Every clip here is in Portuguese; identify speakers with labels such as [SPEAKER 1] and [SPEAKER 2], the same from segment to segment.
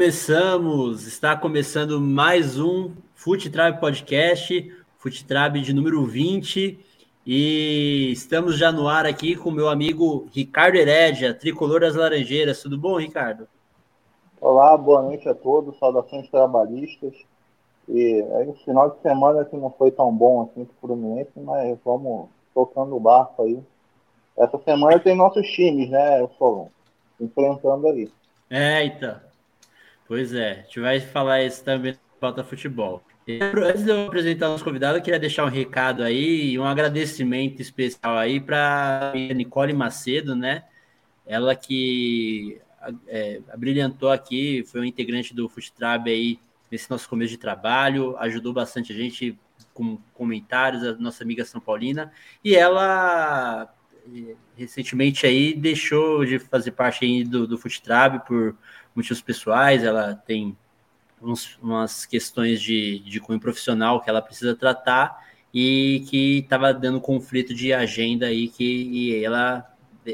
[SPEAKER 1] Começamos, está começando mais um Fute Trave Podcast, Fute Trave de número 20, e estamos já no ar aqui com meu amigo Ricardo Herédia, tricolor das Laranjeiras. Tudo bom, Ricardo?
[SPEAKER 2] Olá, boa noite a todos, saudações trabalhistas. E aí, o final de semana que não foi tão bom assim para o Fluminense, mas vamos tocando o barco aí. Essa semana tem nossos times, né, Solon? Enfrentando aí.
[SPEAKER 1] É, então. Pois é, a gente vai falar isso também no Futebol. Antes de eu apresentar os convidados, eu queria deixar um recado aí, um agradecimento especial aí para Nicole Macedo, né? Ela que é, brilhantou aqui, foi um integrante do Futrab aí nesse nosso começo de trabalho, ajudou bastante a gente com comentários, a nossa amiga São Paulina, e ela recentemente aí deixou de fazer parte aí do, do Futrab por motivos pessoais, ela tem uns, umas questões de, de cunho profissional que ela precisa tratar e que estava dando conflito de agenda aí que ela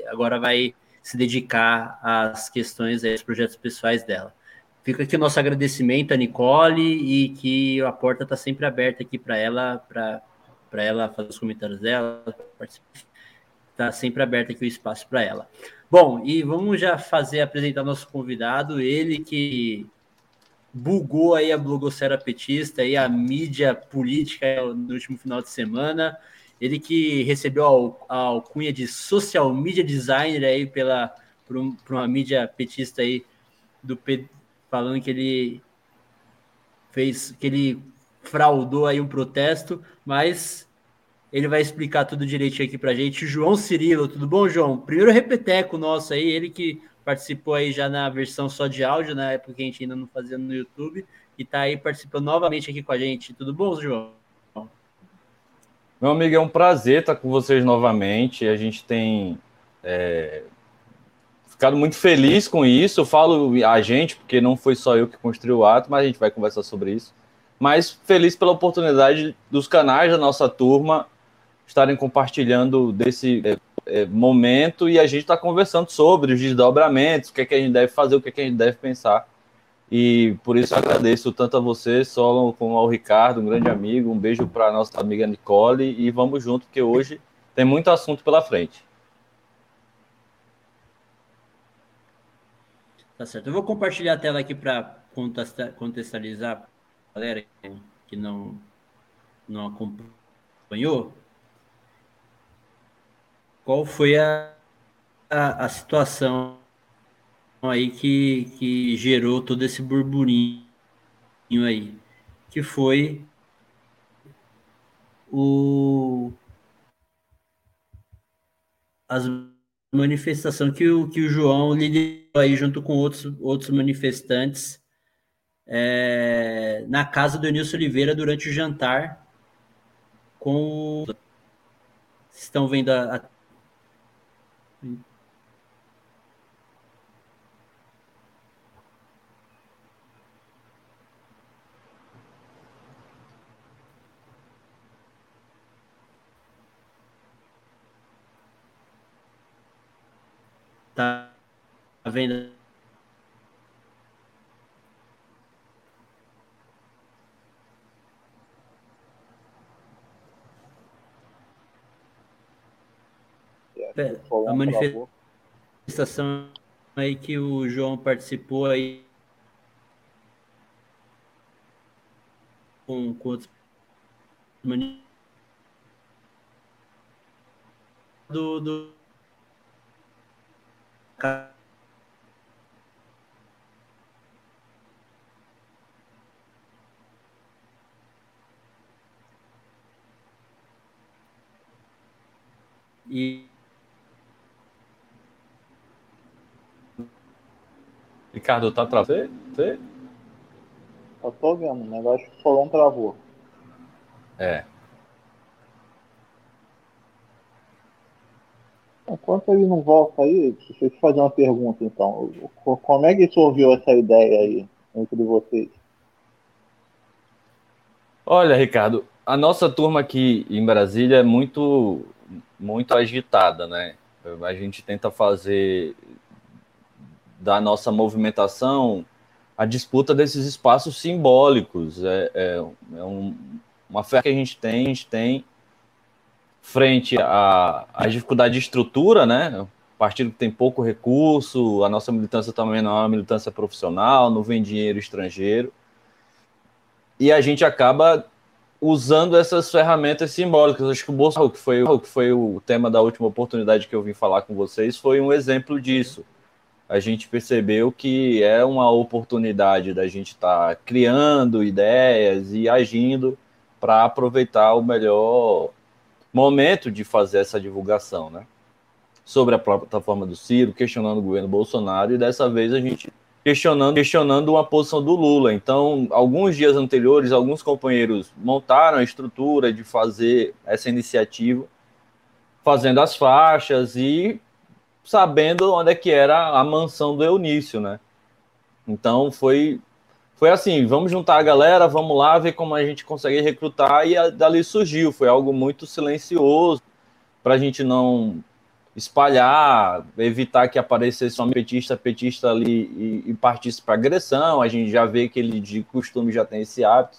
[SPEAKER 1] agora vai se dedicar às questões, aos projetos pessoais dela. Fica aqui o nosso agradecimento a Nicole e que a porta está sempre aberta aqui para ela, para ela fazer os comentários dela, está sempre aberto aqui o espaço para ela. Bom, e vamos já fazer apresentar nosso convidado, ele que bugou aí a blogosfera petista e a mídia política no último final de semana. Ele que recebeu a alcunha de social media designer aí pela por, um, por uma mídia petista aí do falando que ele fez que ele fraudou aí um protesto, mas ele vai explicar tudo direitinho aqui pra gente. João Cirilo, tudo bom, João? Primeiro repeteco nosso aí, ele que participou aí já na versão só de áudio, na época que a gente ainda não fazia no YouTube, e tá aí participando novamente aqui com a gente. Tudo bom, João?
[SPEAKER 3] Meu amigo, é um prazer estar com vocês novamente. A gente tem é, ficado muito feliz com isso. Eu falo a gente, porque não foi só eu que construiu o ato, mas a gente vai conversar sobre isso. Mas feliz pela oportunidade dos canais da nossa turma estarem compartilhando desse é, é, momento e a gente está conversando sobre os desdobramentos, o que, é que a gente deve fazer, o que, é que a gente deve pensar. E por isso agradeço tanto a você, Solon, como ao Ricardo, um grande amigo. Um beijo para a nossa amiga Nicole e vamos junto, porque hoje tem muito assunto pela frente.
[SPEAKER 1] Tá certo. Eu vou compartilhar a tela aqui para contextualizar a galera que não, não acompanhou qual foi a, a, a situação aí que, que gerou todo esse burburinho aí, que foi o as manifestações que o, que o João liderou aí junto com outros, outros manifestantes é, na casa do Nilson Oliveira durante o jantar com estão vendo a, a Tá vendo? a manifestação aí que o João participou aí com, com outros do, do e
[SPEAKER 3] Ricardo, tá travando? Você?
[SPEAKER 2] Eu tô vendo, o negócio que o Solon travou.
[SPEAKER 3] É.
[SPEAKER 2] Enquanto ele não volta aí, deixa eu te fazer uma pergunta então. Como é que surgiu essa ideia aí entre vocês?
[SPEAKER 3] Olha, Ricardo, a nossa turma aqui em Brasília é muito, muito agitada, né? A gente tenta fazer da nossa movimentação a disputa desses espaços simbólicos. É, é, é um, uma fé que a gente tem, a gente tem frente à, dificuldade de estrutura, né? partido que tem pouco recurso, a nossa militância também não é uma militância profissional, não vem dinheiro estrangeiro. E a gente acaba usando essas ferramentas simbólicas. Acho que o Bolsonaro, que foi, que foi o tema da última oportunidade que eu vim falar com vocês, foi um exemplo disso. A gente percebeu que é uma oportunidade da gente estar tá criando ideias e agindo para aproveitar o melhor momento de fazer essa divulgação, né? Sobre a plataforma do Ciro, questionando o governo Bolsonaro, e dessa vez a gente questionando, questionando uma posição do Lula. Então, alguns dias anteriores, alguns companheiros montaram a estrutura de fazer essa iniciativa, fazendo as faixas e sabendo onde é que era a mansão do Eunício, né? Então foi foi assim, vamos juntar a galera, vamos lá ver como a gente consegue recrutar e a, dali surgiu, foi algo muito silencioso para a gente não espalhar, evitar que aparecesse um petista, petista ali e, e partisse para agressão. A gente já vê que ele de costume já tem esse hábito.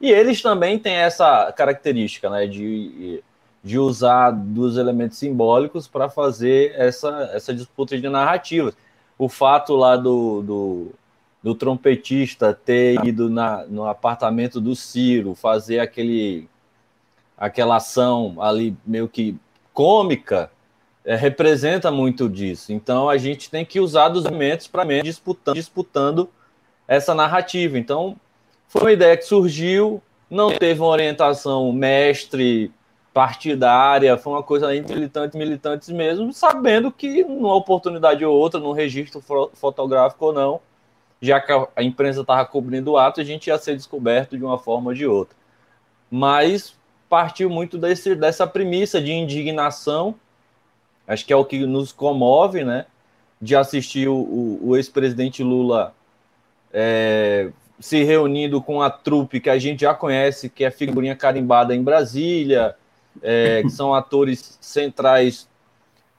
[SPEAKER 3] E eles também têm essa característica, né, de, de usar dos elementos simbólicos para fazer essa, essa disputa de narrativas. O fato lá do, do do trompetista ter ido na, no apartamento do Ciro fazer aquele aquela ação ali meio que cômica é, representa muito disso. Então a gente tem que usar dos elementos para disputando, disputando essa narrativa. Então foi uma ideia que surgiu, não teve uma orientação mestre partidária, foi uma coisa entre militantes militantes mesmo, sabendo que numa oportunidade ou outra, num registro fotográfico ou não, já que a imprensa estava cobrindo o ato, a gente ia ser descoberto de uma forma ou de outra. Mas partiu muito desse, dessa premissa de indignação, acho que é o que nos comove, né? De assistir o, o, o ex-presidente Lula é, se reunindo com a trupe que a gente já conhece, que é figurinha carimbada em Brasília, é, que são atores centrais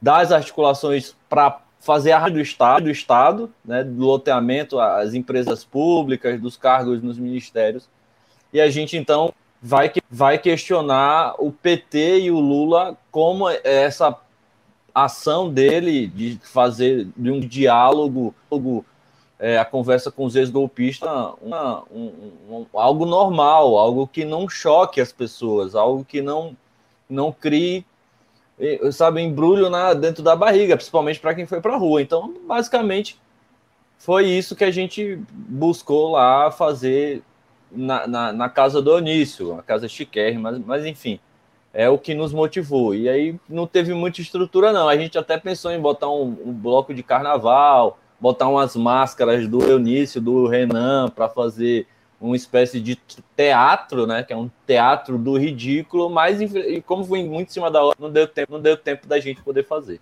[SPEAKER 3] das articulações para fazer a do Estado, do Estado, né, do loteamento às empresas públicas, dos cargos nos ministérios. E a gente então vai, vai questionar o PT e o Lula como essa ação dele de fazer de um diálogo, é, a conversa com os ex-golpistas, um, um, algo normal, algo que não choque as pessoas, algo que não, não crie sabe, embrulho na, dentro da barriga, principalmente para quem foi para a rua. Então, basicamente, foi isso que a gente buscou lá fazer na, na, na casa do Onício, a casa chiquérrima, mas, mas enfim, é o que nos motivou. E aí não teve muita estrutura, não. A gente até pensou em botar um, um bloco de carnaval, botar umas máscaras do Eunício, do Renan, para fazer uma espécie de teatro, né? Que é um teatro do ridículo, mas e como foi muito em cima da hora, não deu tempo, não deu tempo da gente poder fazer.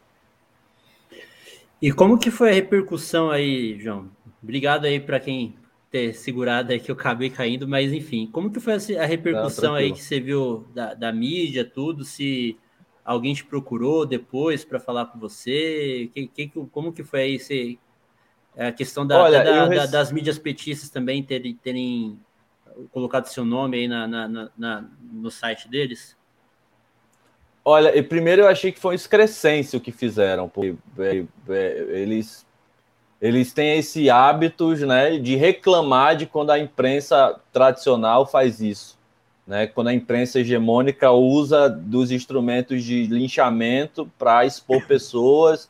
[SPEAKER 1] E como que foi a repercussão aí, João? Obrigado aí para quem ter segurado aí que eu acabei caindo, mas enfim, como que foi a repercussão não, aí que você viu da, da mídia, tudo? Se alguém te procurou depois para falar com você? Que, que, como que foi aí? Você é a questão da, Olha, da, da, das mídias petistas também terem, terem colocado seu nome aí na, na, na, no site deles?
[SPEAKER 3] Olha, e primeiro eu achei que foi um excrescência o que fizeram, porque é, é, eles, eles têm esse hábito né, de reclamar de quando a imprensa tradicional faz isso. Né, quando a imprensa hegemônica usa dos instrumentos de linchamento para expor pessoas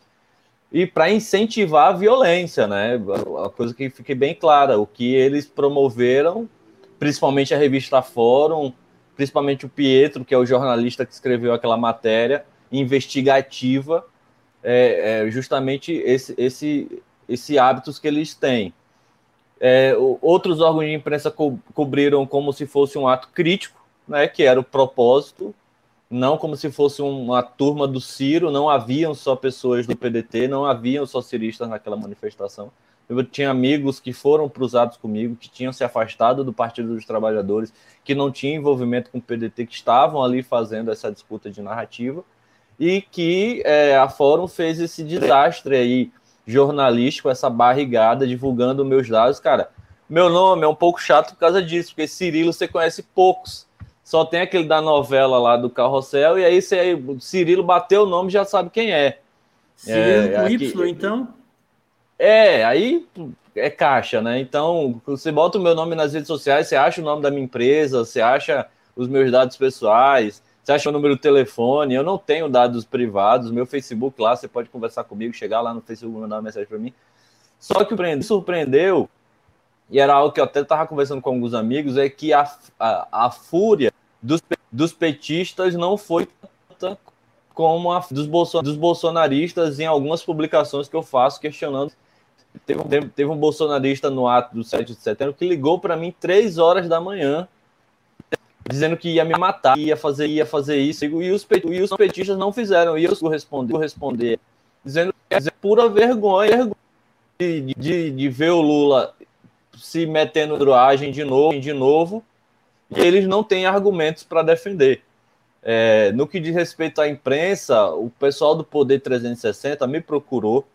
[SPEAKER 3] e para incentivar a violência, né? A coisa que fique bem clara, o que eles promoveram, principalmente a revista Fórum, principalmente o Pietro, que é o jornalista que escreveu aquela matéria investigativa, é, é justamente esse, esse, esse hábitos que eles têm. É, outros órgãos de imprensa co cobriram como se fosse um ato crítico, né, que era o propósito, não como se fosse uma turma do Ciro, não haviam só pessoas do PDT, não haviam só ciristas naquela manifestação. Eu tinha amigos que foram cruzados comigo, que tinham se afastado do Partido dos Trabalhadores, que não tinham envolvimento com o PDT, que estavam ali fazendo essa disputa de narrativa, e que é, a Fórum fez esse desastre aí jornalístico, essa barrigada, divulgando meus dados. Cara, meu nome é um pouco chato por causa disso, porque Cirilo você conhece poucos. Só tem aquele da novela lá do Carrossel, e aí você, Cirilo bateu o nome já sabe quem é.
[SPEAKER 1] Cirilo é, com aqui, Y, então?
[SPEAKER 3] É, aí é caixa, né? Então, você bota o meu nome nas redes sociais, você acha o nome da minha empresa, você acha os meus dados pessoais, você acha o número de telefone. Eu não tenho dados privados, meu Facebook lá, você pode conversar comigo, chegar lá no Facebook, mandar uma mensagem para mim. Só que o que me surpreendeu, e era algo que eu até estava conversando com alguns amigos, é que a, a, a fúria dos, dos petistas não foi tanta como a dos, bolson, dos bolsonaristas em algumas publicações que eu faço questionando. Teve, teve, um bolsonarista no ato do 7 de setembro que ligou para mim três horas da manhã, dizendo que ia me matar, ia fazer, ia fazer isso, e os, e os petistas não fizeram, e eu responder, responder dizendo que é pura vergonha de, de, de ver o Lula se metendo droagem de novo, de novo, e eles não têm argumentos para defender. É, no que diz respeito à imprensa, o pessoal do Poder 360 me procurou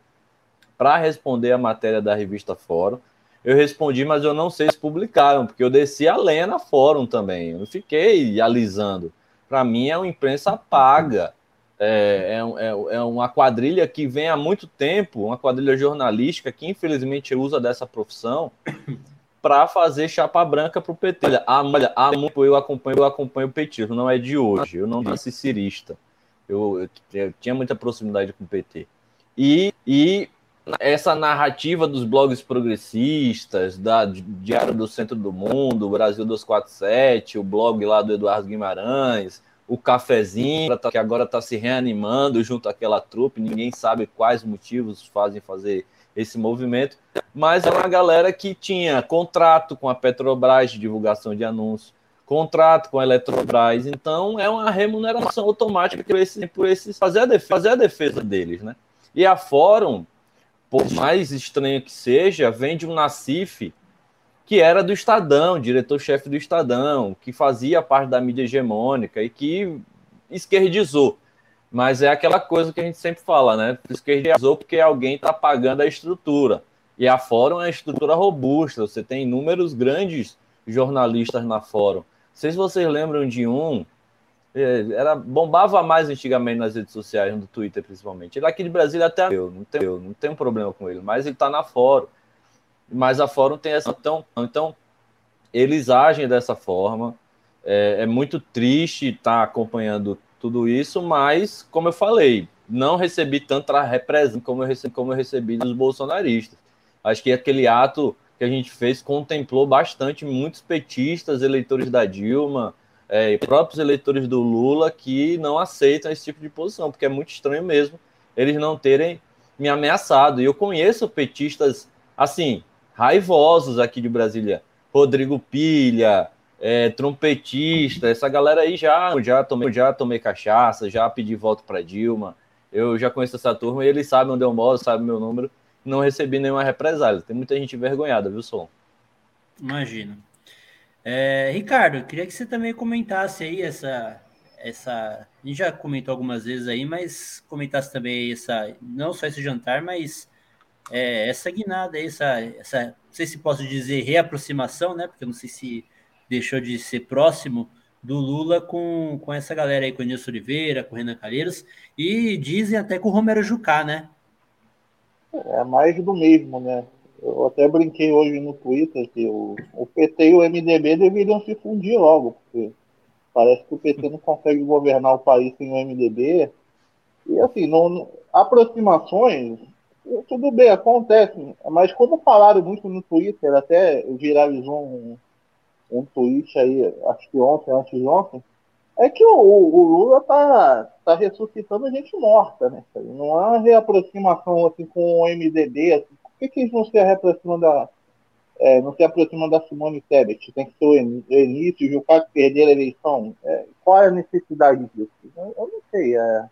[SPEAKER 3] para responder a matéria da revista Fórum. Eu respondi, mas eu não sei se publicaram, porque eu desci a lenha na Fórum também. Eu fiquei alisando. Para mim, é uma imprensa paga. É, é, é, é, uma quadrilha que vem há muito tempo, uma quadrilha jornalística que infelizmente usa dessa profissão para fazer chapa branca para o PT. Há, há muito eu acompanho, eu acompanho o petismo, não é de hoje. Eu não nasci cirista. Eu, eu, eu tinha muita proximidade com o PT. E, e essa narrativa dos blogs progressistas, da Diário do Centro do Mundo, Brasil 247, o blog lá do Eduardo Guimarães, o Cafezinho, que agora está se reanimando junto àquela trupe, ninguém sabe quais motivos fazem fazer esse movimento, mas é uma galera que tinha contrato com a Petrobras de divulgação de anúncios, contrato com a Eletrobras, então é uma remuneração automática por esses, por esses fazer, a defesa, fazer a defesa deles, né? E a Fórum por mais estranho que seja, vem de um Nacife que era do Estadão, diretor-chefe do Estadão, que fazia parte da mídia hegemônica e que esquerdizou. Mas é aquela coisa que a gente sempre fala, né? Esquerdizou porque alguém está pagando a estrutura. E a Fórum é uma estrutura robusta, você tem inúmeros grandes jornalistas na Fórum. Não sei se vocês lembram de um é, era bombava mais antigamente nas redes sociais, no Twitter principalmente. Ele aqui de Brasília até eu não tenho, não tenho problema com ele, mas ele está na Fórum. Mas a Fórum tem essa então, então eles agem dessa forma. É, é muito triste estar tá acompanhando tudo isso, mas como eu falei, não recebi tanta representação como eu recebi, como eu recebi dos bolsonaristas. Acho que aquele ato que a gente fez contemplou bastante muitos petistas, eleitores da Dilma, é, e próprios eleitores do Lula que não aceitam esse tipo de posição, porque é muito estranho mesmo eles não terem me ameaçado. E eu conheço petistas, assim, raivosos aqui de Brasília. Rodrigo Pilha, é, trompetista, essa galera aí já, já, tomei, já tomei cachaça, já pedi voto para Dilma. Eu já conheço essa turma e eles sabem onde eu moro, sabem meu número. Não recebi nenhuma represália. Tem muita gente envergonhada, viu, Som?
[SPEAKER 1] Imagino. É, Ricardo, queria que você também comentasse aí essa, essa. A gente já comentou algumas vezes aí, mas comentasse também essa, não só esse jantar, mas é, essa guinada, essa, essa, não sei se posso dizer reaproximação, né? Porque eu não sei se deixou de ser próximo do Lula com, com essa galera aí, com o Nilson Oliveira, com o Renan Calheiros, e dizem até com o Romero Jucá, né?
[SPEAKER 2] É mais do mesmo, né? Eu até brinquei hoje no Twitter que o, o PT e o MDB deveriam se fundir logo, porque parece que o PT não consegue governar o país sem o MDB. E assim, não, aproximações, tudo bem, acontece, mas como falaram muito no Twitter, até viralizou um, um tweet aí, acho que ontem, antes de ontem, é que o, o Lula tá, tá ressuscitando gente morta, né? Não há reaproximação assim com o MDB, assim, por que, eles não se aproximam da. É, não se aproximam da Simone Tebet? Tem que ser o início, e o cara perder a eleição. É, qual é a necessidade disso? Eu, eu não sei. É,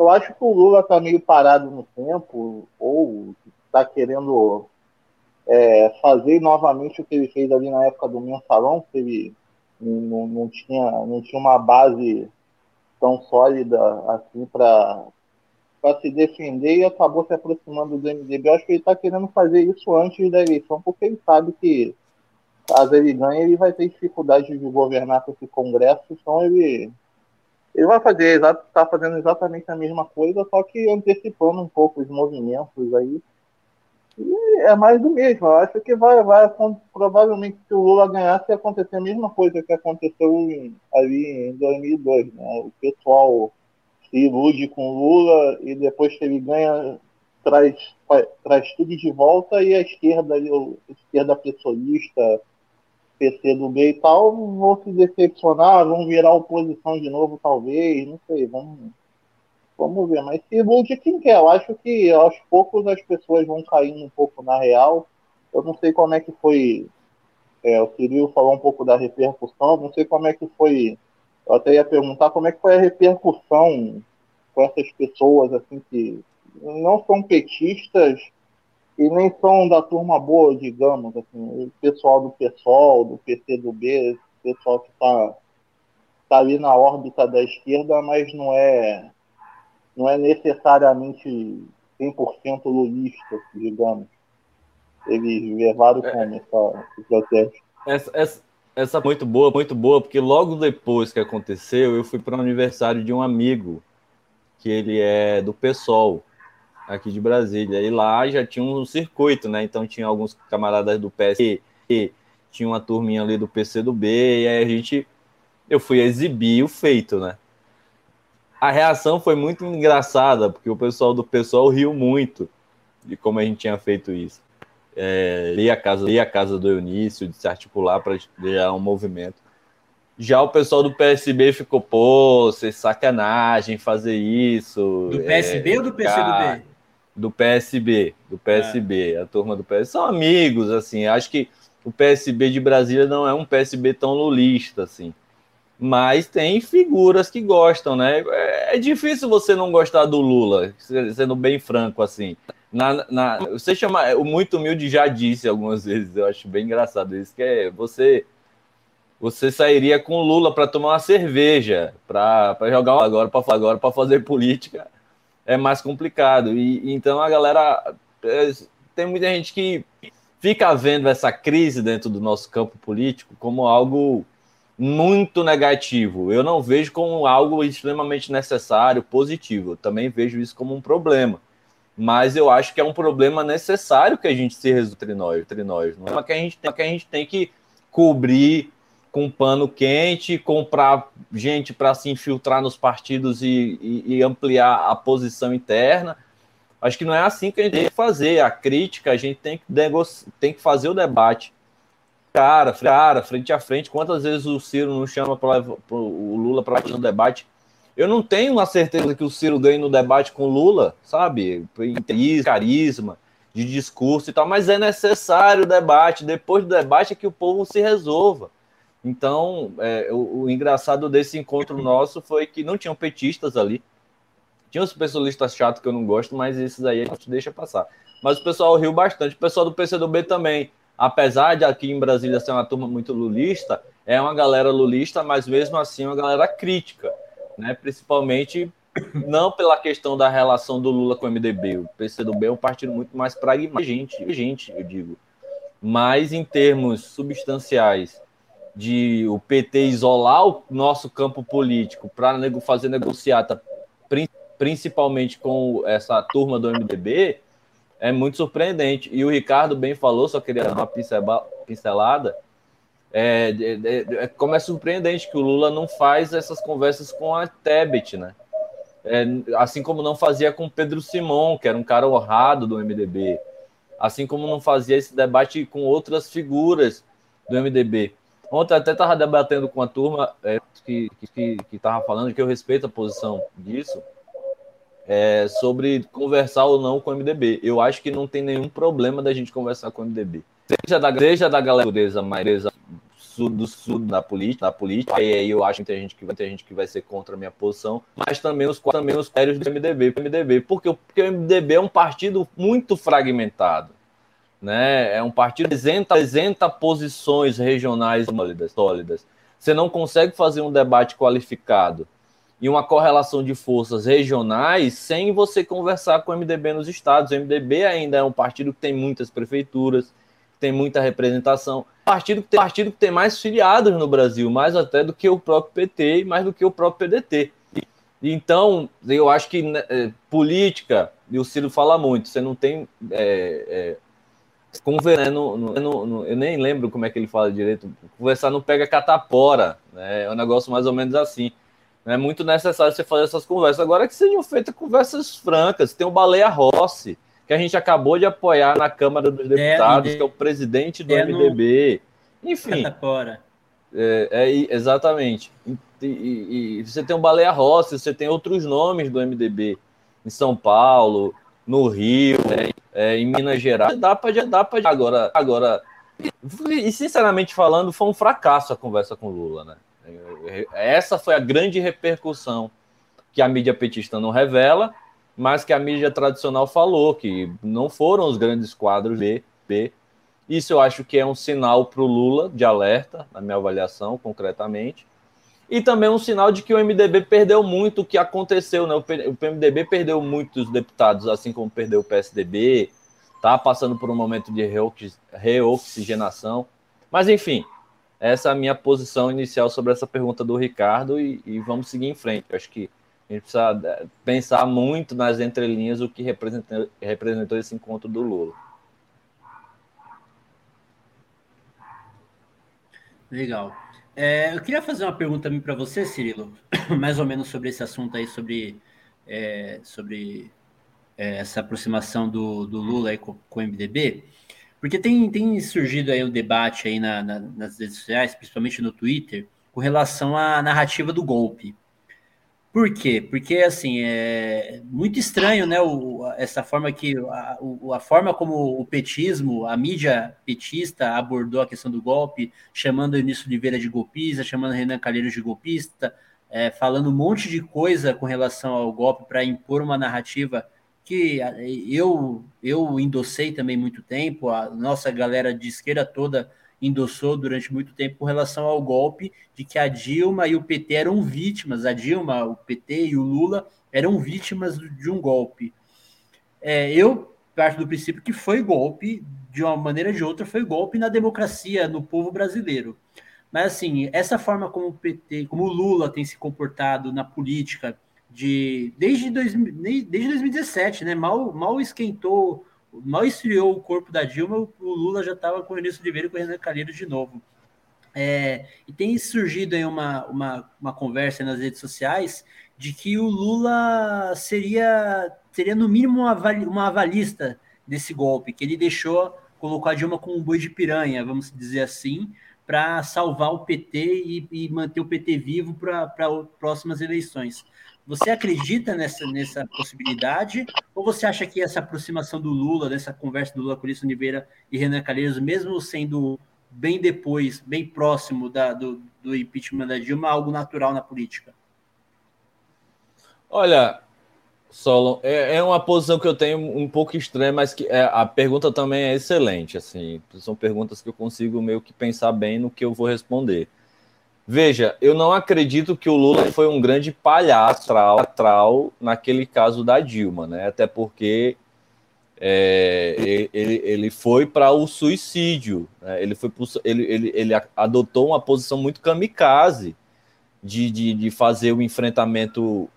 [SPEAKER 2] eu acho que o Lula está meio parado no tempo, ou está querendo é, fazer novamente o que ele fez ali na época do mensalão, que ele não, não, tinha, não tinha uma base tão sólida assim para para se defender e acabou se aproximando do MDB. Eu acho que ele está querendo fazer isso antes da eleição, porque ele sabe que caso ele ganhe, ele vai ter dificuldade de governar com esse Congresso, então ele, ele vai fazer, está fazendo exatamente a mesma coisa, só que antecipando um pouco os movimentos aí. E é mais do mesmo. Eu acho que vai, vai provavelmente se o Lula ganhasse, acontecer a mesma coisa que aconteceu em, ali em 2002. Né? O pessoal se ilude com Lula e depois que ele ganha, traz, traz tudo de volta e a esquerda, a esquerda pessoalista, PC do B e tal, vão se decepcionar, vão virar oposição de novo, talvez, não sei, vamos, vamos ver. Mas se ilude quem quer, eu acho que aos poucos as pessoas vão caindo um pouco na real. Eu não sei como é que foi. É, o Cirilo falou um pouco da repercussão, não sei como é que foi. Eu até ia perguntar como é que foi a repercussão com essas pessoas assim que não são petistas e nem são da turma boa, digamos, assim, o pessoal do PSOL, do PCdoB, pessoal que está tá ali na órbita da esquerda, mas não é não é necessariamente 100% lulista, digamos. Eles levaram é. como essa, esse protesto.
[SPEAKER 3] Essa, essa, essa é muito boa, muito boa, porque logo depois que aconteceu, eu fui para o aniversário de um amigo, que ele é do PSOL aqui de Brasília. E lá já tinha um circuito, né? Então tinha alguns camaradas do PSE, tinha uma turminha ali do PC do B, e aí a gente eu fui exibir o feito, né? A reação foi muito engraçada, porque o pessoal do pessoal riu muito de como a gente tinha feito isso. É, a casa, ia a casa do Eunício, de se articular para gerar um movimento. Já o pessoal do PSB ficou, pô, vocês sacanagem fazer isso.
[SPEAKER 1] Do PSB é, ou do PCdoB?
[SPEAKER 3] Do PSB, do PSB, é. a turma do PSB, são amigos, assim, acho que o PSB de Brasília não é um PSB tão lulista, assim, mas tem figuras que gostam, né? É, é difícil você não gostar do Lula, sendo bem franco, assim. Na, na, você chama, o muito humilde já disse algumas vezes, eu acho bem engraçado isso, que é você você sairia com o Lula para tomar uma cerveja, para jogar agora para agora para fazer política é mais complicado. E então a galera é, tem muita gente que fica vendo essa crise dentro do nosso campo político como algo muito negativo. Eu não vejo como algo extremamente necessário, positivo. Eu também vejo isso como um problema. Mas eu acho que é um problema necessário que a gente se resolva entre nós, entre nós. Não é que a gente tem que, a gente tem que cobrir com pano quente, comprar gente para se infiltrar nos partidos e, e, e, ampliar a posição interna. Acho que não é assim que a gente tem que fazer. A crítica, a gente tem que, tem que fazer o debate. Cara, cara, frente a frente. Quantas vezes o Ciro não chama para o Lula para fazer um debate? Eu não tenho uma certeza que o Ciro ganhe no debate com o Lula, sabe? Em carisma, de discurso e tal, mas é necessário o debate. Depois do debate é que o povo se resolva. Então, é, o, o, engraçado desse encontro nosso foi que não tinham petistas ali. Tinha os pessoalistas chatos que eu não gosto, mas esses aí a gente deixa passar. Mas o pessoal riu bastante. O pessoal do PCdoB também. Apesar de aqui em Brasília ser uma turma muito lulista, é uma galera lulista, mas mesmo assim uma galera crítica. Né? Principalmente não pela questão da relação do Lula com o MDB. O PCdoB é um partido muito mais pragmático, gente, gente, eu digo. Mas em termos substanciais de o PT isolar o nosso campo político para fazer negociata, principalmente com essa turma do MDB, é muito surpreendente. E o Ricardo bem falou, só queria dar uma pincelada. É, é, é, como é surpreendente que o Lula não faz essas conversas com a Tebet, né? É, assim como não fazia com Pedro Simon, que era um cara honrado do MDB, assim como não fazia esse debate com outras figuras do MDB. Ontem até estava debatendo com a turma é, que estava falando que eu respeito a posição disso, é, sobre conversar ou não com o MDB. Eu acho que não tem nenhum problema da gente conversar com o MDB. Seja da, seja da galera mais do sul da política, da política, e aí eu acho que tem gente que vai gente que vai ser contra a minha posição, mas também os também os critérios do MDB, MDB, porque, porque o MDB é um partido muito fragmentado né? É um partido que apresenta, apresenta posições regionais sólidas, sólidas. Você não consegue fazer um debate qualificado e uma correlação de forças regionais sem você conversar com o MDB nos estados. O MDB ainda é um partido que tem muitas prefeituras, tem muita representação. Partido que tem, partido que tem mais filiados no Brasil, mais até do que o próprio PT mais do que o próprio PDT. Então, eu acho que né, é, política, e o Ciro fala muito, você não tem. É, é, conversar, né, no, no, no, eu nem lembro como é que ele fala direito. Conversar não pega catapora, né? É um negócio mais ou menos assim. É muito necessário você fazer essas conversas. Agora que sejam feitas conversas francas. Tem o Baleia Rossi, que a gente acabou de apoiar na Câmara dos Deputados, é, que é o presidente do é MDB. No... Enfim. É, é, exatamente. E, e, e, você tem o Baleia Rossi, você tem outros nomes do MDB em São Paulo, no Rio, né, é, em Minas Gerais. Dá para dá para agora agora. E sinceramente falando, foi um fracasso a conversa com Lula, né? Essa foi a grande repercussão que a mídia petista não revela, mas que a mídia tradicional falou, que não foram os grandes quadros B. B. Isso eu acho que é um sinal para o Lula de alerta, na minha avaliação, concretamente. E também um sinal de que o MDB perdeu muito o que aconteceu, né? O MDB perdeu muitos deputados, assim como perdeu o PSDB, tá passando por um momento de reoxigenação. Mas enfim, essa é a minha posição inicial sobre essa pergunta do Ricardo e, e vamos seguir em frente. Acho que a gente precisa é, pensar muito nas entrelinhas o que representou, representou esse encontro do Lula.
[SPEAKER 1] Legal. É, eu queria fazer uma pergunta também para você, Cirilo, mais ou menos sobre esse assunto aí, sobre, é, sobre é, essa aproximação do, do Lula aí com, com o MDB. Porque tem, tem surgido aí um debate aí na, na, nas redes sociais, principalmente no Twitter, com relação à narrativa do golpe. Por quê? Porque, assim, é muito estranho, né, o, essa forma que, a, a forma como o petismo, a mídia petista abordou a questão do golpe, chamando o Início Oliveira de golpista, chamando Renan Calheiros de golpista, é, falando um monte de coisa com relação ao golpe para impor uma narrativa que eu, eu endossei também muito tempo, a nossa galera de esquerda toda endossou durante muito tempo com relação ao golpe de que a Dilma e o PT eram vítimas, a Dilma, o PT e o Lula eram vítimas de um golpe. É, eu parto do princípio que foi golpe, de uma maneira ou de outra, foi golpe na democracia, no povo brasileiro. Mas assim, essa forma como o PT, como o Lula tem se comportado na política, de desde, dois, desde 2017, né? Mal, mal esquentou, mal esfriou o corpo da Dilma, o Lula já estava com o Vinícius Oliveira e com o Renan Calheiros de novo. É, e tem surgido aí uma, uma, uma conversa nas redes sociais de que o Lula seria, seria no mínimo uma, uma avalista desse golpe, que ele deixou, colocou a Dilma como um boi de piranha, vamos dizer assim, para salvar o PT e, e, manter o PT vivo para próximas eleições. Você acredita nessa, nessa possibilidade? Ou você acha que essa aproximação do Lula, dessa conversa do Lula com Ulisses Oliveira e Renan Calheiros, mesmo sendo bem depois, bem próximo da, do, do impeachment da Dilma, é algo natural na política?
[SPEAKER 3] Olha, Solon, é, é, uma posição que eu tenho um pouco estranha, mas que é, a pergunta também é excelente. Assim, são perguntas que eu consigo meio que pensar bem no que eu vou responder. Veja, eu não acredito que o Lula foi um grande palhaço naquele caso da Dilma, né? Até porque é, ele, ele foi para o suicídio, né? ele, foi pro, ele, ele, ele adotou uma posição muito kamikaze de, de, de fazer o enfrentamento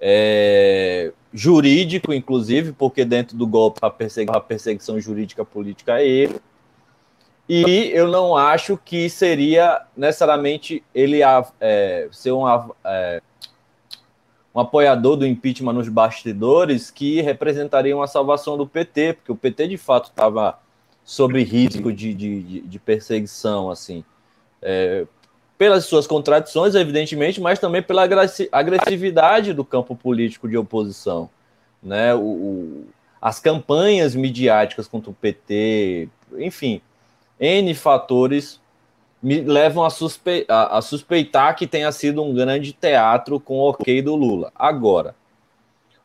[SPEAKER 3] é, jurídico, inclusive, porque dentro do golpe a perseguição, a perseguição jurídica política é ele e eu não acho que seria necessariamente ele é, ser um, é, um apoiador do impeachment nos bastidores que representaria uma salvação do PT, porque o PT de fato estava sob risco de, de, de perseguição, assim, é, pelas suas contradições, evidentemente, mas também pela agressividade do campo político de oposição. Né? O, o, as campanhas midiáticas contra o PT, enfim, N fatores me levam a, suspe a, suspeitar que tenha sido um grande teatro com o ok do Lula. Agora,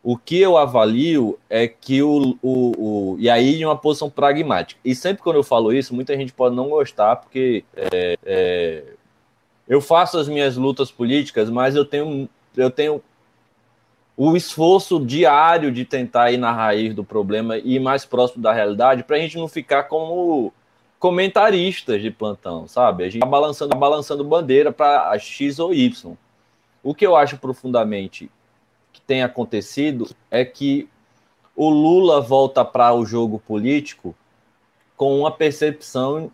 [SPEAKER 3] o que eu avalio é que o, o, o, E aí, em uma posição pragmática. E sempre quando eu falo isso, muita gente pode não gostar, porque é, é, eu faço as minhas lutas políticas, mas eu tenho, eu tenho o esforço diário de tentar ir na raiz do problema e ir mais próximo da realidade, para a gente não ficar como comentaristas de plantão, sabe? A gente está balançando, balançando bandeira para X ou Y. O que eu acho profundamente que tem acontecido é que o Lula volta para o jogo político com uma percepção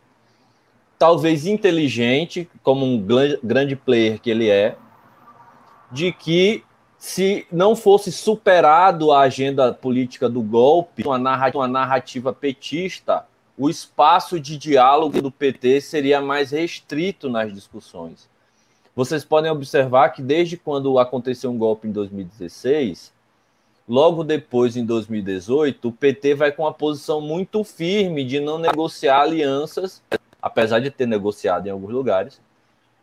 [SPEAKER 3] talvez inteligente, como um grande player que ele é, de que se não fosse superado a agenda política do golpe, uma narrativa, uma narrativa petista, o espaço de diálogo do PT seria mais restrito nas discussões. Vocês podem observar que desde quando aconteceu um golpe em 2016, logo depois, em 2018, o PT vai com uma posição muito firme de não negociar alianças, apesar de ter negociado em alguns lugares,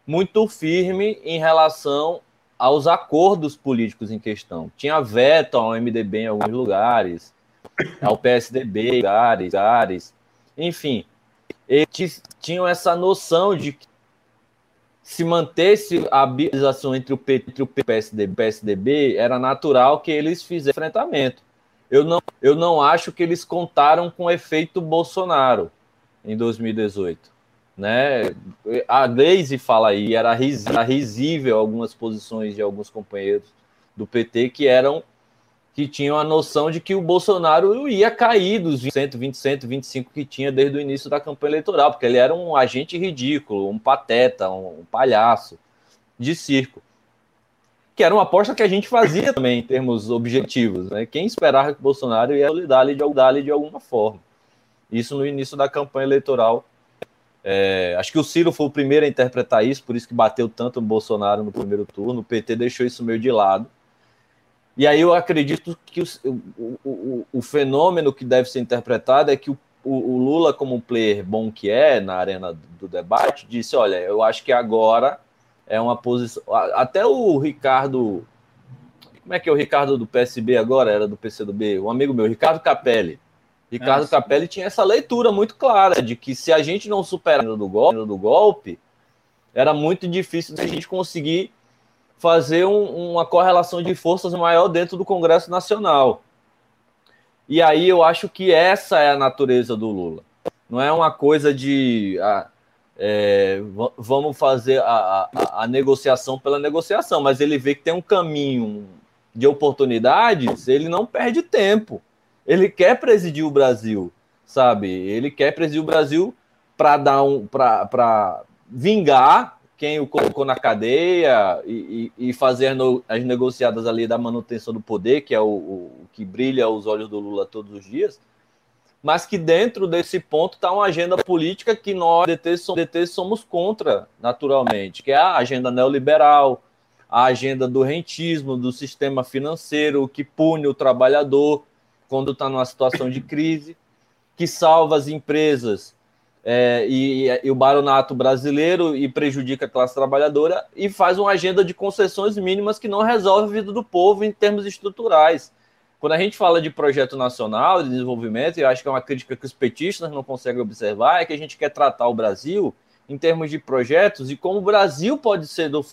[SPEAKER 3] muito firme em relação aos acordos políticos em questão. Tinha veto ao MDB em alguns lugares, ao PSDB em lugares, lugares. Enfim, eles tinham essa noção de que se mantesse a bipolarização entre o PT e o PSDB, PSDB, era natural que eles fizessem enfrentamento. Eu não, eu não acho que eles contaram com o efeito Bolsonaro em 2018. Né? A Glaze fala aí, era risível algumas posições de alguns companheiros do PT que eram que tinham a noção de que o Bolsonaro ia cair dos 20, 20, 125 que tinha desde o início da campanha eleitoral, porque ele era um agente ridículo, um pateta, um, um palhaço de circo. Que era uma aposta que a gente fazia também em termos objetivos. Né? Quem esperava que o Bolsonaro ia lidar de, de alguma forma. Isso no início da campanha eleitoral é, acho que o Ciro foi o primeiro a interpretar isso, por isso que bateu tanto no Bolsonaro no primeiro turno. O PT deixou isso meio de lado. E aí eu acredito que o, o, o, o fenômeno que deve ser interpretado é que o, o, Lula, como um player bom que é na arena do debate, disse: olha, eu acho que agora é uma posição. Até o Ricardo. Como é que é o Ricardo do PSB agora? Era do PCdoB? Um amigo meu, Ricardo Capelli Ricardo é, Capelli tinha essa leitura muito clara de que se a gente não superar do golpe, do golpe era muito difícil a gente conseguir fazer um, uma correlação de forças maior dentro do Congresso Nacional. E aí eu acho que essa é a natureza do Lula. Não é uma coisa de ah, é, vamos fazer a, a, a negociação pela negociação, mas ele vê que tem um caminho de oportunidades, ele não perde tempo. Ele quer presidir o Brasil, sabe? Ele quer presidir o Brasil para dar um para vingar quem o colocou na cadeia e, e, e fazer no, as negociadas ali da manutenção do poder, que é o, o, que brilha aos olhos do Lula todos os dias, mas que dentro desse ponto está uma agenda política que nós, DT, somos, DT, somos contra, naturalmente, que é a agenda neoliberal, a agenda do rentismo, do sistema financeiro que pune o trabalhador, quando está numa situação de crise, que salva as empresas é, e, e, o baronato brasileiro e prejudica a classe trabalhadora e faz uma agenda de concessões mínimas que não resolve a vida do povo em termos estruturais. Quando a gente fala de projeto nacional de desenvolvimento, eu acho que é uma crítica que os petistas não conseguem observar, é que a gente quer tratar o Brasil em termos de projetos e como o Brasil pode ser do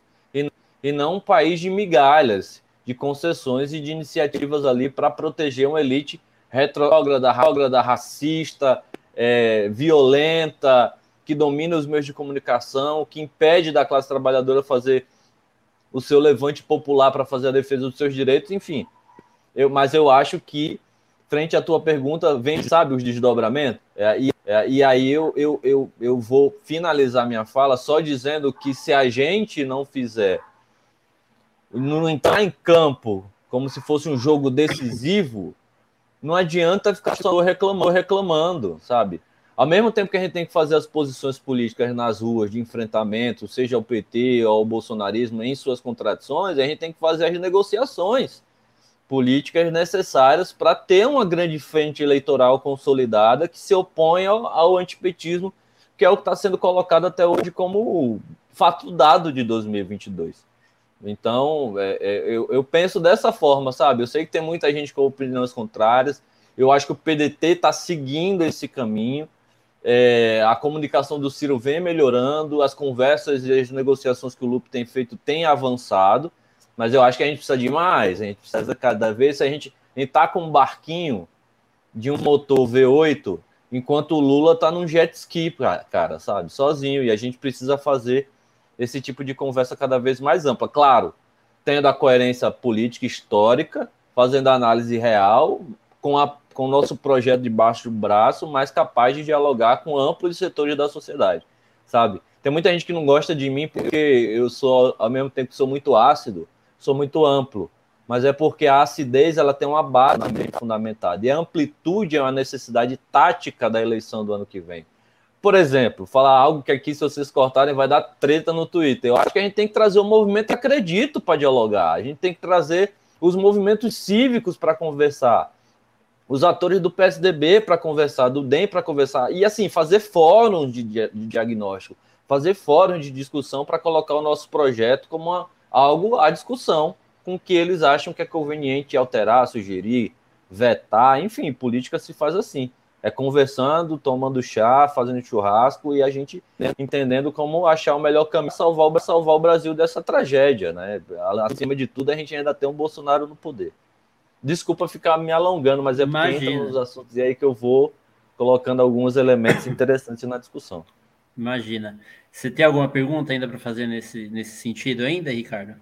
[SPEAKER 3] e não um país de migalhas de concessões e de iniciativas ali para proteger uma elite retrógrada, racista, é, violenta, que domina os meios de comunicação, que impede da classe trabalhadora fazer o seu levante popular para fazer a defesa dos seus direitos, enfim. Eu, mas eu acho que, frente à tua pergunta, vem, sabe, os desdobramentos? É, e, é, e aí eu, eu, eu, eu vou finalizar minha fala só dizendo que se a gente não fizer não entrar em campo como se fosse um jogo decisivo, não adianta ficar só reclamando, reclamando, sabe? Ao mesmo tempo que a gente tem que fazer as posições políticas nas ruas de enfrentamento, seja o PT ou o bolsonarismo em suas contradições, a gente tem que fazer as negociações políticas necessárias para ter uma grande frente eleitoral consolidada que se oponha ao, ao antipetismo, que é o que está sendo colocado até hoje como fato dado de 2022. Então, é, é, eu, eu, penso dessa forma, sabe? Eu sei que tem muita gente com opiniões contrárias. Eu acho que o PDT está seguindo esse caminho. É, a comunicação do Ciro vem melhorando, as conversas e as negociações que o Lupe tem feito têm avançado, mas eu acho que a gente precisa de mais. A gente precisa cada vez, se a gente está com um barquinho de um motor V8 enquanto o Lula está num jet ski, cara, sabe, sozinho. E a gente precisa fazer esse tipo de conversa cada vez mais ampla. Claro, tendo a coerência política histórica, fazendo a análise real, com, a, com o nosso projeto debaixo do braço, mas capaz de dialogar com amplos setores da sociedade, sabe? Tem muita gente que não gosta de mim porque eu sou, ao mesmo tempo sou muito ácido, sou muito amplo. Mas é porque a acidez ela tem uma base fundamentada. E a amplitude é uma necessidade tática da eleição do ano que vem. Por exemplo, falar algo que aqui, se vocês cortarem, vai dar treta no Twitter. Eu acho que a gente tem que trazer o um movimento acredito para dialogar. A gente tem que trazer os movimentos cívicos para conversar. Os atores do PSDB para conversar, do DEM para conversar. E assim, fazer fóruns de, de diagnóstico fazer fórum de discussão para colocar o nosso projeto como uma, algo à discussão, com que eles acham que é conveniente alterar, sugerir, vetar, enfim, política se faz assim. É conversando, tomando chá, fazendo churrasco e a gente entendendo como achar o melhor caminho salvar o, salvar o Brasil dessa tragédia, né? Acima de tudo, a gente ainda tem um Bolsonaro no poder. Desculpa ficar me alongando, mas é porque entra nos assuntos e aí que eu vou colocando alguns elementos interessantes na discussão.
[SPEAKER 1] Imagina. Você tem alguma pergunta ainda para fazer nesse, nesse sentido ainda, Ricardo?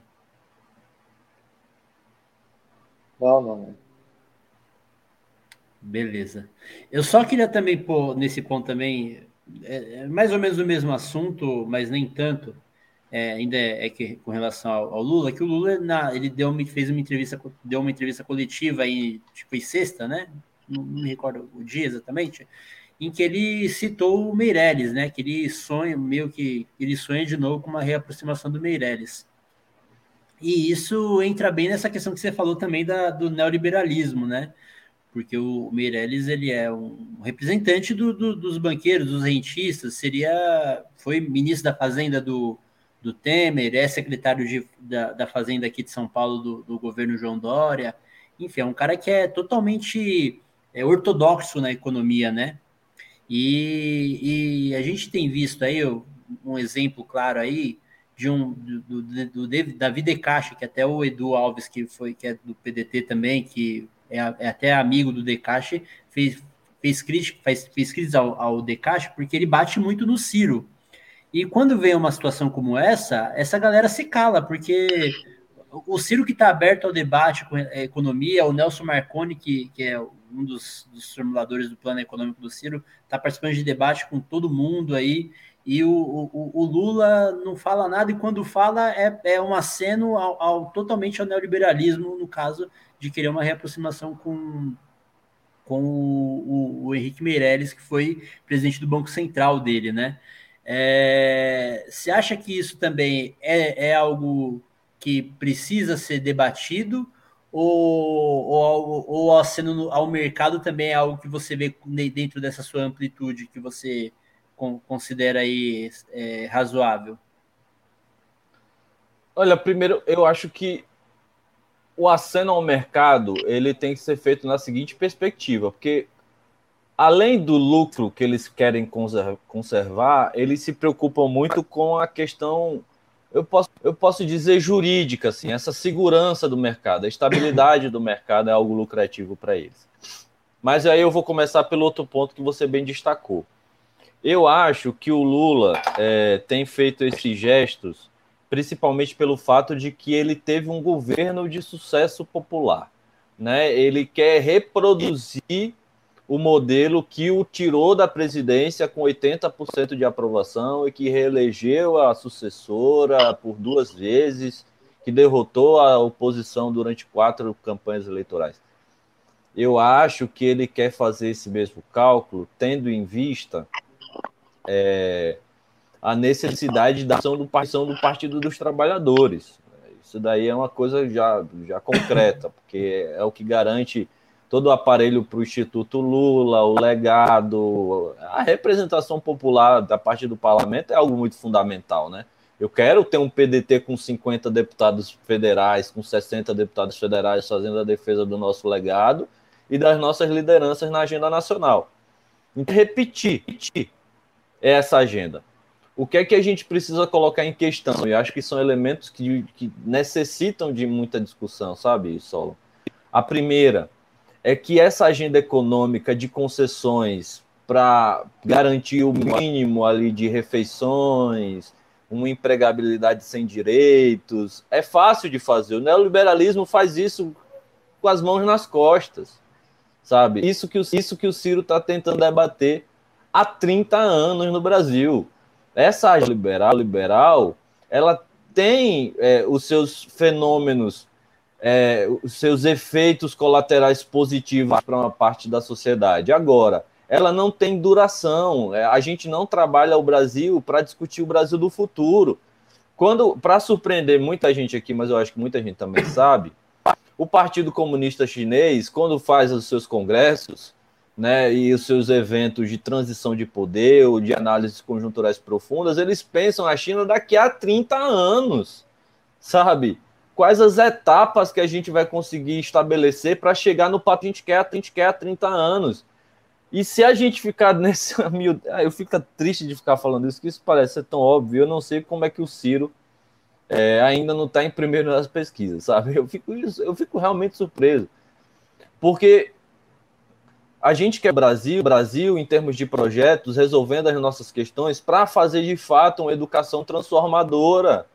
[SPEAKER 2] Não, não.
[SPEAKER 1] Beleza. Eu só queria também pôr nesse ponto também, é, é mais ou menos o mesmo assunto, mas nem tanto, é, ainda é, é, que com relação ao, ao, Lula, que o Lula na, ele deu uma, fez uma entrevista, deu uma entrevista coletiva aí, tipo, em sexta, né? Não, não me recordo o dia exatamente em que ele citou o Meirelles, né? Que ele sonha, meio que ele sonha de novo com uma reaproximação do Meirelles. E isso entra bem nessa questão que você falou também da, do neoliberalismo, né? Porque o Meirelles ele é um representante do, do, dos banqueiros, dos rentistas, seria foi ministro da Fazenda do, do Temer, é secretário de, da, da Fazenda aqui de São Paulo do, do governo João Dória. Enfim, é um cara que é totalmente é, ortodoxo na economia, né? E, e, a gente tem visto aí um exemplo claro aí de um do, do, do Caixa, que até o Edu Alves, que foi que é do PDT também, que é, é até amigo do De Caixa, fez, fez crítica, faz, fez críticas ao, ao De Caixa porque ele bate muito no Ciro. E quando vem uma situação como essa, essa galera se cala, porque o Ciro que está aberto ao debate com a economia, o Nelson Marconi, que, que é um dos, dos formuladores do plano econômico do Ciro, está participando de debate com todo mundo aí, e o, o, o, Lula não fala nada, e quando fala é, é um aceno ao, ao, totalmente ao neoliberalismo, no caso de querer uma reaproximação com, com o, o, Henrique Meirelles, que foi presidente do Banco Central dele, né? É, você acha que isso também é, é algo que precisa ser debatido? ou, ou, ou aceno ao mercado também é algo que você vê dentro dessa sua amplitude que você considera aí é, razoável?
[SPEAKER 3] Olha, primeiro eu acho que o aceno ao mercado ele tem que ser feito na seguinte perspectiva, porque além do lucro que eles querem conservar, eles se preocupam muito com a questão eu posso, eu posso dizer jurídica, assim, essa segurança do mercado, a estabilidade do mercado é algo lucrativo para eles. Mas aí eu vou começar pelo outro ponto que você bem destacou. Eu acho que o Lula é, tem feito esses gestos principalmente pelo fato de que ele teve um governo de sucesso popular. Né? Ele quer reproduzir o modelo que o tirou da presidência com 80% de aprovação e que reelegeu a sucessora por duas vezes, que derrotou a oposição durante quatro campanhas eleitorais. Eu acho que ele quer fazer esse mesmo cálculo, tendo em vista é, a necessidade da ação do, do Partido dos Trabalhadores. Isso daí é uma coisa já, já concreta, porque é o que garante todo o aparelho para o Instituto Lula, o legado, a representação popular da parte do parlamento é algo muito fundamental, né? Eu quero ter um PDT com 50 deputados federais, com 60 deputados federais fazendo a defesa do nosso legado e das nossas lideranças na agenda nacional. Então, repetir, repetir essa agenda. O que é que a gente precisa colocar em questão? Eu acho que são elementos que, que necessitam de muita discussão, sabe, Solo? A primeira, é que essa agenda econômica de concessões para garantir o mínimo ali de refeições, uma empregabilidade sem direitos. É fácil de fazer. O neoliberalismo faz isso com as mãos nas costas, sabe? Isso que o, isso que o Ciro está tentando debater há 30 anos no Brasil. Essa liberal, liberal, ela tem é, os seus fenômenos, é, os seus efeitos colaterais positivos para uma parte da sociedade. Agora, ela não tem duração. É, a gente não trabalha o Brasil para discutir o Brasil do futuro. Quando, para surpreender muita gente aqui, mas eu acho que muita gente também sabe, o Partido Comunista Chinês, quando faz os seus congressos, né, e os seus eventos de transição de poder ou de análises conjunturais profundas, eles pensam a China daqui a 30 anos, sabe? Quais as etapas que a gente vai conseguir estabelecer para chegar no papo que a gente quer, a gente quer há 30 anos. E se a gente ficar nesse. Ah, eu fico triste de ficar falando isso, que isso parece ser tão óbvio. Eu não sei como é que o Ciro é, ainda não está em primeiro nas pesquisas, sabe? Eu fico, eu fico realmente surpreso. Porque a gente quer Brasil, Brasil em termos de projetos, resolvendo as nossas questões para fazer de fato uma educação transformadora,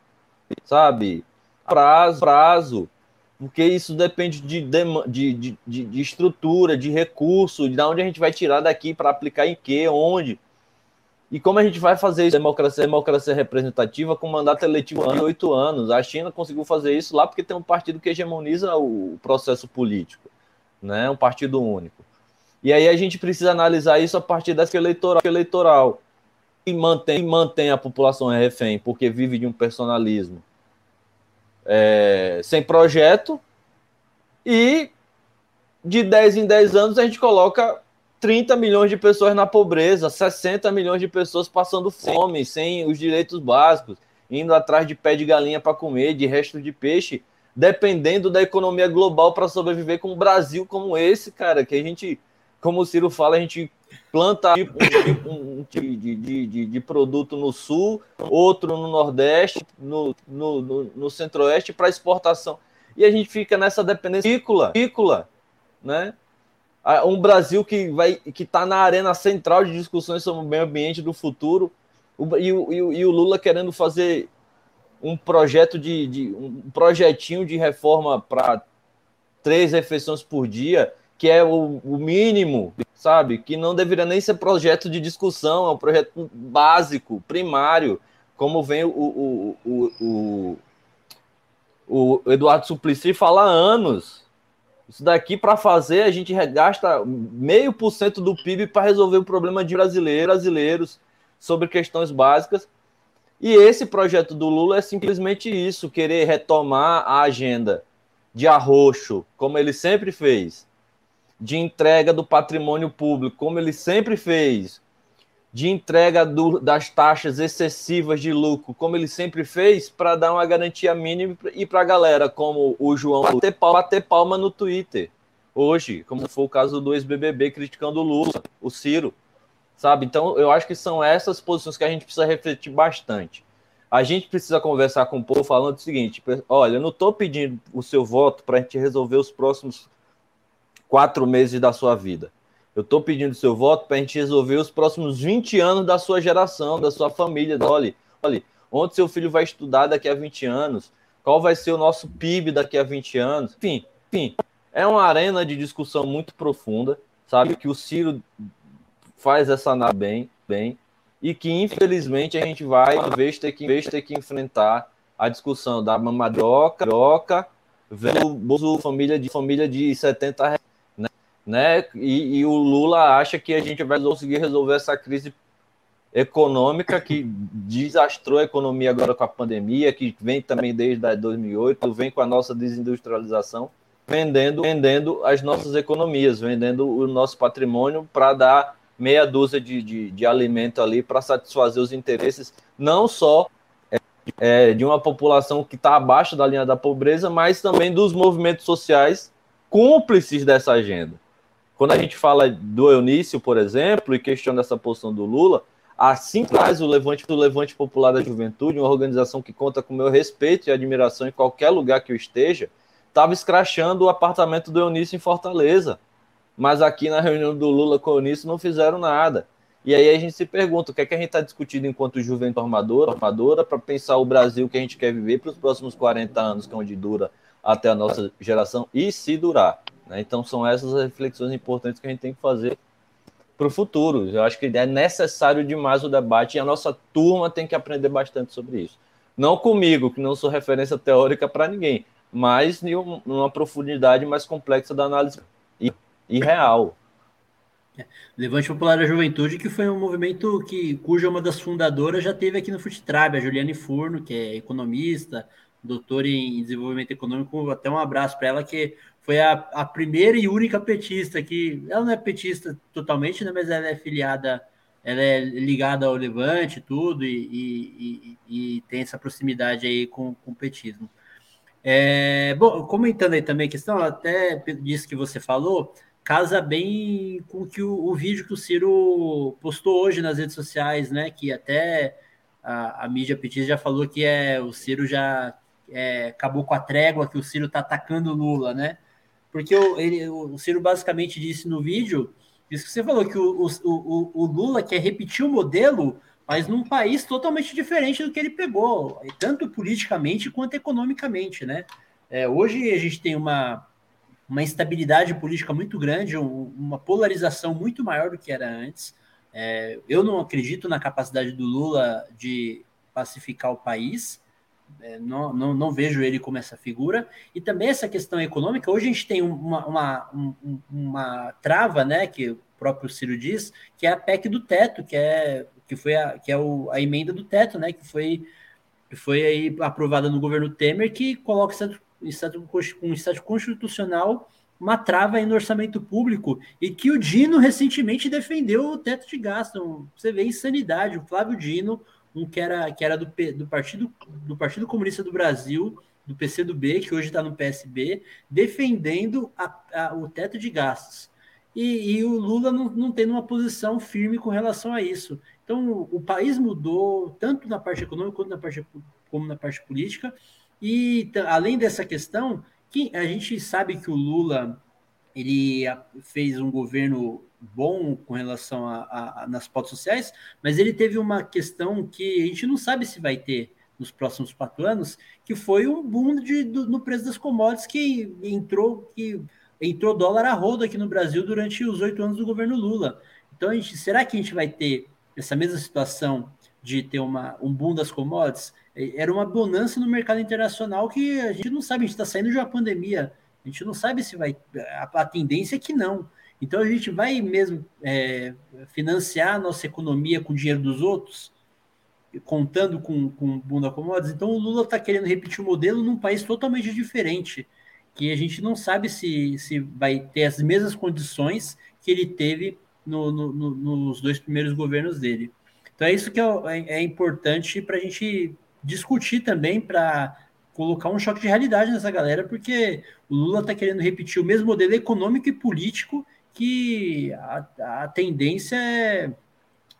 [SPEAKER 3] sabe? Prazo, prazo, porque isso depende de, de, de, de estrutura, de recurso, de onde a gente vai tirar daqui para aplicar em quê, onde. E como a gente vai fazer isso? Democracia, democracia representativa com mandato eletivo de oito anos. A China conseguiu fazer isso lá porque tem um partido que hegemoniza o processo político, né? um partido único. E aí a gente precisa analisar isso a partir dessa eleitoral. eleitoral. E mantém, mantém a população refém, porque vive de um personalismo é, sem projeto. E de 10 em 10 anos a gente coloca 30 milhões de pessoas na pobreza, 60 milhões de pessoas passando fome, sem os direitos básicos, indo atrás de pé de galinha para comer, de restos de peixe, dependendo da economia global para sobreviver com um Brasil como esse, cara, que a gente como o Ciro fala, a gente planta um, um tipo de, de, de, de, produto no sul, outro no nordeste, no, no, no, no centro-oeste para exportação. E a gente fica nessa dependência agrícola né? Um Brasil que vai que está na arena central de discussões sobre o meio ambiente do futuro, e, o, e o Lula querendo fazer um projeto de, de um projetinho de reforma para três refeições por dia que é o, o, mínimo, sabe? Que não deveria nem ser projeto de discussão, é um projeto básico, primário, como vem o, o, o, o, o Eduardo Suplicy fala há anos. Isso daqui para fazer, a gente gasta meio por cento do PIB para resolver o problema de brasileiros, brasileiros sobre questões básicas. E esse projeto do Lula é simplesmente isso: querer retomar a agenda de arroxo, como ele sempre fez, de entrega do patrimônio público, como ele sempre fez, de entrega do, das taxas excessivas de lucro, como ele sempre fez, para dar uma garantia mínima e para a galera, como o João bater palma, bater palma no Twitter hoje, como foi o caso do ex-BBB criticando o Lula, o Ciro, sabe? Então, eu acho que são essas posições que a gente precisa refletir bastante. A gente precisa conversar com o povo falando o seguinte: olha, eu não estou pedindo o seu voto para a gente resolver os próximos quatro meses da sua vida. Eu estou pedindo seu voto para a gente resolver os próximos 20 anos da sua geração, da sua família. Olha, olha, onde seu filho vai estudar daqui a 20 anos, qual vai ser o nosso PIB daqui a 20 anos. Enfim, enfim, é uma arena de discussão muito profunda, sabe? Que o Ciro faz essa análise bem, bem, e que infelizmente a gente vai, uma vez, ter que, vez, ter que enfrentar a discussão da mamadroca, vendo família de família de 70 reais né? E, e, o Lula acha que a gente vai conseguir resolver essa crise econômica que desastrou a economia agora com a pandemia, que vem também desde 2008, vem com a nossa desindustrialização, vendendo, vendendo as nossas economias, vendendo o nosso patrimônio para dar meia dúzia de, de, de alimento ali para satisfazer os interesses não só é, é de uma população que está abaixo da linha da pobreza, mas também dos movimentos sociais cúmplices dessa agenda. Quando a gente fala do Eunício, por exemplo, e questiona essa posição do Lula, assim traz o Levante do Levante Popular da Juventude, uma organização que conta com meu respeito e admiração em qualquer lugar que eu esteja, estava escrachando o apartamento do Eunício em Fortaleza. mas aqui na reunião do Lula com o Unício não fizeram nada. E aí a gente se pergunta o que é que a gente está discutindo enquanto juventude armadora, armadora para pensar o Brasil que a gente quer viver para os próximos 40 anos, que é onde dura até a nossa geração, e se durar. Né? Então são essas reflexões importantes que a gente tem que fazer para o futuro. Eu acho que é necessário demais o debate e a nossa turma tem que aprender bastante sobre isso. Não comigo, que não sou referência teórica para ninguém, mas em uma profundidade mais complexa da análise e real.
[SPEAKER 1] É. Levante Popular da Juventude, que foi um movimento que, cuja uma das fundadoras já teve aqui no Futetrab, a Juliane Furno, que é economista, doutora em desenvolvimento econômico. Até um abraço para ela, que foi a, a primeira e única petista que. Ela não é petista totalmente, né, mas ela é filiada, ela é ligada ao Levante tudo, e, e, e, e tem essa proximidade aí com, com o petismo. É, bom, comentando aí também a questão, até disso que você falou, casa bem com que o, o, vídeo que o Ciro postou hoje nas redes sociais, né? Que até a, a mídia petista já falou que é o Ciro já é, acabou com a trégua, que o Ciro está atacando o Lula, né? Porque o, ele, o Ciro basicamente disse no vídeo, isso que você falou, que o, o, o Lula quer repetir o modelo, mas num país totalmente diferente do que ele pegou, tanto politicamente quanto economicamente, né? É, hoje a gente tem uma, uma instabilidade política muito grande, uma polarização muito maior do que era antes. É, eu não acredito na capacidade do Lula de pacificar o país, não, não, não, vejo ele como essa figura. E também essa questão econômica, hoje a gente tem uma, uma, um, uma trava, né, que o próprio Ciro diz, que é a PEC do teto, que é, que foi a, que é o, a emenda do teto, né, que foi, que foi aí aprovada no governo Temer, que coloca estado, com estado constitucional uma trava aí no orçamento público e que o Dino recentemente defendeu o teto de gasto. Você vê insanidade. O Flávio Dino, um que era, que era do, do, Partido, do Partido Comunista do Brasil, do PCdoB, que hoje está no PSB, defendendo a, a, o teto de gastos. E, e o Lula não, não tendo uma posição firme com relação a isso. Então, o, o país mudou, tanto na parte econômica quanto na parte, como na parte política, e além dessa questão, que a gente sabe que o Lula ele fez um governo bom com relação a, a, a, nas pautas sociais, mas ele teve uma questão que a gente não sabe se vai ter nos próximos quatro anos, que foi um boom de, do, no preço das commodities que entrou que entrou dólar a rodo aqui no Brasil durante os oito anos do governo Lula. Então, a gente, será que a gente vai ter essa mesma situação de ter uma, um boom das commodities? era uma bonança no mercado internacional que a gente não sabe, a gente está saindo de uma pandemia, a gente não sabe se vai. A, a tendência é que não. Então a gente vai mesmo é, financiar a nossa economia com o dinheiro dos outros, contando com, com bunda commodities. Então o Lula está querendo repetir o modelo num país totalmente diferente, que a gente não sabe se, se vai ter as mesmas condições que ele teve no, no, no, nos dois primeiros governos dele. Então é isso que é, é, é importante para a gente discutir também para colocar um choque de realidade nessa galera, porque o Lula está querendo repetir o mesmo modelo econômico e político que a, a tendência é,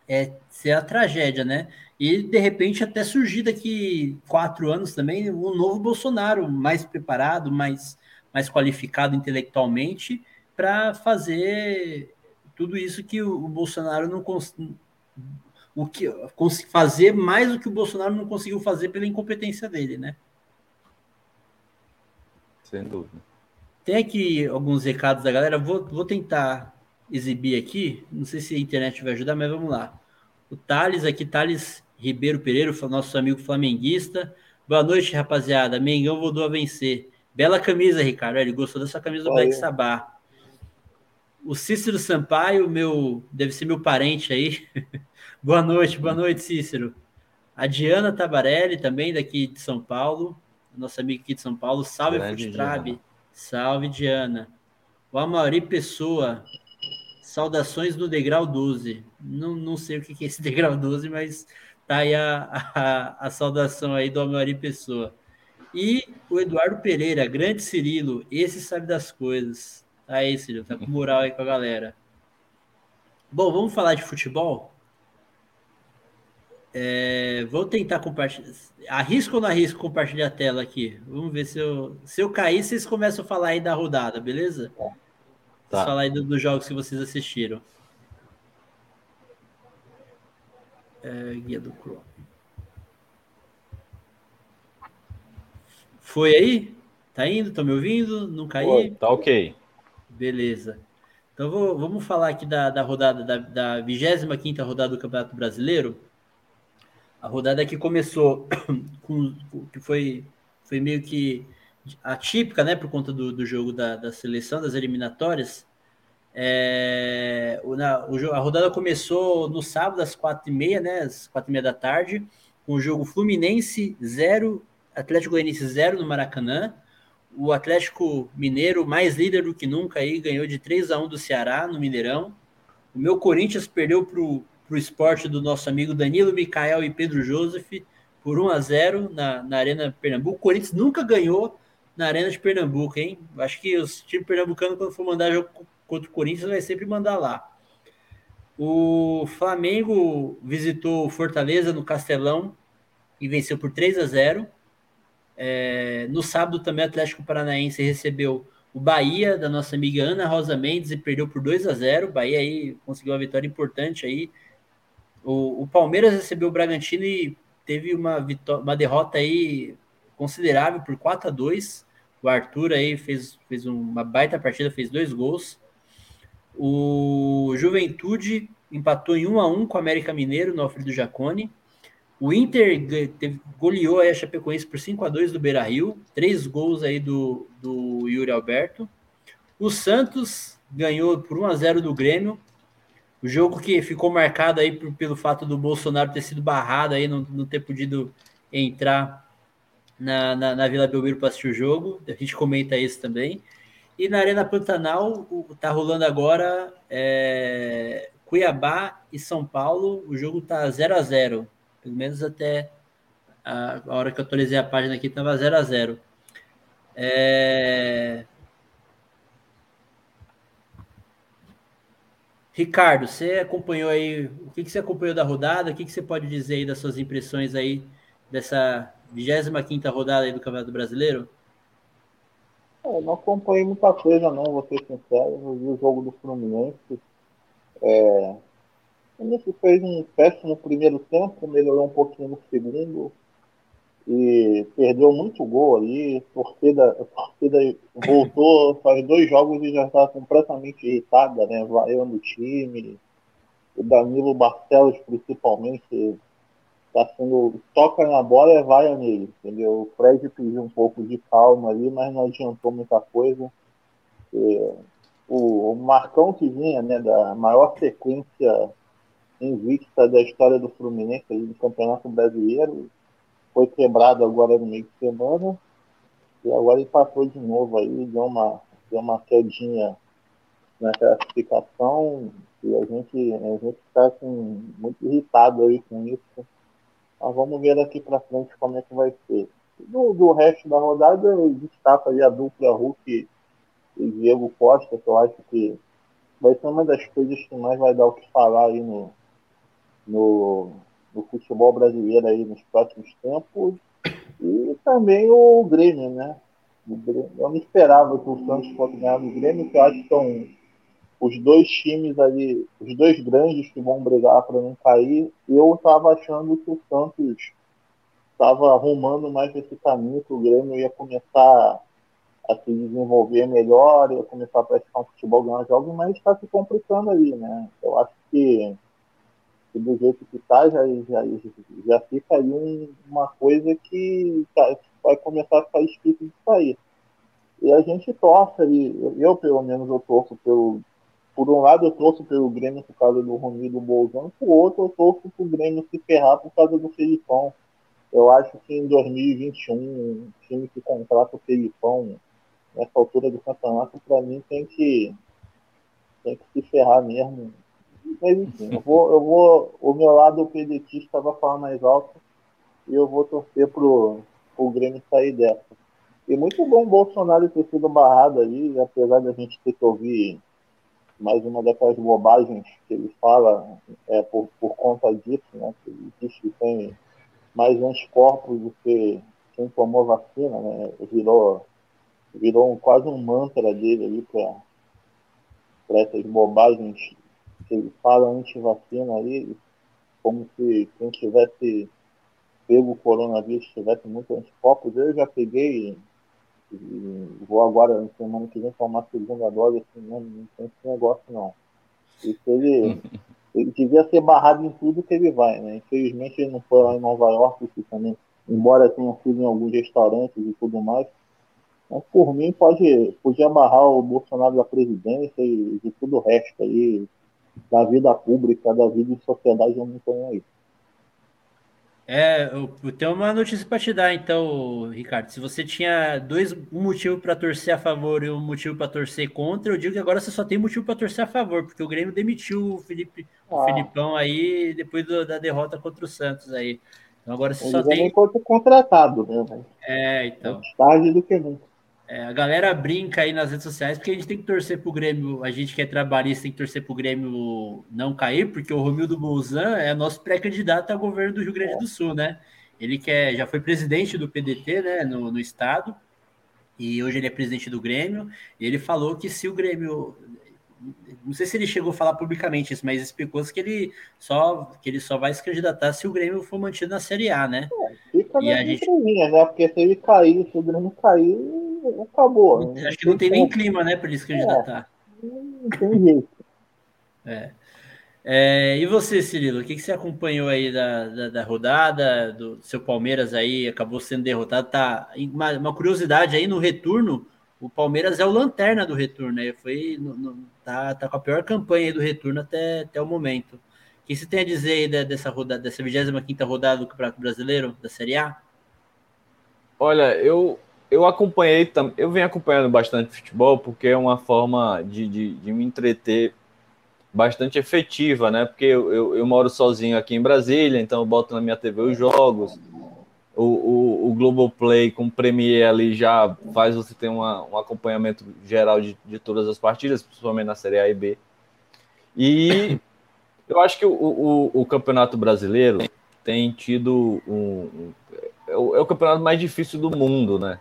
[SPEAKER 1] é ser a tragédia, né? E de repente até surgir daqui quatro anos também um novo Bolsonaro mais preparado, mais, mais qualificado intelectualmente para fazer tudo isso que o, o Bolsonaro não, o que fazer mais do que o Bolsonaro não conseguiu fazer pela incompetência dele, né?
[SPEAKER 3] Sem dúvida.
[SPEAKER 1] Tem aqui alguns recados da galera, vou, vou tentar exibir aqui, não sei se a internet vai ajudar, mas vamos lá. O Thales aqui, Thales Ribeiro Pereira, nosso amigo flamenguista. Boa noite, rapaziada. Mengão voltou a vencer. Bela camisa, Ricardo. Ele gostou dessa camisa do Black Sabbath. O Cícero Sampaio, meu, deve ser meu parente aí. Boa noite, boa noite, Cícero. A Diana Tabarelli, também daqui de São Paulo, nossa amiga aqui de São Paulo. Salve, Futrab. Salve, Diana. O Amauri Pessoa. Saudações do degrau 12. Não, não sei o que é esse degrau 12, mas tá aí a, a, a saudação aí do Amauri Pessoa. E o Eduardo Pereira, grande Cirilo, esse sabe das coisas. Tá aí, Cirilo, tá com moral aí com a galera. Bom, vamos falar de futebol? É, vou tentar compartilhar. Arrisco ou não arrisco compartilhar a tela aqui? Vamos ver se eu, se eu cair, vocês começam a falar aí da rodada, beleza? Tá. Falar aí dos jogos que vocês assistiram. É, guia do Chrome. Foi aí? Tá indo? Tá me ouvindo? Não caí?
[SPEAKER 3] tá ok.
[SPEAKER 1] Beleza. Então vou, vamos falar aqui da, da rodada, da, da 25 rodada do Campeonato Brasileiro. A rodada que começou com, que foi, foi meio que atípica, né, por conta do, do jogo da, da seleção, das eliminatórias. É, o, na, o, a rodada começou no sábado, às quatro e meia, né, às quatro e meia da tarde, com o jogo Fluminense 0, Atlético Goianiense 0 no Maracanã. O Atlético Mineiro, mais líder do que nunca, aí, ganhou de 3 a 1 do Ceará no Mineirão. O meu Corinthians perdeu para o esporte do nosso amigo Danilo Micael e Pedro Joseph por 1 a 0 na, na Arena Pernambuco. O Corinthians nunca ganhou na Arena de Pernambuco, hein? Acho que os times pernambucanos, quando for mandar jogo contra o Corinthians, vai sempre mandar lá. O Flamengo visitou Fortaleza no Castelão e venceu por 3 a 0. É, no sábado também o Atlético Paranaense recebeu o Bahia, da nossa amiga Ana Rosa Mendes, e perdeu por 2 a 0. O Bahia aí conseguiu uma vitória importante aí. O, o Palmeiras recebeu o Bragantino e teve uma, uma derrota aí considerável por 4 a 2. O Arthur aí fez, fez uma baita partida, fez dois gols. O Juventude empatou em 1 a 1 com o América Mineiro no Alfredo Jacone. O Inter teve, goleou a Chapecoense por 5 a 2 do Beira-Rio, três gols aí do, do Yuri Alberto. O Santos ganhou por 1 a 0 do Grêmio. O jogo que ficou marcado aí por, pelo fato do Bolsonaro ter sido barrado aí, não, não ter podido entrar na, na, na Vila Belmiro para assistir o jogo. A gente comenta isso também. E na Arena Pantanal, tá rolando agora é, Cuiabá e São Paulo. O jogo tá 0 a 0 pelo menos até a, a hora que eu atualizei a página aqui, estava 0 a 0 é... Ricardo, você acompanhou aí, o que, que você acompanhou da rodada? O que, que você pode dizer aí das suas impressões aí dessa 25ª rodada aí do Campeonato Brasileiro?
[SPEAKER 2] É, não acompanhei muita coisa não, vou ser sincero. Eu vi o jogo do Fluminense. É, o Fluminense fez um péssimo primeiro tempo, melhorou um pouquinho no segundo e perdeu muito gol ali. A torcida, torcida voltou, faz dois jogos e já está completamente irritada, né? Vaiando o time. O Danilo Barcelos, principalmente, está sendo. toca na bola e vai nele, entendeu? O Fred pediu um pouco de calma ali, mas não adiantou muita coisa. E, o, o Marcão que vinha, né, da maior sequência invicta da história do Fluminense aí, no Campeonato Brasileiro. Foi quebrado agora no meio de semana. E agora ele passou de novo aí, deu uma, deu uma quedinha na classificação. E a gente a gente está assim, muito irritado aí com isso. Mas vamos ver daqui para frente como é que vai ser. Do, do resto da rodada, eu destaco aí a dupla Hulk e Diego Costa, que eu acho que vai ser uma das coisas que mais vai dar o que falar aí no, no, no futebol brasileiro aí nos próximos tempos. E também o Grêmio, né? Eu não esperava que o Santos fosse ganhar do Grêmio, que eu acho que são os dois times ali, os dois grandes que vão brigar para não cair. Eu estava achando que o Santos estava arrumando mais esse caminho, que o Grêmio ia começar a se desenvolver melhor, ia começar a praticar um futebol, ganhar jogos, mas está se complicando ali, né? Eu acho que do jeito que está, já, já, já fica aí um, uma coisa que tá, vai começar a ficar difícil de sair. E a gente torce ali, eu pelo menos eu torço pelo. Por um lado eu torço pelo Grêmio por causa do Rony do Bolzano, por outro eu torço pro Grêmio se ferrar por causa do Felipão. Eu acho que em 2021, um time que contrata o Felipão nessa altura do campeonato, para mim tem que, tem que se ferrar mesmo mas enfim, eu vou, eu vou. O meu lado pedetista vai falar mais alto e eu vou torcer pro, pro Grêmio sair dessa. E muito bom o Bolsonaro ter sido barrado ali, apesar da gente ter que ouvir mais uma daquelas bobagens que ele fala é, por, por conta disso, né? Que ele diz que tem mais anticorpos do que quem tomou vacina, né? Virou, virou um, quase um mantra dele ali para interpreta as bobagens que ele fala anti-vacina aí, como se quem tivesse pego o coronavírus tivesse muito anticorpos. Eu já peguei e vou agora, na semana que vem, tomar a segunda dose, assim, não, não tem esse negócio não. Isso ele, ele devia ser barrado em tudo que ele vai, né? Infelizmente ele não foi lá em Nova York, que também, embora tenha sido em alguns restaurantes e tudo mais, mas por mim pode, podia barrar o Bolsonaro da presidência e de tudo o resto aí, da vida pública, da vida em sociedade, eu não tenho aí.
[SPEAKER 1] É, eu, tenho uma notícia para te dar, então, Ricardo. Se você tinha dois um motivo para torcer a favor e um motivo para torcer contra, eu digo que agora você só tem motivo para torcer a favor, porque o Grêmio demitiu o Felipe, ah. o Felipão aí depois do, da derrota contra o Santos aí. Então agora você Ele só tem.
[SPEAKER 2] contratado, né?
[SPEAKER 1] É, então.
[SPEAKER 2] Mais tarde do que nunca.
[SPEAKER 1] É, a galera brinca aí nas redes sociais porque a gente tem que torcer pro Grêmio, a gente que é trabalhista tem que torcer pro Grêmio não cair, porque o Romildo Bolzan é nosso pré-candidato ao governo do Rio Grande do Sul, né? Ele que é, já foi presidente do PDT, né, no, no estado, e hoje ele é presidente do Grêmio, e ele falou que se o Grêmio não sei se ele chegou a falar publicamente isso, mas explicou que ele só que ele só vai se candidatar se o Grêmio for mantido na Série A, né?
[SPEAKER 2] É, fica e a gente... né? Porque se ele cair, se o Grêmio cair, acabou.
[SPEAKER 1] Acho não que não tem nem clima, né, para ele se candidatar.
[SPEAKER 2] É, não tem jeito.
[SPEAKER 1] É. É, e você, Cirilo, o que, que você acompanhou aí da, da, da, rodada? Do seu Palmeiras aí acabou sendo derrotado. Tá, uma, uma curiosidade aí no retorno, o Palmeiras é o lanterna do retorno, né? Foi, no, no, tá, tá com a pior campanha do retorno até, até o momento. O que você tem a dizer aí dessa rodada, dessa 25 rodada do Campeonato Brasileiro, da Série A?
[SPEAKER 3] Olha, eu, eu acompanhei, eu venho acompanhando bastante futebol porque é uma forma de, de, de me entreter bastante efetiva, né? Porque eu, eu, eu, moro sozinho aqui em Brasília, então eu boto na minha TV os jogos. O, o, o Globoplay com o Premier ali já faz você ter uma, um acompanhamento geral de, de todas as partidas, principalmente na Série A e B. E eu acho que o, o, o Campeonato Brasileiro tem tido um, um é, o, é o campeonato mais difícil do mundo, né?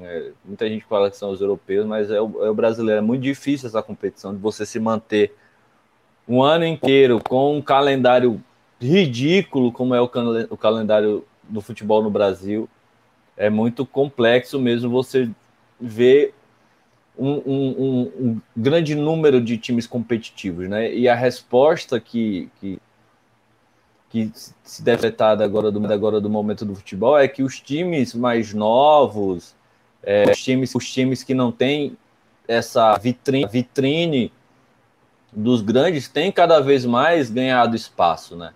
[SPEAKER 3] É, muita gente fala que são os europeus, mas é o, é o, brasileiro. É muito difícil essa competição de você se manter um ano inteiro com um calendário ridículo, como é o, o calendário do futebol no Brasil. É muito complexo mesmo você ver um, um, um, grande número de times competitivos, né? E a resposta que, que, que se deve agora do, agora do momento do futebol é que os times mais novos, é, os, times, os times que não têm essa vitrine, vitrine dos grandes têm cada vez mais ganhado espaço né,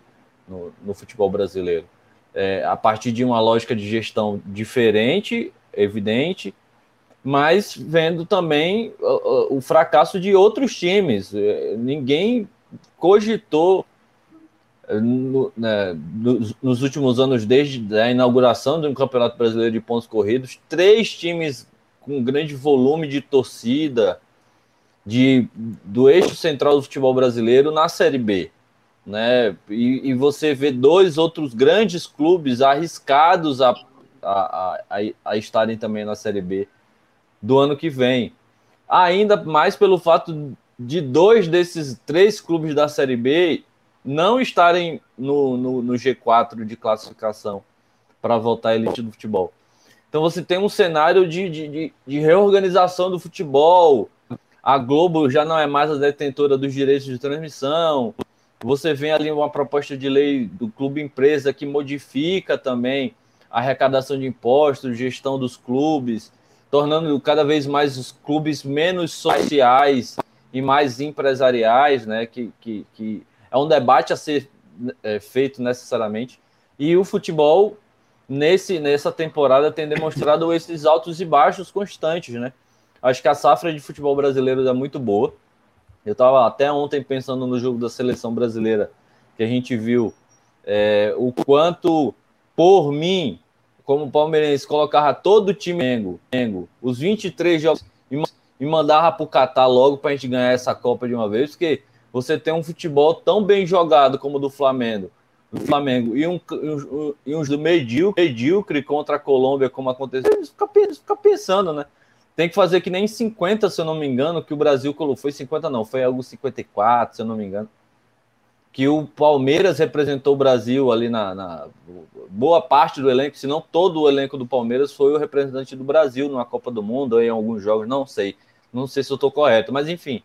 [SPEAKER 3] no, no futebol brasileiro. É, a partir de uma lógica de gestão diferente, evidente, mas vendo também o, o fracasso de outros times. É, ninguém cogitou no, né, nos últimos anos, desde a inauguração do Campeonato Brasileiro de Pontos Corridos, três times com grande volume de torcida de, do eixo central do futebol brasileiro na Série B. Né? E, e você vê dois outros grandes clubes arriscados a, a, a, a estarem também na Série B do ano que vem. Ainda mais pelo fato de dois desses três clubes da Série B não estarem no, no, no G4 de classificação para voltar à elite do futebol. Então você tem um cenário de, de, de, reorganização do futebol. A Globo já não é mais a detentora dos direitos de transmissão. Você vê ali uma proposta de lei do clube empresa que modifica também a arrecadação de impostos, gestão dos clubes, tornando cada vez mais os clubes menos sociais e mais empresariais, né? Que, que, que é um debate a ser é, feito necessariamente. E o futebol, nesse, nessa temporada, tem demonstrado esses altos e baixos constantes, né? Acho que a safra de futebol brasileiro é muito boa. Eu estava até ontem pensando no jogo da seleção brasileira, que a gente viu é, o quanto, por mim, como palmeirense, colocava todo o time os 23 jogos, e mandava para o Catar logo para a gente ganhar essa Copa de uma vez, porque você tem um futebol tão bem jogado como o do Flamengo, do Flamengo e, um, e uns do medíocre, medíocre contra a Colômbia, como aconteceu, você fica, fica pensando, né? tem que fazer que nem 50, se eu não me engano, que o Brasil. Foi 50, não, foi algo 54, se eu não me engano. Que o Palmeiras representou o Brasil ali na, na boa parte do elenco, se não todo o elenco do Palmeiras foi o representante do Brasil numa Copa do Mundo em alguns jogos, não sei. Não sei se eu estou correto, mas enfim.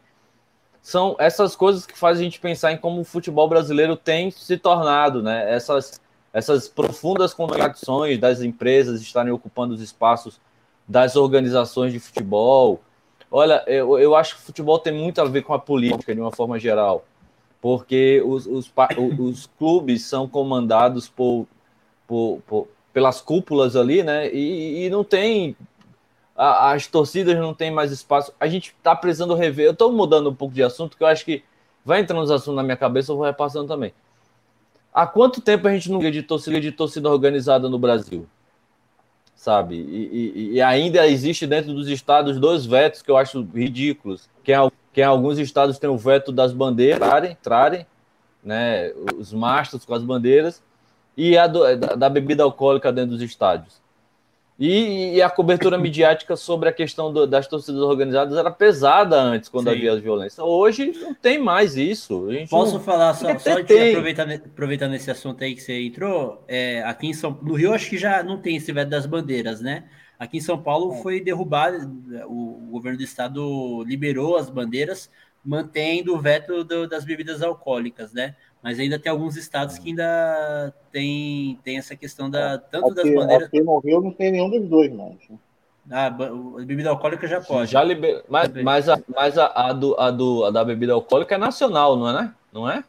[SPEAKER 3] São essas coisas que fazem a gente pensar em como o futebol brasileiro tem se tornado, né? Essas, essas profundas contradições das empresas estarem ocupando os espaços das organizações de futebol. Olha, eu, eu acho que o futebol tem muito a ver com a política, de uma forma geral, porque os, os, os clubes são comandados por, por, por, pelas cúpulas ali, né? E, e não tem. As torcidas não têm mais espaço. A gente está precisando rever. Eu estou mudando um pouco de assunto, que eu acho que vai entrando nos assuntos na minha cabeça, eu vou repassando também. Há quanto tempo a gente não de torcida, de torcida organizada no Brasil? sabe? E, e, e, ainda existe dentro dos estados dois vetos que eu acho ridículos. Que, é, que em alguns estados tem o veto das bandeiras, trarem, trarem né, os mastros com as bandeiras, e a do, da, da, bebida alcoólica dentro dos estádios. E, e a cobertura midiática sobre a questão do, das torcidas organizadas era pesada antes, quando Sim. havia as violências. Hoje não tem mais isso.
[SPEAKER 1] Posso não... falar só, só de aproveitar, aproveitar nesse assunto aí que você entrou? É, aqui em São no Rio, acho que já não tem esse veto das bandeiras, né? Aqui em São Paulo é. foi derrubado, o, o governo do estado liberou as bandeiras, mantendo o veto do, das bebidas alcoólicas, né? Mas ainda tem alguns estados que ainda tem, tem essa questão da tanto
[SPEAKER 2] aqui,
[SPEAKER 1] das bandeiras.
[SPEAKER 2] Aqui no Rio não tem nenhum dos dois, mais.
[SPEAKER 1] Ah, a bebida alcoólica já pode.
[SPEAKER 3] Já liber... Mas, mas, a, mas a, a, do, a, do, a da bebida alcoólica é nacional, não é? Né? Não é?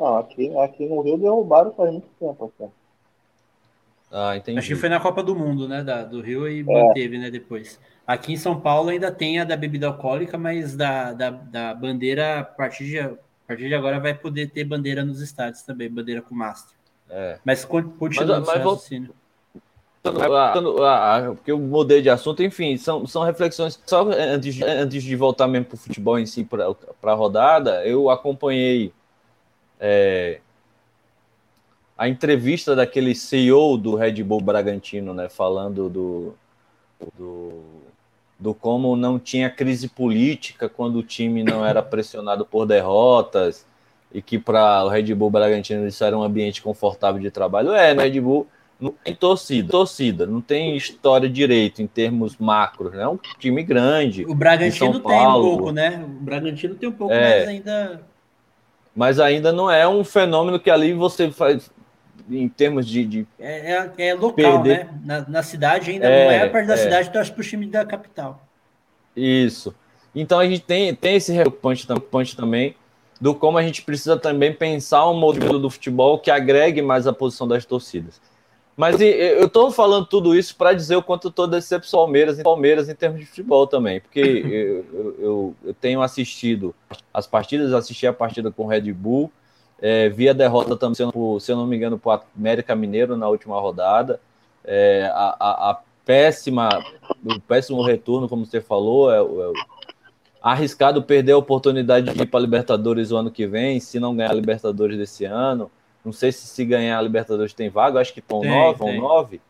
[SPEAKER 2] Não, aqui, aqui no Rio derrubaram faz muito tempo. Até.
[SPEAKER 3] Ah, entendi.
[SPEAKER 1] Acho que foi na Copa do Mundo, né? Da, do Rio e é. manteve, né? Depois. Aqui em São Paulo ainda tem a da bebida alcoólica, mas da, da, da bandeira, a partir de a partir de agora vai poder ter bandeira nos estádios também, bandeira com mastro.
[SPEAKER 3] É.
[SPEAKER 1] Mas continua mas, mas
[SPEAKER 3] raciocínio. Porque eu mudei de assunto, enfim, são, são reflexões. Só antes, antes de voltar mesmo para o futebol em si, para a rodada, eu acompanhei é, a entrevista daquele CEO do Red Bull Bragantino, né, falando do, do do como não tinha crise política quando o time não era pressionado por derrotas e que para o Red Bull Bragantino isso era um ambiente confortável de trabalho. É, no Red Bull não tem torcida, torcida, não tem história direito em termos macros, né? É um time grande.
[SPEAKER 1] O Bragantino tem um pouco, né? O Bragantino tem um pouco, é, mas ainda.
[SPEAKER 3] Mas ainda não é um fenômeno que ali você faz, em termos de. de
[SPEAKER 1] é, é, é, local, perder. né? Na, na, cidade ainda é, não é a parte da é. cidade, torce para o time da capital.
[SPEAKER 3] Isso. Então a gente tem, tem esse preocupante, também do como a gente precisa também pensar um modelo do futebol que agregue mais a posição das torcidas. Mas eu estou falando tudo isso para dizer o quanto eu estou decepcionado Palmeiras, em Palmeiras em termos de futebol também, porque eu, eu, eu, tenho assistido as partidas, assisti a partida com o Red Bull, é, vi a derrota também, se eu, se eu não me engano, para o América Mineiro na última rodada. É, a, a, a, péssima, o péssimo retorno, como você falou, é, é arriscado perder a oportunidade de ir para a Libertadores o ano que vem, se não ganhar a Libertadores desse ano. Não sei se se ganhar a Libertadores tem vaga, acho que estão nove, vão nove.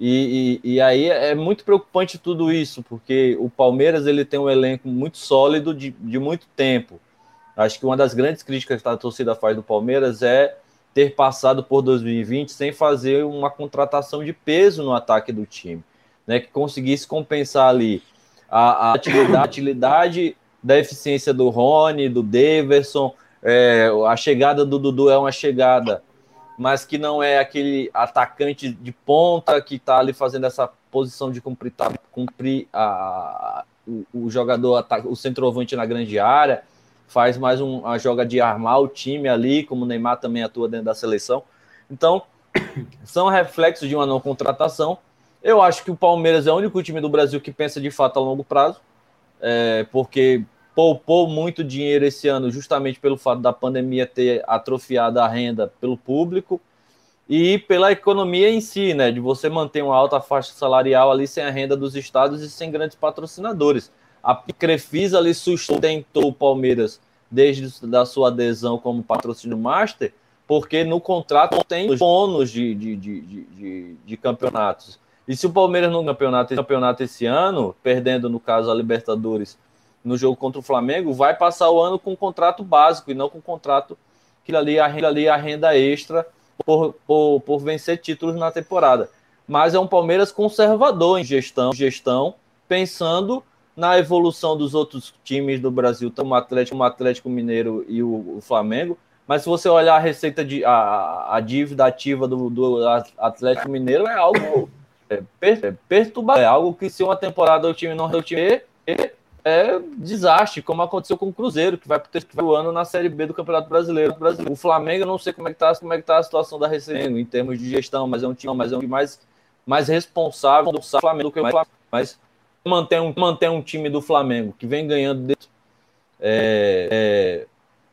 [SPEAKER 3] E, e, e, aí é muito preocupante tudo isso, porque o Palmeiras ele tem um elenco muito sólido de, de muito tempo. Acho que uma das grandes críticas que a torcida faz do Palmeiras é ter passado por 2020 sem fazer uma contratação de peso no ataque do time, né? Que conseguisse compensar ali a, a atividade, da eficiência do Rony, do Daverson, é, a chegada do Dudu é uma chegada, mas que não é aquele atacante de ponta que está ali fazendo essa posição de cumprir, tá, cumprir a, o, o jogador, o centroavante na grande área faz mais um, uma joga de armar o time ali, como o Neymar também atua dentro da seleção. Então, são reflexos de uma não contratação. Eu acho que o Palmeiras é o único time do Brasil que pensa de fato a longo prazo, é, porque poupou muito dinheiro esse ano, justamente pelo fato da pandemia ter atrofiado a renda pelo público e pela economia em si, né? De você manter uma alta faixa salarial ali sem a renda dos estados e sem grandes patrocinadores. A Crefisa ali sustentou o Palmeiras desde da sua adesão como patrocínio master, porque no contrato tem bônus de, de, de, de, de campeonatos. E se o Palmeiras no campeonato, campeonato esse ano, perdendo, no caso, a Libertadores no jogo contra o Flamengo, vai passar o ano com um contrato básico e não com um contrato que ali a renda, ali a renda extra por, por, por vencer títulos na temporada. Mas é um Palmeiras conservador em gestão, gestão pensando na evolução dos outros times do Brasil, como o Atlético, o Atlético Mineiro e o, o, Flamengo. Mas se você olhar a receita de a, a dívida ativa do, do Atlético Mineiro é algo é, per, perturbador, é algo que se uma temporada o time não resolver, é desastre, como aconteceu com o Cruzeiro, que vai ter o ano na Série B do Campeonato Brasileiro. O Flamengo, não sei como é que tá, como é que tá a situação da Receita em termos de gestão, mas é um time, mas é um time mais, mais responsável do Flamengo do que o Flamengo. Mas manter um, manter um time do Flamengo que vem ganhando é, é,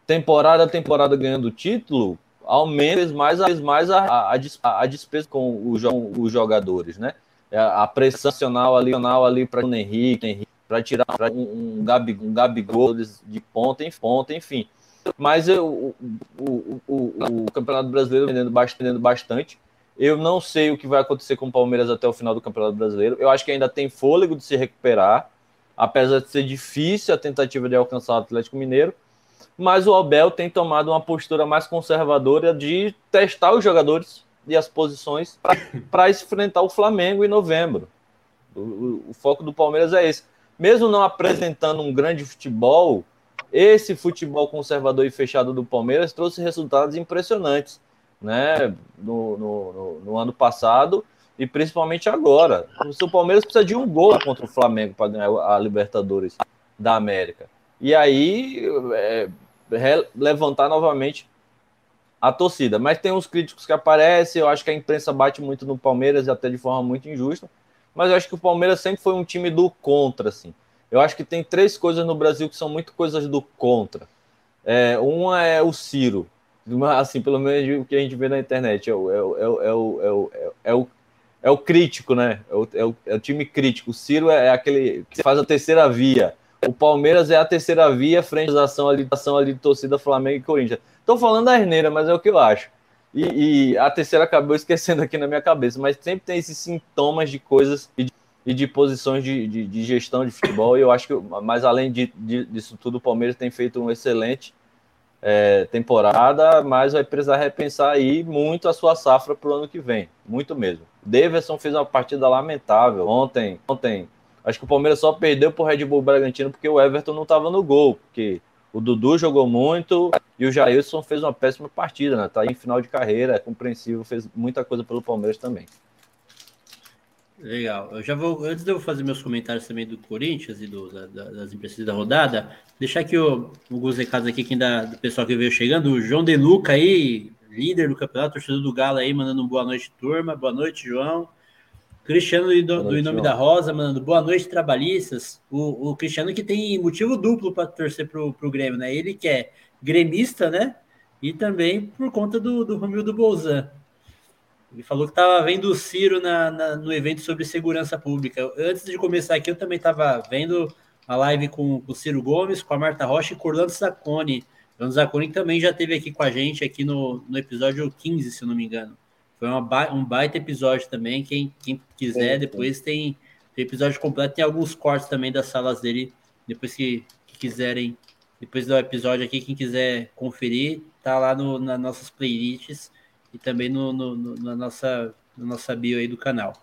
[SPEAKER 3] temporada a temporada ganhando título, aumenta mais, mais a, a, a, despesa com os, os jogadores, né? É, a pressão nacional ali, ali para o Henrique, para tirar um, um, Gabi, um Gabigol de ponta em ponta, enfim. Mas eu, o, o, o, o Campeonato Brasileiro vendendo bastante, vendendo bastante. Eu não sei o que vai acontecer com o Palmeiras até o final do Campeonato Brasileiro. Eu acho que ainda tem fôlego de se recuperar, apesar de ser difícil a tentativa de alcançar o Atlético Mineiro mas o Abel tem tomado uma postura mais conservadora de testar os jogadores e as posições para enfrentar o Flamengo em novembro. O, o, o, foco do Palmeiras é esse. Mesmo não apresentando um grande futebol, esse futebol conservador e fechado do Palmeiras trouxe resultados impressionantes né? no, no, no, no ano passado e principalmente agora. O Palmeiras precisa de um gol contra o Flamengo para ganhar a Libertadores da América. E aí, é, levantar novamente a torcida. Mas tem uns críticos que aparecem, eu acho que a imprensa bate muito no Palmeiras, até de forma muito injusta. Mas eu acho que o Palmeiras sempre foi um time do contra, assim. Eu acho que tem três coisas no Brasil que são muito coisas do contra. É, uma é o Ciro, assim, pelo menos o que a gente vê na internet, é o, é o, é o, é o, é o, é o, é o crítico, né? É o, é o, é o time crítico. O Ciro é aquele que faz a terceira via o Palmeiras é a terceira via frente à ação ali, ação ali de torcida Flamengo e Corinthians. Estou falando da Arneira, mas é o que eu acho. E, e, a terceira acabou esquecendo aqui na minha cabeça, mas sempre tem esses sintomas de coisas e de, e de posições de, de, de, gestão de futebol. E eu acho que, mas além de, disso tudo, o Palmeiras tem feito um excelente é, temporada, mas vai precisar repensar aí muito a sua safra para o ano que vem, muito mesmo. Davidson fez uma partida lamentável ontem. Ontem Acho que o Palmeiras só perdeu pro Red Bull Bragantino porque o Everton não estava no gol, porque o Dudu jogou muito e o Jailson fez uma péssima partida, né? Tá em final de carreira, é compreensível, fez muita coisa pelo Palmeiras também.
[SPEAKER 1] Legal. Eu já vou, antes de eu fazer meus comentários também do Corinthians e do, da, das impressões da rodada, deixar aqui o, alguns recados aqui quem dá, do pessoal que veio chegando. O João De Luca aí, líder do campeonato, torcedor do Galo aí, mandando um boa noite, turma. Boa noite, João. Cristiano do, do Em Nome da Rosa, mandando boa noite, trabalhistas. O, o Cristiano que tem motivo duplo para torcer pro, pro Grêmio, né? Ele que é gremista, né? E também por conta do, do Romildo Bolzan. Ele falou que estava vendo o Ciro na, na, no evento sobre segurança pública. Antes de começar aqui, eu também estava vendo a live com, com, o Ciro Gomes, com a Marta Rocha e com o Orlando Zaconi. Orlando Zaconi também já esteve aqui com a gente aqui no, no episódio 15, se eu não me engano. Foi uma, um baita episódio também. Quem, quem quiser, depois tem, tem episódio completo. Tem alguns cortes também das salas dele. Depois que, que quiserem, depois do episódio aqui, quem quiser conferir, tá lá no, nas nossas playlists e também no, no, no, na, nossa, na nossa bio aí do canal.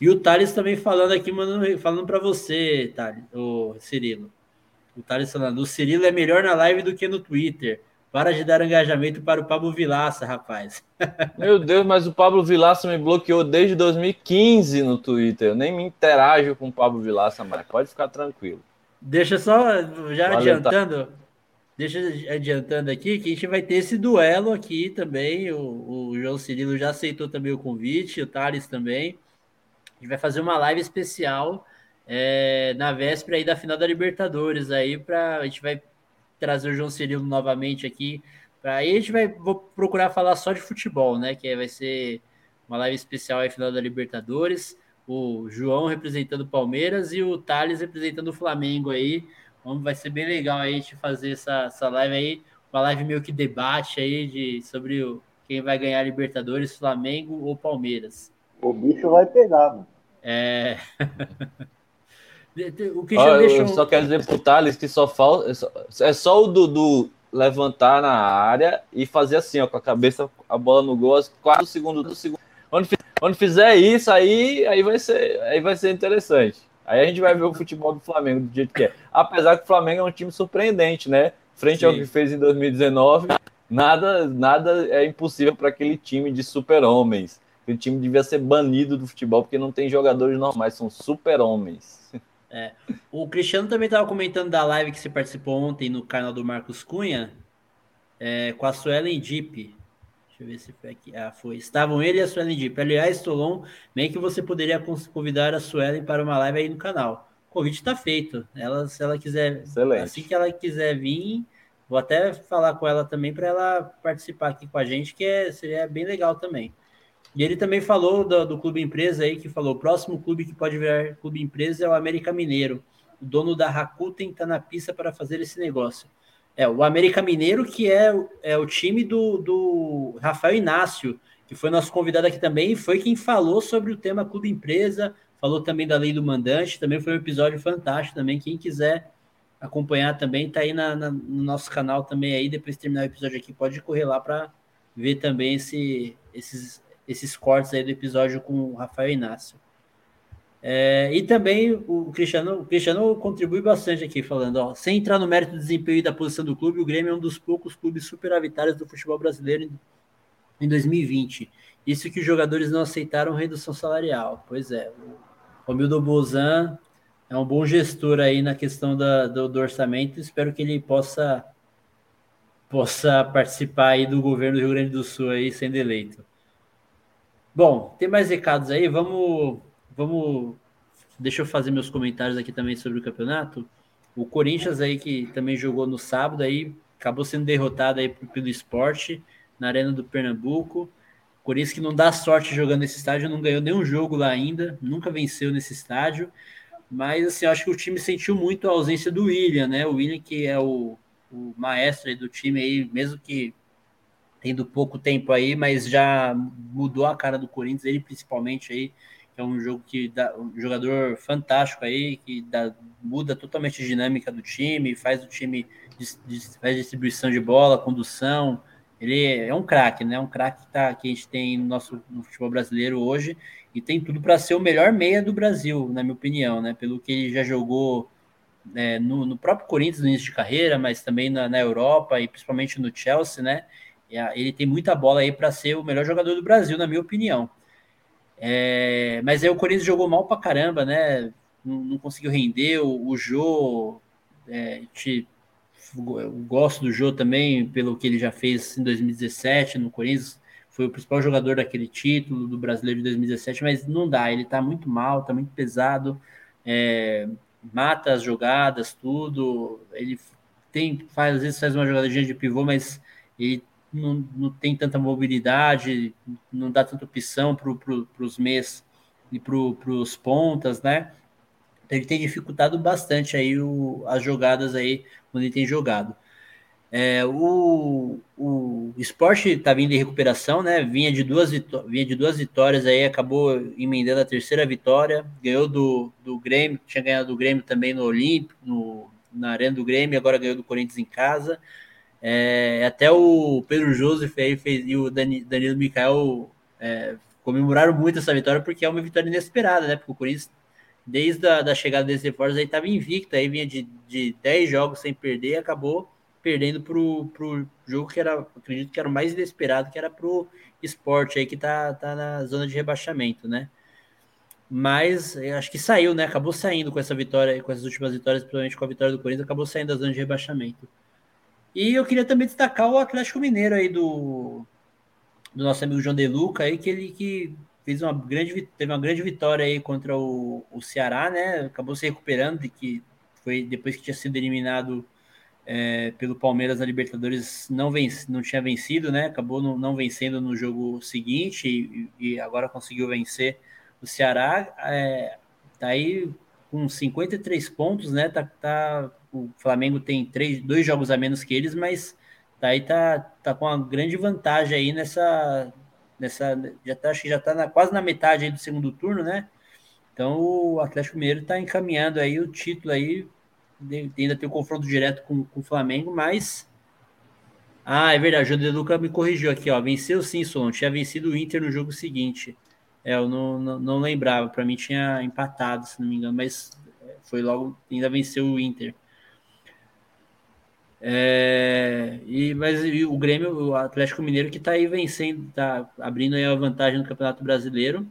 [SPEAKER 1] E o Thales também falando aqui, falando para você, Thales, o Cirilo. O Thales falando, o Cirilo é melhor na live do que no Twitter. Para de dar engajamento para o Pablo Vilaça, rapaz.
[SPEAKER 3] Meu Deus, mas o Pablo Vilaça me bloqueou desde 2015 no Twitter. Eu nem me interajo com o Pablo Vilaça mais. Pode ficar tranquilo.
[SPEAKER 1] Deixa só, já Valeu, adiantando, tá. Deixa adiantando aqui que a gente vai ter esse duelo aqui também. O, o João Cirilo já aceitou também o convite, o Thales também. A gente vai fazer uma live especial é, na véspera aí da final da Libertadores aí para a gente vai trazer o João Cirilo novamente aqui. Aí a gente vai vou procurar falar só de futebol, né? Que vai ser uma live especial aí final da Libertadores. O João representando o Palmeiras e o Thales representando o Flamengo aí. Vamos, vai ser bem legal aí a gente fazer essa, essa live aí, uma live meio que debate aí de, sobre o, quem vai ganhar Libertadores, Flamengo ou Palmeiras.
[SPEAKER 2] O bicho vai pegar, mano.
[SPEAKER 3] É... o Cristiano deixou... Eu só quero dizer pro Thales que só falta. É só o Dudu levantar na área e fazer assim, ó, com a cabeça, a bola no gol, quatro segundos do segundo. Quando, quando fizer isso, aí, aí, vai ser, aí vai ser interessante. Aí a gente vai ver o futebol do Flamengo do jeito que é. Apesar que o Flamengo é um time surpreendente, né? Frente Sim. ao que fez em 2019, nada, nada é impossível para aquele time de super-homens. Aquele time devia ser banido do futebol porque não tem jogadores normais, são super-homens.
[SPEAKER 1] É. O Cristiano também estava comentando da live que você participou ontem no canal do Marcos Cunha é, com a Suelen Deep. Deixa eu ver se foi aqui. Ah, foi. Estavam ele e a Suelen Deep. Aliás, Tolon, bem que você poderia convidar a Suelen para uma live aí no canal. O convite está feito. Ela, se ela quiser, Excelente. assim que ela quiser vir, vou até falar com ela também para ela participar aqui com a gente, que é, seria bem legal também. E ele também falou do, do clube empresa aí, que falou: o próximo clube que pode virar clube empresa é o América Mineiro. O dono da Rakuten está na pista para fazer esse negócio. É, o América Mineiro, que é, é o time do, do Rafael Inácio, que foi nosso convidado aqui também, e foi quem falou sobre o tema Clube Empresa, falou também da lei do mandante, também foi um episódio fantástico também. Quem quiser acompanhar também, tá aí na, na, no nosso canal também aí, depois de terminar o episódio aqui, pode correr lá para ver também esse, esses, esses cortes aí do episódio com o Rafael Inácio. É, e também o Cristiano, o Cristiano contribui bastante aqui, falando, ó, sem entrar no mérito do desempenho e da posição do clube, o Grêmio é um dos poucos clubes superavitários do futebol brasileiro em, em 2020. Isso que os jogadores não aceitaram redução salarial. Pois é, o Romildo Bozan é um bom gestor aí na questão da, do, do, orçamento. Espero que ele possa possa participar aí do governo do Rio Grande do Sul aí sendo eleito. Bom, tem mais recados aí? Vamos vamos. Deixa eu fazer meus comentários aqui também sobre o campeonato. O Corinthians aí, que também jogou no sábado, aí acabou sendo derrotado aí pelo esporte na Arena do Pernambuco. O Corinthians que não dá sorte jogando nesse estádio, não ganhou nenhum jogo lá ainda, nunca venceu nesse estádio. Mas assim, acho que o time sentiu muito a ausência do William, né? O William, que é o, o maestro do time aí, mesmo que tendo pouco tempo aí, mas já mudou a cara do Corinthians, ele principalmente aí é um jogo que dá um jogador fantástico aí, que dá, muda totalmente a dinâmica do time, faz o time faz distribuição de bola, condução. Ele é um craque, né? Um craque que, tá, que a gente tem no nosso no futebol brasileiro hoje e tem tudo para ser o melhor meia do Brasil, na minha opinião, né? Pelo que ele já jogou é, no, no, próprio Corinthians no início de carreira, mas também na, na Europa e principalmente no Chelsea, né? Ele tem muita bola aí para ser o melhor jogador do Brasil, na minha opinião. É, mas aí o Corinthians jogou mal pra caramba, né? Não, não conseguiu render. O, o Jô, é, te, eu gosto do Jô também, pelo que ele já fez em 2017 no Corinthians. Foi o principal jogador daquele título do brasileiro de 2017, mas não dá, ele tá muito mal, tá muito pesado, é, mata as jogadas, tudo. Ele tem, faz, às vezes faz uma jogadinha de pivô, mas ele não, não tem tanta mobilidade, não dá tanta opção para pro, os meias e para os pontas, né? Então, ele tem dificultado bastante aí o, as jogadas aí quando ele tem jogado. É, o, o esporte está vindo em recuperação, né? Vinha de duas, vinha de duas vitórias aí, acabou emendando a terceira vitória, ganhou do, do Grêmio, tinha ganhado do Grêmio também no Olímpico, no, na Arena do Grêmio, agora ganhou do Corinthians em casa. É, até o Pedro Joseph aí fez, e o Dani, Danilo Mikael é, comemoraram muito essa vitória porque é uma vitória inesperada, né? Porque o Corinthians, desde a da chegada desses reforços, aí estava invicto, aí vinha de, de 10 jogos sem perder e acabou perdendo para o jogo que era, acredito que era o mais inesperado, que era para o esporte aí que tá, tá na zona de rebaixamento, né? Mas acho que saiu, né? Acabou saindo com essa vitória, com essas últimas vitórias, principalmente com a vitória do Corinthians, acabou saindo da zona de rebaixamento. E eu queria também destacar o Atlético Mineiro aí do, do nosso amigo João De Luca aí, que ele que fez uma grande, teve uma grande vitória aí contra o, o Ceará, né? Acabou se recuperando de que foi depois que tinha sido eliminado é, pelo Palmeiras na Libertadores, não, vence, não tinha vencido, né? Acabou não, não vencendo no jogo seguinte e, e, agora conseguiu vencer o Ceará. É, tá aí com 53 pontos, né? Tá, tá o Flamengo tem três, dois jogos a menos que eles, mas daí tá, tá com uma grande vantagem aí nessa. nessa já tá, acho que já tá na, quase na metade do segundo turno, né? Então o Atlético Mineiro está encaminhando aí o título aí, ainda tem o confronto direto com, com o Flamengo, mas ah, é verdade, o De Luca me corrigiu aqui, ó. Venceu sim, Solon. Tinha vencido o Inter no jogo seguinte. É, eu não, não, não lembrava. Para mim tinha empatado, se não me engano, mas foi logo, ainda venceu o Inter. É, e, mas e o Grêmio, o Atlético Mineiro, que está aí vencendo, está abrindo aí a vantagem no Campeonato Brasileiro.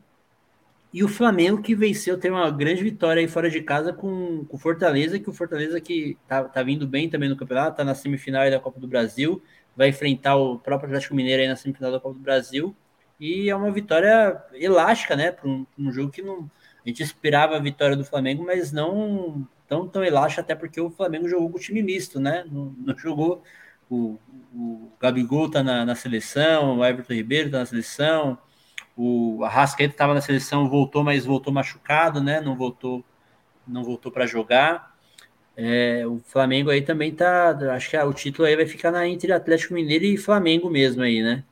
[SPEAKER 1] E o Flamengo que venceu, tem uma grande vitória aí fora de casa com o Fortaleza, que o Fortaleza que tá, tá vindo bem também no campeonato, tá na semifinal da Copa do Brasil, vai enfrentar o próprio Atlético Mineiro aí na semifinal da Copa do Brasil. E é uma vitória elástica, né? Para um, um, jogo que não. A gente esperava a vitória do Flamengo, mas não tão, tão elástica, até porque o Flamengo jogou com o time misto, né? Não, não jogou. O, o Gabigol tá na, na, seleção, o Everton Ribeiro tá na seleção, o Arrascaeta estava na seleção, voltou, mas voltou machucado, né? Não voltou, não voltou para jogar. É, o Flamengo aí também tá. Acho que o título aí vai ficar na entre Atlético Mineiro e Flamengo mesmo aí, né?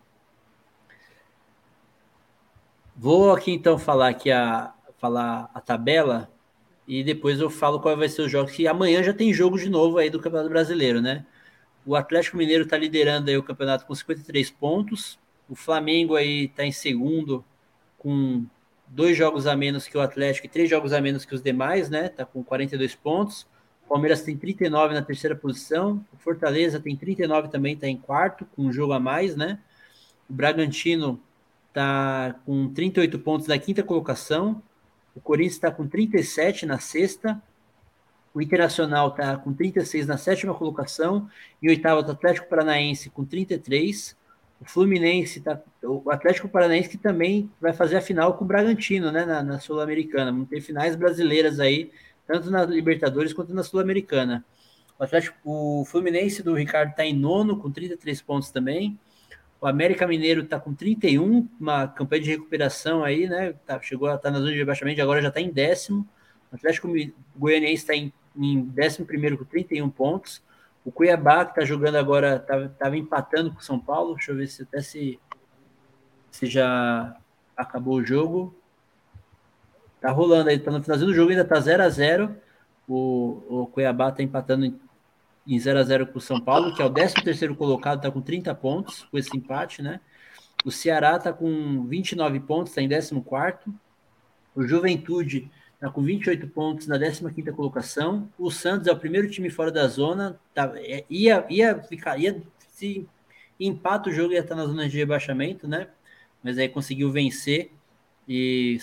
[SPEAKER 1] Vou aqui então falar aqui a falar a tabela e depois eu falo qual vai ser o jogo. Que amanhã já tem jogo de novo aí do Campeonato Brasileiro, né? O Atlético Mineiro está liderando aí o campeonato com 53 pontos. O Flamengo aí está em segundo com dois jogos a menos que o Atlético e três jogos a menos que os demais, né? Tá com 42 pontos. O Palmeiras tem 39 na terceira posição. O Fortaleza tem 39 também, está em quarto, com um jogo a mais, né? O Bragantino está com 38 pontos na quinta colocação. O Corinthians está com 37 na sexta. O Internacional está com 36 na sétima colocação. E o oitavo o Atlético Paranaense com 33. O Fluminense tá. O Atlético Paranaense que também vai fazer a final com o Bragantino, né? Na, na Sul-Americana. Vamos ter finais brasileiras aí, tanto na Libertadores quanto na Sul-Americana. O o Fluminense do Ricardo está em nono, com 33 pontos também. O América Mineiro está com 31, uma campanha de recuperação aí, né? Tá, chegou a estar tá na zona de rebaixamento, agora já está em décimo. O Atlético Goianiense está em, em décimo primeiro com 31 pontos. O Cuiabá, que está jogando agora, estava tá, empatando com o São Paulo. Deixa eu ver se até se, se já acabou o jogo. Tá rolando aí, tá no finalzinho do jogo, ainda tá 0 a 0 O, o Cuiabá tá empatando em em 0 a 0 com o São Paulo, que é o 13º colocado, está com 30 pontos com esse empate, né? O Ceará está com 29 pontos, está em 14º. O Juventude está com 28 pontos na 15ª colocação. O Santos é o primeiro time fora da zona, tá, é, ia, ia ficar, ia, se empata o jogo ia estar na zona de rebaixamento, né? Mas aí conseguiu vencer e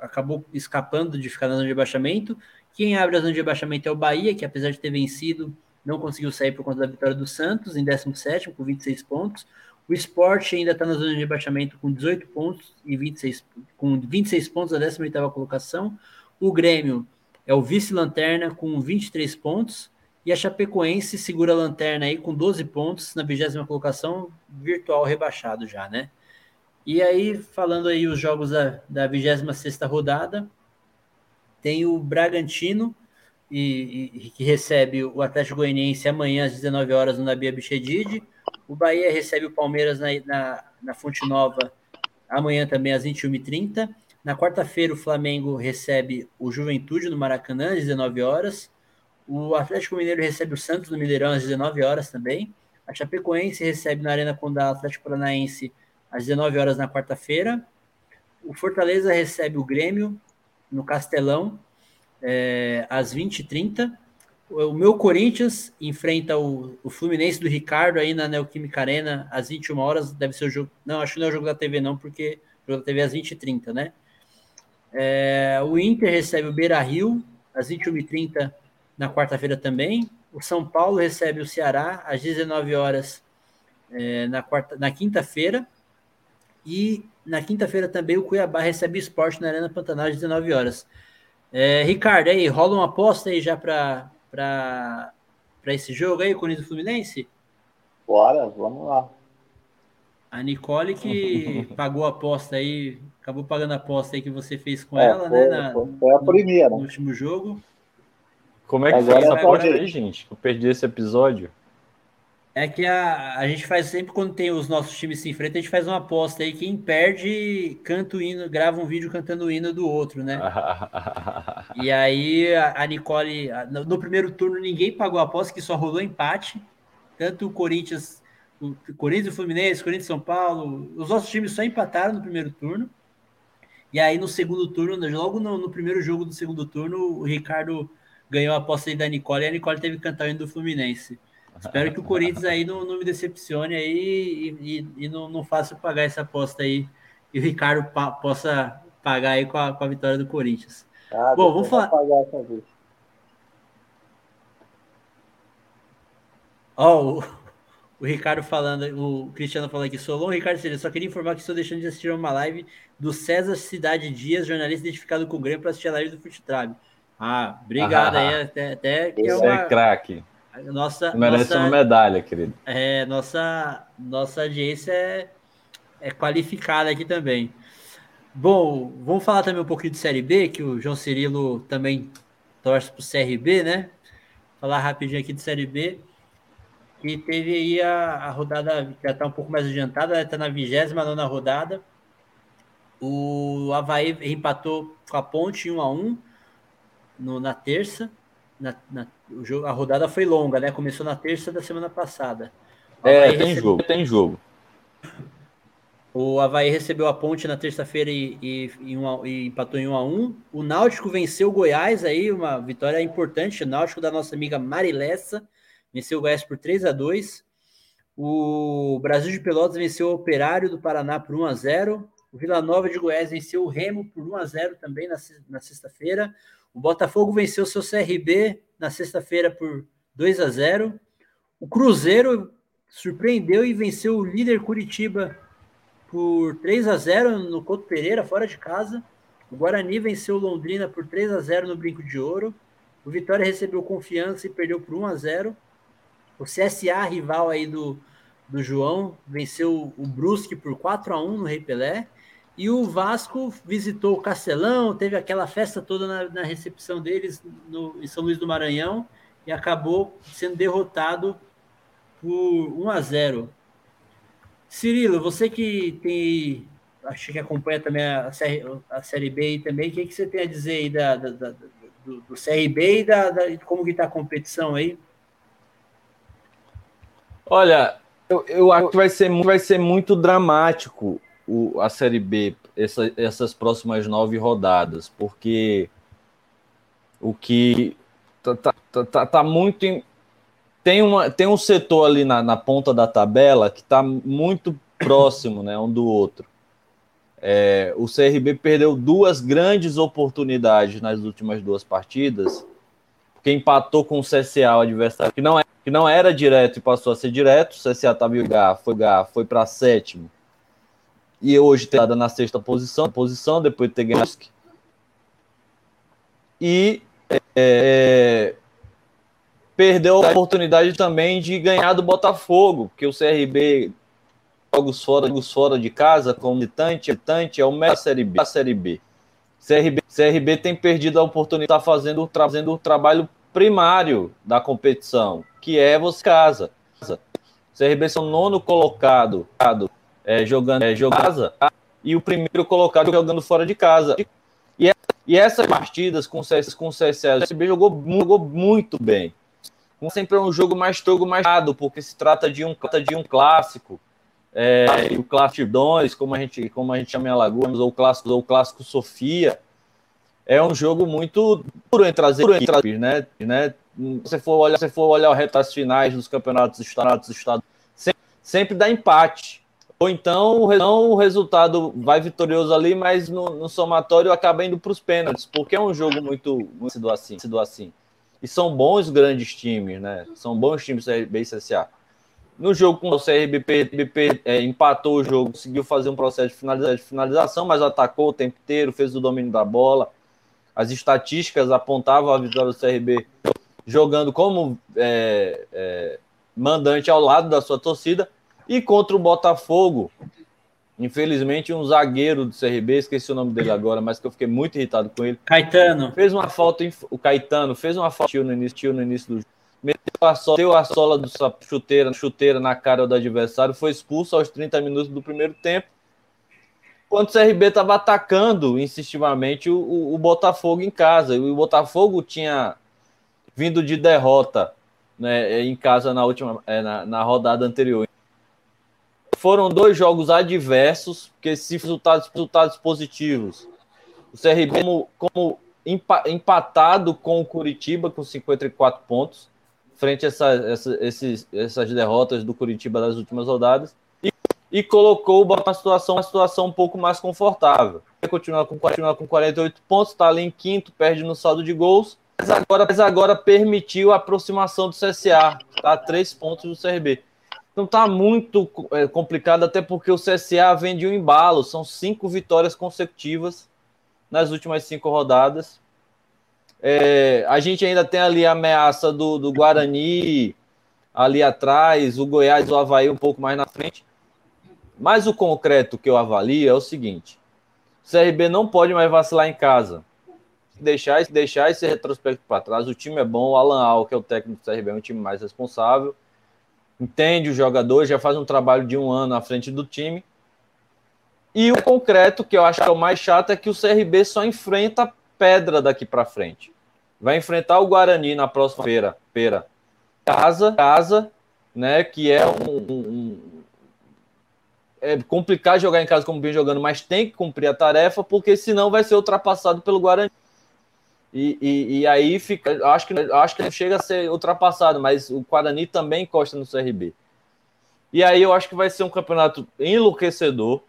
[SPEAKER 1] acabou escapando de ficar na zona de rebaixamento. Quem abre a zona de rebaixamento é o Bahia, que apesar de ter vencido, não conseguiu sair por conta da vitória do Santos, em 17 com 26 pontos. O Sport ainda está na zona de rebaixamento com 18 pontos e 26, com 26 pontos na 18 colocação. O Grêmio é o vice-lanterna com 23 pontos. E a Chapecoense segura a lanterna aí com 12 pontos na vigésima colocação, virtual rebaixado já, né? E aí, falando aí os jogos da, da 26 rodada, tem o Bragantino, e, e, que recebe o Atlético Goianiense amanhã às 19 horas no Nabia Bichedid. O Bahia recebe o Palmeiras na, na, na Fonte Nova amanhã também às 21h30. Na quarta-feira, o Flamengo recebe o Juventude no Maracanã às 19 horas. O Atlético Mineiro recebe o Santos no Mineirão às 19 horas também. A Chapecoense recebe na Arena Condá Atlético Paranaense às 19 horas na quarta-feira. O Fortaleza recebe o Grêmio no Castelão, é, às 20h30. O meu Corinthians enfrenta o, o, Fluminense do Ricardo aí na Neoquímica Arena às 21 horas. Deve ser o jogo. Não, acho que não é o jogo da TV, não, porque o jogo da TV é às 20h30, né? É, o Inter recebe o Beira Rio às 21h30 na quarta-feira também. O São Paulo recebe o Ceará às 19 horas é, na, na quinta-feira. E na quinta-feira também o Cuiabá recebe esporte na Arena Pantanal às 19 horas. É, Ricardo, aí, rola uma aposta aí já para esse jogo aí, Corinthians Fluminense?
[SPEAKER 2] Bora, vamos lá.
[SPEAKER 1] A Nicole que pagou a aposta aí, acabou pagando a aposta aí que você fez com é, ela, né, foi, né? Na,
[SPEAKER 2] foi a primeira.
[SPEAKER 1] No, no, último jogo.
[SPEAKER 3] Como é que Agora foi essa aposta aí, gente? Eu perdi esse episódio.
[SPEAKER 1] É que a, a gente faz sempre quando tem os nossos times se enfrentam, a gente faz uma aposta aí. Quem perde, canta o hino, grava um vídeo cantando o hino do outro, né? e aí a, Nicole, no, no, primeiro turno, ninguém pagou a aposta, que só rolou empate. Tanto o Corinthians, o Corinthians e o Fluminense, o Corinthians e São Paulo, os nossos times só empataram no primeiro turno. E aí no segundo turno, logo no, no primeiro jogo do segundo turno, o Ricardo ganhou a aposta aí da Nicole e a Nicole teve que cantar o hino do Fluminense. Espero que o Corinthians aí não, não me decepcione aí e, e, e não, não faça pagar essa aposta aí e o Ricardo pa, possa pagar aí com a, com a vitória do Corinthians. Ah, Bom, vamos falar. Pagar essa vez. Ó, oh, o, o, Ricardo falando, o Cristiano falando aqui, Solon, Ricardo Cereja, só queria informar que estou deixando de assistir uma live do César Cidade Dias, jornalista identificado com o Grêmio, para assistir a live do Futetrab. Ah, obrigado ah, aí, até, até
[SPEAKER 3] que é uma... é craque.
[SPEAKER 1] Nossa,
[SPEAKER 3] merece
[SPEAKER 1] nossa,
[SPEAKER 3] uma medalha, querido.
[SPEAKER 1] É, nossa, nossa audiência é, é qualificada aqui também. Bom, vamos falar também um pouquinho de Série B, que o João Cirilo também torce para o CRB, né? Falar rapidinho aqui de Série B. Que teve aí a, a rodada, já está um pouco mais adiantada, está na 29 rodada. O Havaí empatou com a Ponte 1 a 1 no, na terça na, na, jogo, a rodada foi longa, né? Começou na terça da semana passada.
[SPEAKER 3] é, tem recebeu, jogo, tem jogo.
[SPEAKER 1] O Havaí recebeu a ponte na terça-feira e, e, e, e, empatou em 1 a 1 O Náutico venceu o Goiás aí, uma vitória importante. O Náutico da nossa amiga Marilessa venceu o Goiás por 3 a 2 O Brasil de Pelotas venceu o Operário do Paraná por 1 a 0 O Vila Nova de Goiás venceu o Remo por 1 a 0 também na, na sexta-feira. O Botafogo venceu seu CRB na sexta-feira por 2 a 0. O Cruzeiro surpreendeu e venceu o líder Curitiba por 3 a 0 no Couto Pereira, fora de casa. O Guarani venceu Londrina por 3 a 0 no Brinco de Ouro. O Vitória recebeu confiança e perdeu por 1 a 0. O CSA, rival aí do, do João, venceu o Brusque por 4 a 1 no Rei Pelé. E o Vasco visitou o Castelão, teve aquela festa toda na, na recepção deles no, em São Luís do Maranhão e acabou sendo derrotado por 1 a 0. Cirilo, você que tem, acho que acompanha também a série, a série B também, o que, que você tem a dizer aí da, da, da do, do, CRB e da, da, como que está a competição aí?
[SPEAKER 3] Olha, eu, eu acho que vai ser, vai ser muito dramático o, a Série B essa, essas próximas nove rodadas, porque o que tá, tá, tá, tá, tá muito. Em, tem, uma, tem um setor ali na, na ponta da tabela que está muito próximo né, um do outro. É, o CRB perdeu duas grandes oportunidades nas últimas duas partidas, porque empatou com o CSA, o adversário, que não, é, que não era direto e passou a ser direto. O CSA estava em foi, foi para sétimo e hoje tem dado na sexta posição, posição depois de ter ganhado. E é, perdeu a oportunidade também de ganhar do Botafogo, porque o CRB jogos fora, jogos fora de casa, como visitante, visitante é o melhor Série B. A Série B. CRB, CRB tem perdido a oportunidade de estar fazendo, fazendo o trabalho primário da competição, que é você casa. CRB é o nono colocado é, jogando, é, jogando casa e o primeiro colocado jogando fora de casa. E, e essas partidas com o com o CSA, o CSB jogou, jogou muito bem. Sempre é um jogo mais jogo mais dado, porque se trata de um, de um clássico. É, o clássico 2, como a gente como a gente chama em Alagoas, ou o clássico ou o clássico Sofia, é um jogo muito duro entre as equipes, né? né? Se for olhar, se for olhar retas finais dos campeonatos estados sempre, sempre dá empate. Ou então o resultado vai vitorioso ali, mas no, no somatório acaba indo para os pênaltis, porque é um jogo muito, muito assim, sido assim. E são bons grandes times, né? São bons times CRB e CSA. No jogo com o CRB, CRB é, empatou o jogo, conseguiu fazer um processo de finalização, mas atacou o tempo inteiro, fez o domínio da bola. As estatísticas apontavam a vitória do CRB jogando como é, é, mandante ao lado da sua torcida, e contra o Botafogo, infelizmente, um zagueiro do CRB, esqueci o nome dele agora, mas que eu fiquei muito irritado com ele.
[SPEAKER 1] Caetano.
[SPEAKER 3] Fez uma falta, o Caetano fez uma falta no início, no início do, meteu a sola, a sola do chuteira, chuteira na cara do adversário, foi expulso aos 30 minutos do primeiro tempo. Quando o CRB estava atacando insistivamente o, o, o, Botafogo em casa. E o Botafogo tinha vindo de derrota né, em casa na última é, na, na rodada anterior. Foram dois jogos adversos, porque se resultados, resultados positivos. O CRB, como, como empatado com o Curitiba, com 54 pontos, frente a essa, essa, esses, essas derrotas do Curitiba das últimas rodadas, e, e colocou o Botafogo situação, uma situação um pouco mais confortável. Continua com, continua com 48 pontos, está ali em quinto, perde no saldo de gols, mas agora, mas agora permitiu a aproximação do CSA, está a três pontos do CRB. Então tá muito é, complicado, até porque o CSA vem de um embalo, são cinco vitórias consecutivas nas últimas cinco rodadas. É, a gente ainda tem ali a ameaça do, do Guarani ali atrás, o Goiás, o Havaí um pouco mais na frente. Mas o concreto que eu avalio é o seguinte: o CRB não pode mais vacilar em casa. Deixar, deixar esse retrospecto para trás. O time é bom, o Alan Al, que é o técnico do CRB, é um time mais responsável. Entende o jogador, já faz um trabalho de um ano à frente do time. E o concreto, que eu acho que é o mais chato, é que o CRB só enfrenta pedra daqui para frente vai enfrentar o Guarani na próxima feira, feira. Casa, casa, né? Que é um, um, é complicado jogar em casa como vem jogando, mas tem que cumprir a tarefa, porque senão vai ser ultrapassado pelo Guarani. E, e, e aí fica, acho que acho que chega a ser ultrapassado, mas o Guarani também encosta no CRB. E aí eu acho que vai ser um campeonato enlouquecedor.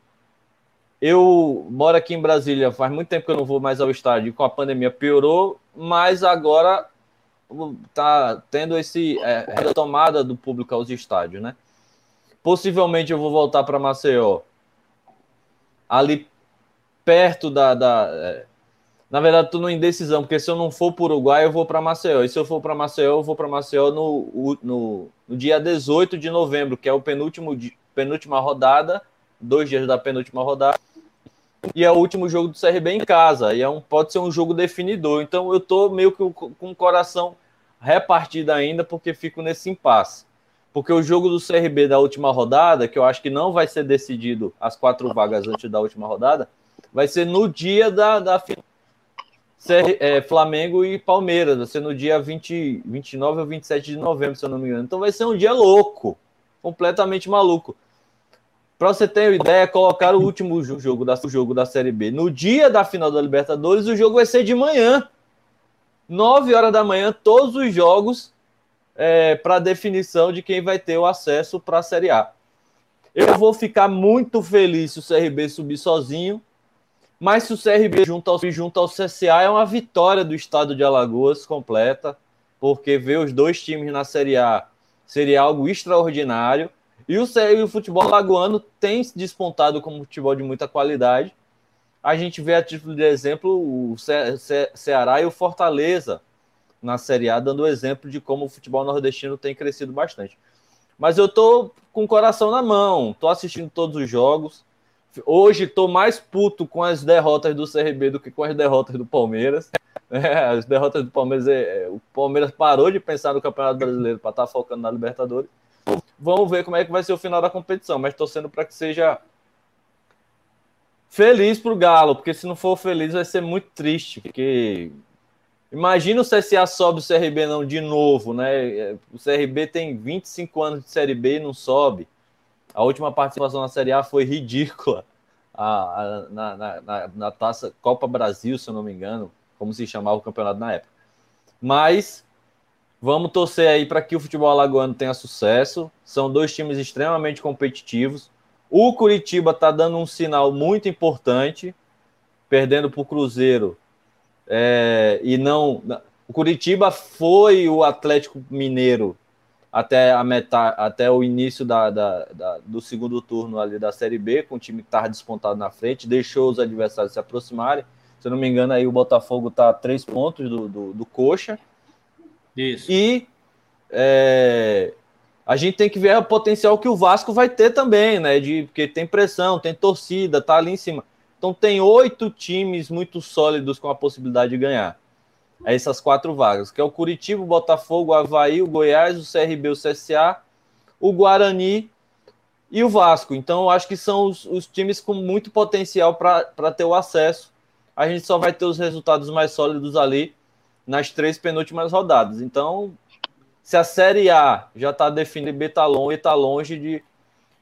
[SPEAKER 3] Eu moro aqui em Brasília, faz muito tempo que eu não vou mais ao estádio, com a pandemia piorou, mas agora tá tendo esse é, retomada do público aos estádios, né? Possivelmente eu vou voltar para Maceió, ali perto da, da é... na verdade, estou numa indecisão, porque se eu não for para o Uruguai, eu vou para Maceió. E se eu for para Maceió, eu vou para Maceió no, no, no, dia 18 de novembro, que é o penúltimo, penúltima rodada, dois dias da penúltima rodada e é o último jogo do CRB em casa, e é um, pode ser um jogo definidor. Então eu tô meio que com o coração repartido ainda, porque fico nesse impasse. Porque o jogo do CRB da última rodada, que eu acho que não vai ser decidido as quatro vagas antes da última rodada, vai ser no dia da, da é, Flamengo e Palmeiras, vai ser no dia 20, 29 ou 27 de novembro, se eu não me engano. Então vai ser um dia louco, completamente maluco. Para você ter uma ideia, colocar o último jogo da, jogo da Série B no dia da final da Libertadores, o jogo vai ser de manhã. 9 horas da manhã, todos os jogos é, para definição de quem vai ter o acesso para a Série A. Eu vou ficar muito feliz se o CRB subir sozinho, mas se o CRB junto ao, junto ao CSA é uma vitória do estado de Alagoas completa, porque ver os dois times na Série A seria algo extraordinário. E o, e o futebol lagoano tem despontado como futebol de muita qualidade. A gente vê a título de exemplo o Ce Ce Ceará e o Fortaleza na Série A, dando exemplo de como o futebol nordestino tem crescido bastante. Mas eu tô com o coração na mão, tô assistindo todos os jogos. Hoje tô mais puto com as derrotas do CRB do que com as derrotas do Palmeiras. É, as derrotas do Palmeiras, é, é, o Palmeiras parou de pensar no Campeonato Brasileiro para estar tá focando na Libertadores. Vamos ver como é que vai ser o final da competição, mas torcendo para que seja feliz para o Galo, porque se não for feliz vai ser muito triste, porque imagina o CSA sobe o CRB não de novo, né? O CRB tem 25 anos de Série B e não sobe. A última participação na Série A foi ridícula. A, a, na, na, na, taça Copa Brasil, se eu não me engano, como se chamava o campeonato na época. Mas Vamos torcer aí para que o futebol alagoano tenha sucesso. São dois times extremamente competitivos. O Curitiba está dando um sinal muito importante, perdendo para o Cruzeiro. É, e não. O Curitiba foi o Atlético Mineiro até a metade, até o início da, da, da, do segundo turno ali da Série B, com o time que estava despontado na frente, deixou os adversários se aproximarem. Se eu não me engano, aí o Botafogo está a três pontos do, do, do Coxa.
[SPEAKER 1] Isso.
[SPEAKER 3] E é, a gente tem que ver o potencial que o Vasco vai ter também, né? De, porque tem pressão, tem torcida, tá ali em cima. Então tem oito times muito sólidos com a possibilidade de ganhar. A essas quatro vagas, que é o Curitiba, o Botafogo, o Havaí, o Goiás, o CRB, o CSA, o Guarani e o Vasco. Então, eu acho que são os, os times com muito potencial para ter o acesso. A gente só vai ter os resultados mais sólidos ali nas três penúltimas rodadas. Então, se a Série A já está definida, B está longe, tá longe de,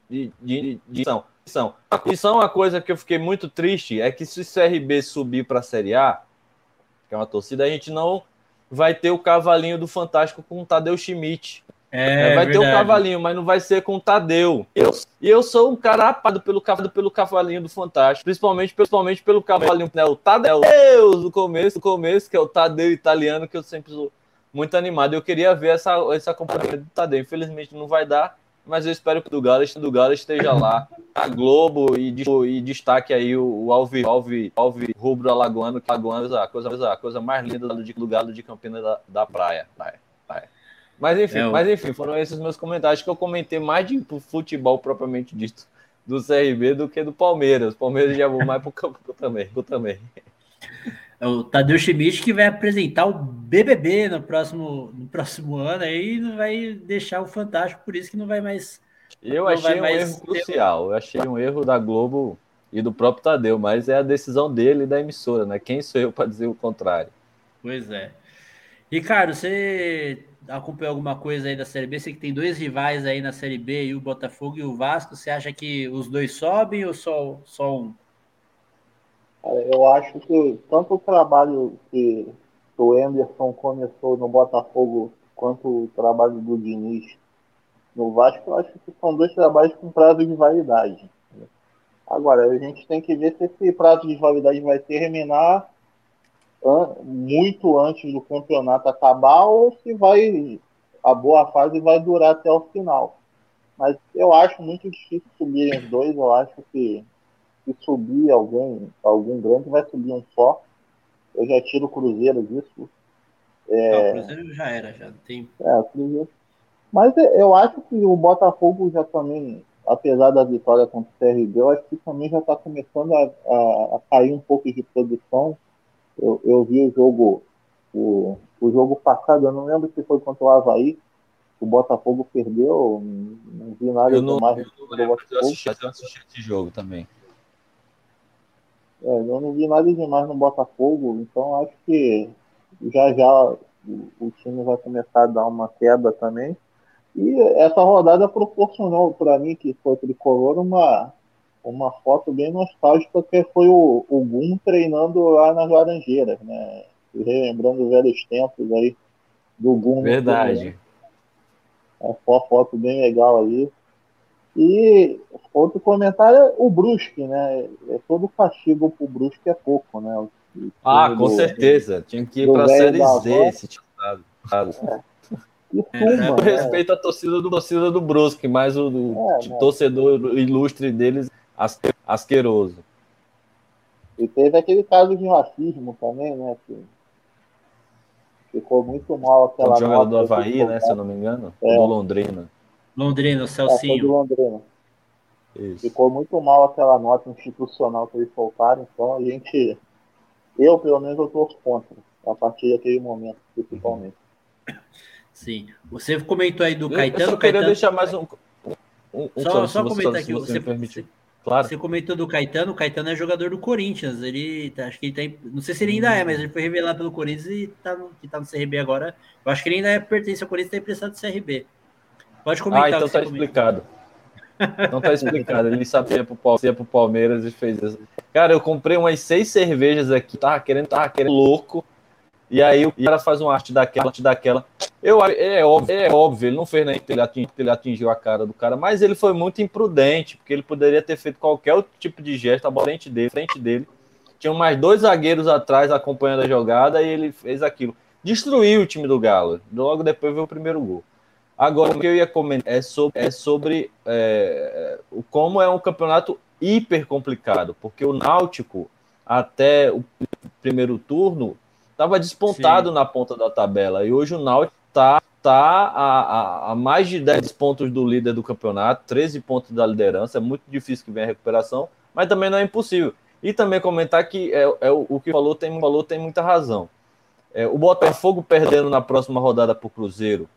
[SPEAKER 3] de, de, de são. Isso é uma coisa que eu fiquei muito triste, é que se o CRB subir para a Série A, que é uma torcida, a gente não vai ter o cavalinho do Fantástico com o Tadeu Schmidt. É, vai verdade. ter o cavalinho, mas não vai ser com o Tadeu. Eu, e eu sou um cara apado pelo, pelo cavalinho do Fantástico, principalmente, principalmente pelo cavalinho, né, o Tadeu, Deus, do começo, do começo, que é o Tadeu italiano, que eu sempre sou muito animado. Eu queria ver essa, essa companhia do Tadeu. Infelizmente não vai dar, mas eu espero que o do Galo, do Galo esteja lá, a Globo, e, e destaque aí o, o Alvi, Alvi, Alvi Rubro Alagoano, que Alagoano é a coisa, a coisa mais linda do, do Galo de Campina da, da praia. Vai, vai. Mas enfim, é, mas enfim, foram esses meus comentários que eu comentei mais de futebol propriamente dito do CRB do que do Palmeiras. Palmeiras já vou mais pro campo também, pro também.
[SPEAKER 1] É o Tadeu Schmidt que vai apresentar o BBB no próximo, no próximo ano aí não vai deixar o Fantástico, por isso que não vai mais.
[SPEAKER 3] Eu achei um erro crucial. Eu achei um erro da Globo e do próprio Tadeu, mas é a decisão dele e da emissora, né? Quem sou eu para dizer o contrário?
[SPEAKER 1] Pois é. Ricardo, você acompanhou alguma coisa aí da Série B? Você que tem dois rivais aí na Série B, o Botafogo e o Vasco. Você acha que os dois sobem ou só, só um?
[SPEAKER 2] Eu acho que tanto o trabalho que o Emerson começou no Botafogo quanto o trabalho do Diniz no Vasco, eu acho que são dois trabalhos com prazo de validade. Agora, a gente tem que ver se esse prazo de validade vai terminar muito antes do campeonato acabar ou se vai a boa fase vai durar até o final. Mas eu acho muito difícil subir os dois, eu acho que se subir alguém, algum grande, vai subir um só. Eu já tiro o Cruzeiro disso.
[SPEAKER 1] É... Não, o Cruzeiro já era, já tem.
[SPEAKER 2] É, o Cruzeiro. Mas eu acho que o Botafogo já também, apesar da vitória contra o CRB, eu acho que também já está começando a, a, a, cair um pouco de produção. Eu, eu vi o jogo, o, o jogo passado, eu não lembro se foi contra o Havaí, o Botafogo perdeu, não, vi nada
[SPEAKER 3] eu não, mais eu não lembro, eu assisti, eu assisti esse jogo também.
[SPEAKER 2] É, eu não vi nada demais no Botafogo, então acho que já já o time vai começar a dar uma queda também. E essa rodada proporcionou para mim, que foi tricolor, uma, uma foto bem nostálgica, que foi o, o Gum treinando lá nas Laranjeiras, né? Relembrando velhos tempos aí do Gum.
[SPEAKER 3] Verdade.
[SPEAKER 2] É uma foto bem legal aí. E outro comentário é o Brusque, né? É todo castigo pro Brusque é pouco, né? O,
[SPEAKER 3] ah, com do, certeza. Tinha que ir para a Série Z esse titulado. É. E suma, é, respeito à torcida do, torcida do Brusque, mas o do, é, né? torcedor ilustre deles, asqueroso.
[SPEAKER 2] E teve aquele caso de racismo também, né? Que ficou muito mal aquela.
[SPEAKER 3] O jogador do Havaí, né? Se eu não me engano. É. Do Londrina.
[SPEAKER 1] Londrina, o Celcinho. É, Londrina.
[SPEAKER 2] Isso. Ficou muito mal aquela nota institucional que eles soltaram, então a gente, eu pelo menos eu torço contra, a partir daquele momento, principalmente.
[SPEAKER 1] Sim. Você comentou aí do eu, Caetano. Eu
[SPEAKER 3] só queria
[SPEAKER 1] Caetano...
[SPEAKER 3] deixar mais um.
[SPEAKER 1] um, um só só comentar aqui. Você, você, claro. você comentou do Caetano. O Caetano é jogador do Corinthians. Ele tá, acho que ele tá. Não sei se ele ainda é, mas ele foi revelado pelo Corinthians e tá no, que tá no CRB agora. Eu acho que ele ainda é, pertence ao Corinthians e está emprestado do CRB. Pode comentar.
[SPEAKER 3] Ah, então tá explicado. Não tá explicado. Ele sabia pro, pro Palmeiras e fez isso. Cara, eu comprei umas seis cervejas aqui, tava querendo, tava querendo louco. E aí o cara faz uma arte daquela, arte daquela. Eu, é, óbvio, é óbvio, ele não fez nem ele atingiu, ele atingiu a cara do cara, mas ele foi muito imprudente, porque ele poderia ter feito qualquer outro tipo de gesto, a frente dele, frente dele. Tinham mais dois zagueiros atrás acompanhando a jogada e ele fez aquilo. Destruiu o time do Galo. Logo depois veio o primeiro gol. Agora, o que eu ia comentar é sobre, é sobre é, como é um campeonato hiper complicado, porque o Náutico, até o primeiro turno, estava despontado Sim. na ponta da tabela, e hoje o Náutico está tá a, a, a, mais de 10 pontos do líder do campeonato, 13 pontos da liderança, é muito difícil que venha a recuperação, mas também não é impossível. E também comentar que é, é o, o que falou tem, falou tem muita razão é, o Botafogo perdendo na próxima rodada para o Cruzeiro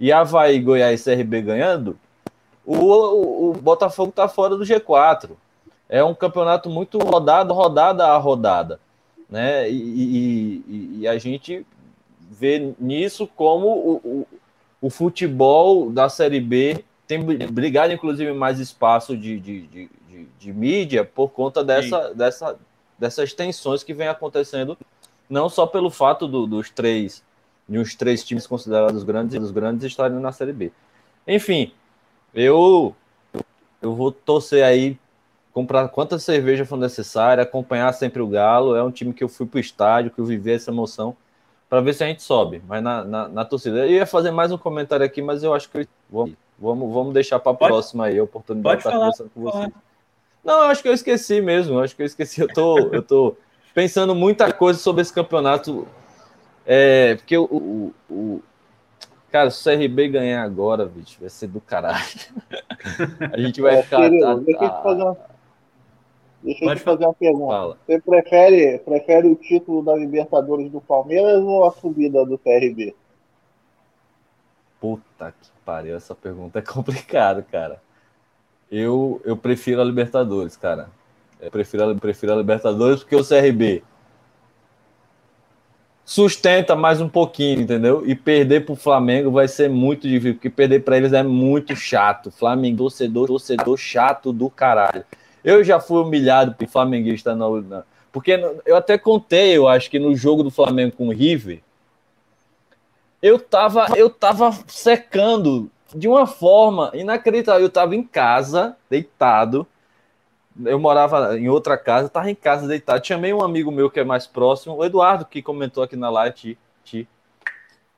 [SPEAKER 3] e Havaí, Goiás e CRB ganhando, o, o, o Botafogo está fora do G4. É um campeonato muito rodado, rodada a rodada. Né? E, e, e a gente vê nisso como o, o, o, futebol da Série B tem brigado, inclusive, mais espaço de, de, de, de, de mídia por conta dessa, dessa, dessas tensões que vem acontecendo não só pelo fato do, dos três, de uns três times considerados grandes, dos grandes estarem na Série B. Enfim, eu eu vou torcer aí, comprar quanta cerveja for necessária, acompanhar sempre o Galo. É um time que eu fui para o estádio, que eu vivi essa emoção, para ver se a gente sobe. Mas na, na, na, torcida. Eu ia fazer mais um comentário aqui, mas eu acho que vamos, vamos, vamos deixar para a próxima aí a oportunidade de estar conversando com você. Não, eu acho que eu esqueci mesmo. Eu acho que eu esqueci. Eu tô, eu tô pensando muita coisa sobre esse campeonato. É, porque o, o, o Cara, se o CRB ganhar agora, bicho, vai ser do caralho. A gente vai é, ficar. Filho,
[SPEAKER 2] tá, deixa eu te fazer uma, deixa eu te fazer uma pergunta. Fala. Você prefere, prefere o título da Libertadores do Palmeiras ou a subida do CRB?
[SPEAKER 3] Puta que pariu, essa pergunta é complicada, cara. Eu, eu prefiro a Libertadores, cara. Eu prefiro, eu prefiro a Libertadores porque o CRB sustenta mais um pouquinho, entendeu? E perder para o Flamengo vai ser muito difícil, porque perder para eles é muito chato. Flamengo, torcedor, torcedor chato do caralho. Eu já fui humilhado por flamenguista na, na, porque eu até contei, eu acho que no jogo do Flamengo com o River, eu tava, eu tava secando de uma forma inacreditável. Eu tava em casa, deitado, eu morava em outra casa, estava em casa deitado. Chamei um amigo meu que é mais próximo, o Eduardo, que comentou aqui na live. Ti,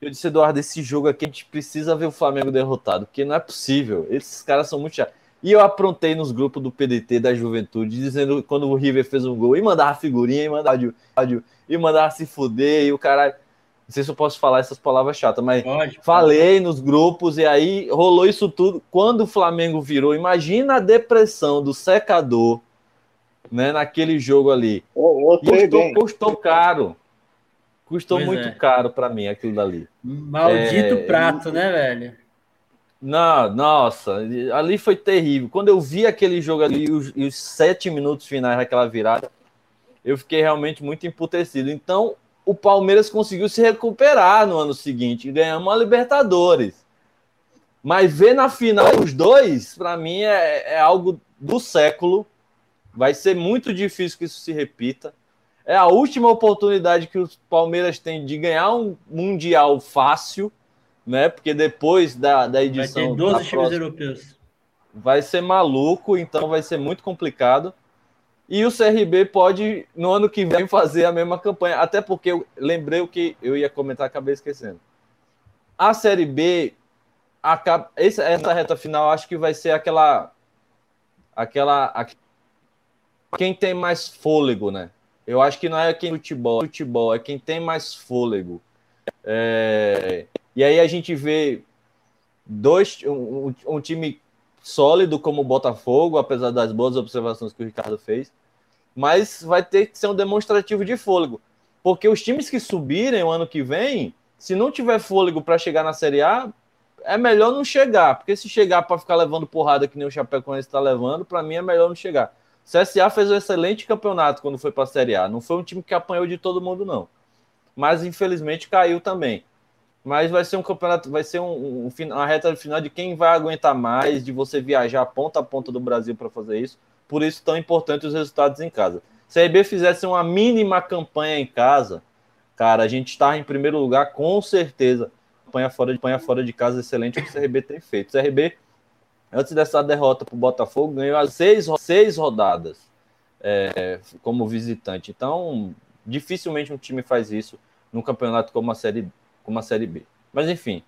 [SPEAKER 3] Eu disse, Eduardo, esse jogo aqui a gente precisa ver o Flamengo derrotado, porque não é possível. Esses caras são muito chatos. E eu aprontei nos grupos do PDT da Juventude, dizendo quando o River fez um gol, e mandava figurinha, e mandava, e mandava se fuder, e o cara. Não sei se eu posso falar essas palavras chatas, mas pode, falei pode. nos grupos e aí rolou isso tudo. Quando o Flamengo virou, imagina a depressão do secador, né, naquele jogo ali.
[SPEAKER 2] Oh,
[SPEAKER 3] custou, custou, caro. Custou pois muito é. caro para mim aquilo dali.
[SPEAKER 1] Maldito é, prato, né, velho?
[SPEAKER 3] Não, nossa, ali foi terrível. Quando eu vi aquele jogo ali, os, os sete minutos finais daquela virada, eu fiquei realmente muito emputecido. Então, o Palmeiras conseguiu se recuperar no ano seguinte e ganhamos a Libertadores. Mas ver na final os dois, para mim, é, é, algo do século. Vai ser muito difícil que isso se repita. É a última oportunidade que o Palmeiras tem de ganhar um Mundial fácil, né? Porque depois da, da edição.
[SPEAKER 1] Vai ter 12 times europeus.
[SPEAKER 3] Vai ser maluco, então vai ser muito complicado. E o CRB pode, no ano que vem, fazer a mesma campanha. Até porque eu lembrei o que eu ia comentar, acabei esquecendo. A Série B, acaba, essa, essa reta final, acho que vai ser aquela. Aquela. Quem tem mais fôlego, né? Eu acho que não é quem futebol, futebol é quem tem mais fôlego. É, e aí a gente vê dois, um, um time sólido como o Botafogo, apesar das boas observações que o Ricardo fez, mas vai ter que ser um demonstrativo de fôlego. Porque os times que subirem o ano que vem, se não tiver fôlego para chegar na Série A, é melhor não chegar, porque se chegar para ficar levando porrada que nem o Chapecoense está levando, para mim é melhor não chegar. O CSA fez um excelente campeonato quando foi para a Série A. Não foi um time que apanhou de todo mundo, não. Mas infelizmente caiu também mas vai ser um campeonato, vai ser um, um, uma reta final de quem vai aguentar mais, de você viajar ponta a ponta do Brasil para fazer isso. Por isso tão importante os resultados em casa. Se a EB fizesse uma mínima campanha em casa, cara, a gente está em primeiro lugar com certeza. Campanha fora de, campanha fora de casa excelente que o CRB tem feito. O CRB, antes dessa derrota para o Botafogo, ganhou as seis, seis rodadas é, como visitante. Então, dificilmente um time faz isso num campeonato como a Série como a Série B. Mas enfim,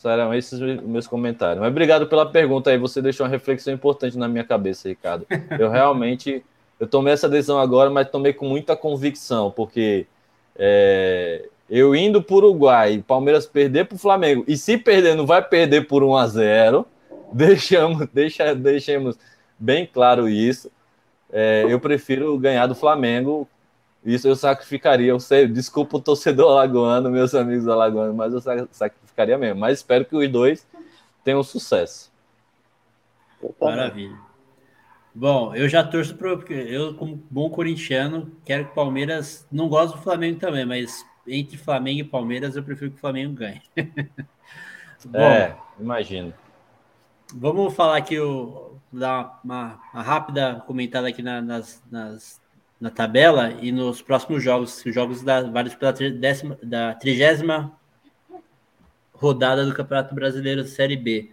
[SPEAKER 3] serão esses meus comentários. Mas obrigado pela pergunta aí, você deixou uma reflexão importante na minha cabeça, Ricardo. Eu realmente, eu tomei essa decisão agora, mas tomei com muita convicção, porque é, eu indo para o Uruguai, Palmeiras perder para o Flamengo, e se perder, não vai perder por 1 a 0 deixamos, deixa, deixemos bem claro isso. É, eu prefiro ganhar do Flamengo Isso eu sacrificaria. Eu sei, desculpa o torcedor alagoano, meus amigos alagoanos, mas eu sacrificaria mesmo. Mas espero que os dois tenham sucesso.
[SPEAKER 1] Maravilha. Bom, eu já torço para. Eu, como bom corintiano, quero que o Palmeiras. Não gosto do Flamengo também, mas entre Flamengo e Palmeiras, eu prefiro que o Flamengo ganhe.
[SPEAKER 3] Bom, é, imagino.
[SPEAKER 1] Vamos falar aqui, o, dar uma, uma rápida comentada aqui na, nas, nas, na tabela e nos próximos jogos, os jogos da, vários pela décima, da trigésima rodada do Campeonato Brasileiro Série B.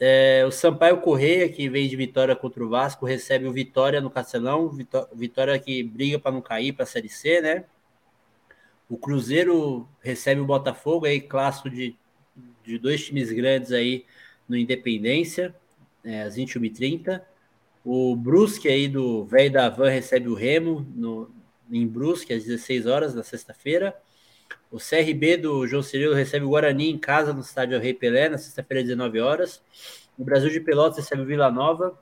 [SPEAKER 1] É, o Sampaio Correia, que vem de vitória contra o Vasco, recebe o Vitória no Castelão, Vitória que briga para não cair para a Série C, né? O Cruzeiro recebe o Botafogo, aí clássico de, de dois times grandes aí no Independência, é, às 21h30. O Brusque aí do velho da Van recebe o Remo no, em Brusque às 16 horas na sexta-feira. O CRB do João Cirilo recebe o Guarani em casa no estádio Rei Pelé na sexta-feira às 19 horas. O Brasil de Pelotas recebe o Vila Nova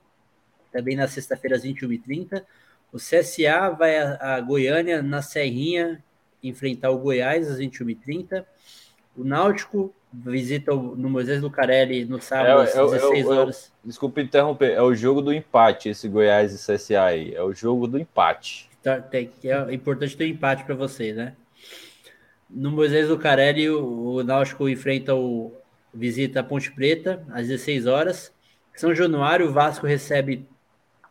[SPEAKER 1] também na sexta-feira às 21h30. O CSA vai a Goiânia na Serrinha enfrentar o Goiás às 21h30. O Náutico visita no Moisés Lucarelli no sábado é, às 16 é, é, horas.
[SPEAKER 3] desculpa interromper, é o jogo do empate esse Goiás e CSA aí. É o jogo do empate.
[SPEAKER 1] Então, tem, é importante ter empate para você, né? No Moisés Lucarelli, o, o Náutico enfrenta o visita a Ponte Preta às 16 horas. São Januário, o Vasco recebe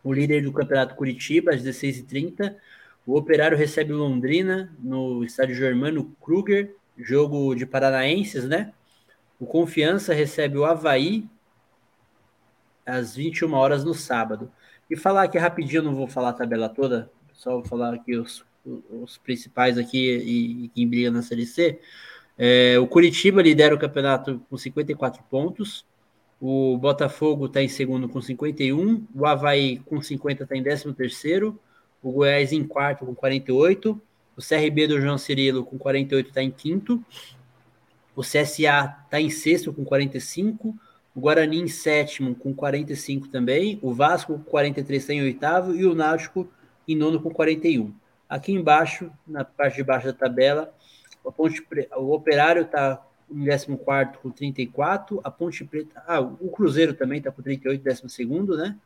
[SPEAKER 1] o líder do Campeonato Curitiba às 16h30. O Operário recebe o Londrina no estádio Germano Kruger, jogo de paranaenses, né? O Confiança recebe o Havaí às 21 horas no sábado. E falar aqui rapidinho, não vou falar a tabela toda, só vou falar aqui os, os principais aqui e, e quem briga na Série C. É, o Curitiba lidera o campeonato com 54 pontos. O Botafogo está em segundo com 51. O Havaí com 50 está em 13 terceiro o Goiás em quarto com 48, o CRB do João Cirilo com 48 está em quinto, o CSA está em sexto com 45, o Guarani em sétimo com 45 também, o Vasco com 43 está em oitavo e o Náutico em nono com 41. Aqui embaixo, na parte de baixo da tabela, a Ponte Pre... o Operário está em 14 com 34, a Ponte Preta, ah, o Cruzeiro também está com 38, 12 segundo, né?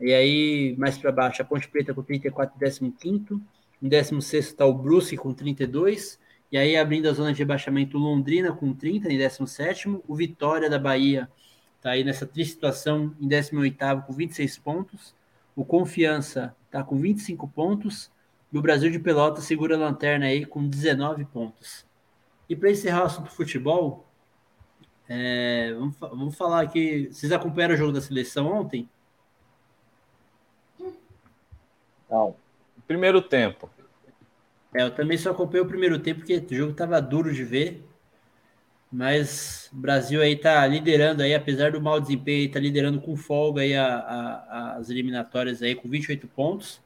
[SPEAKER 1] E aí, mais para baixo, a Ponte Preta com 34, 15. Em 16 está o Brusque com 32. E aí, abrindo a zona de rebaixamento, Londrina com 30 em 17. O Vitória da Bahia está aí nessa triste situação em 18 com 26 pontos. O Confiança está com 25 pontos. E o Brasil de Pelotas segura a lanterna aí com 19 pontos. E para encerrar o assunto futebol, é, vamos, vamos falar aqui. Vocês acompanharam o jogo da seleção ontem?
[SPEAKER 3] Não. Primeiro tempo.
[SPEAKER 1] É, eu também só acompanhei o primeiro tempo, porque o jogo estava duro de ver. Mas o Brasil aí está liderando aí, apesar do mau desempenho, está liderando com folga aí a, a, as eliminatórias aí com 28 pontos.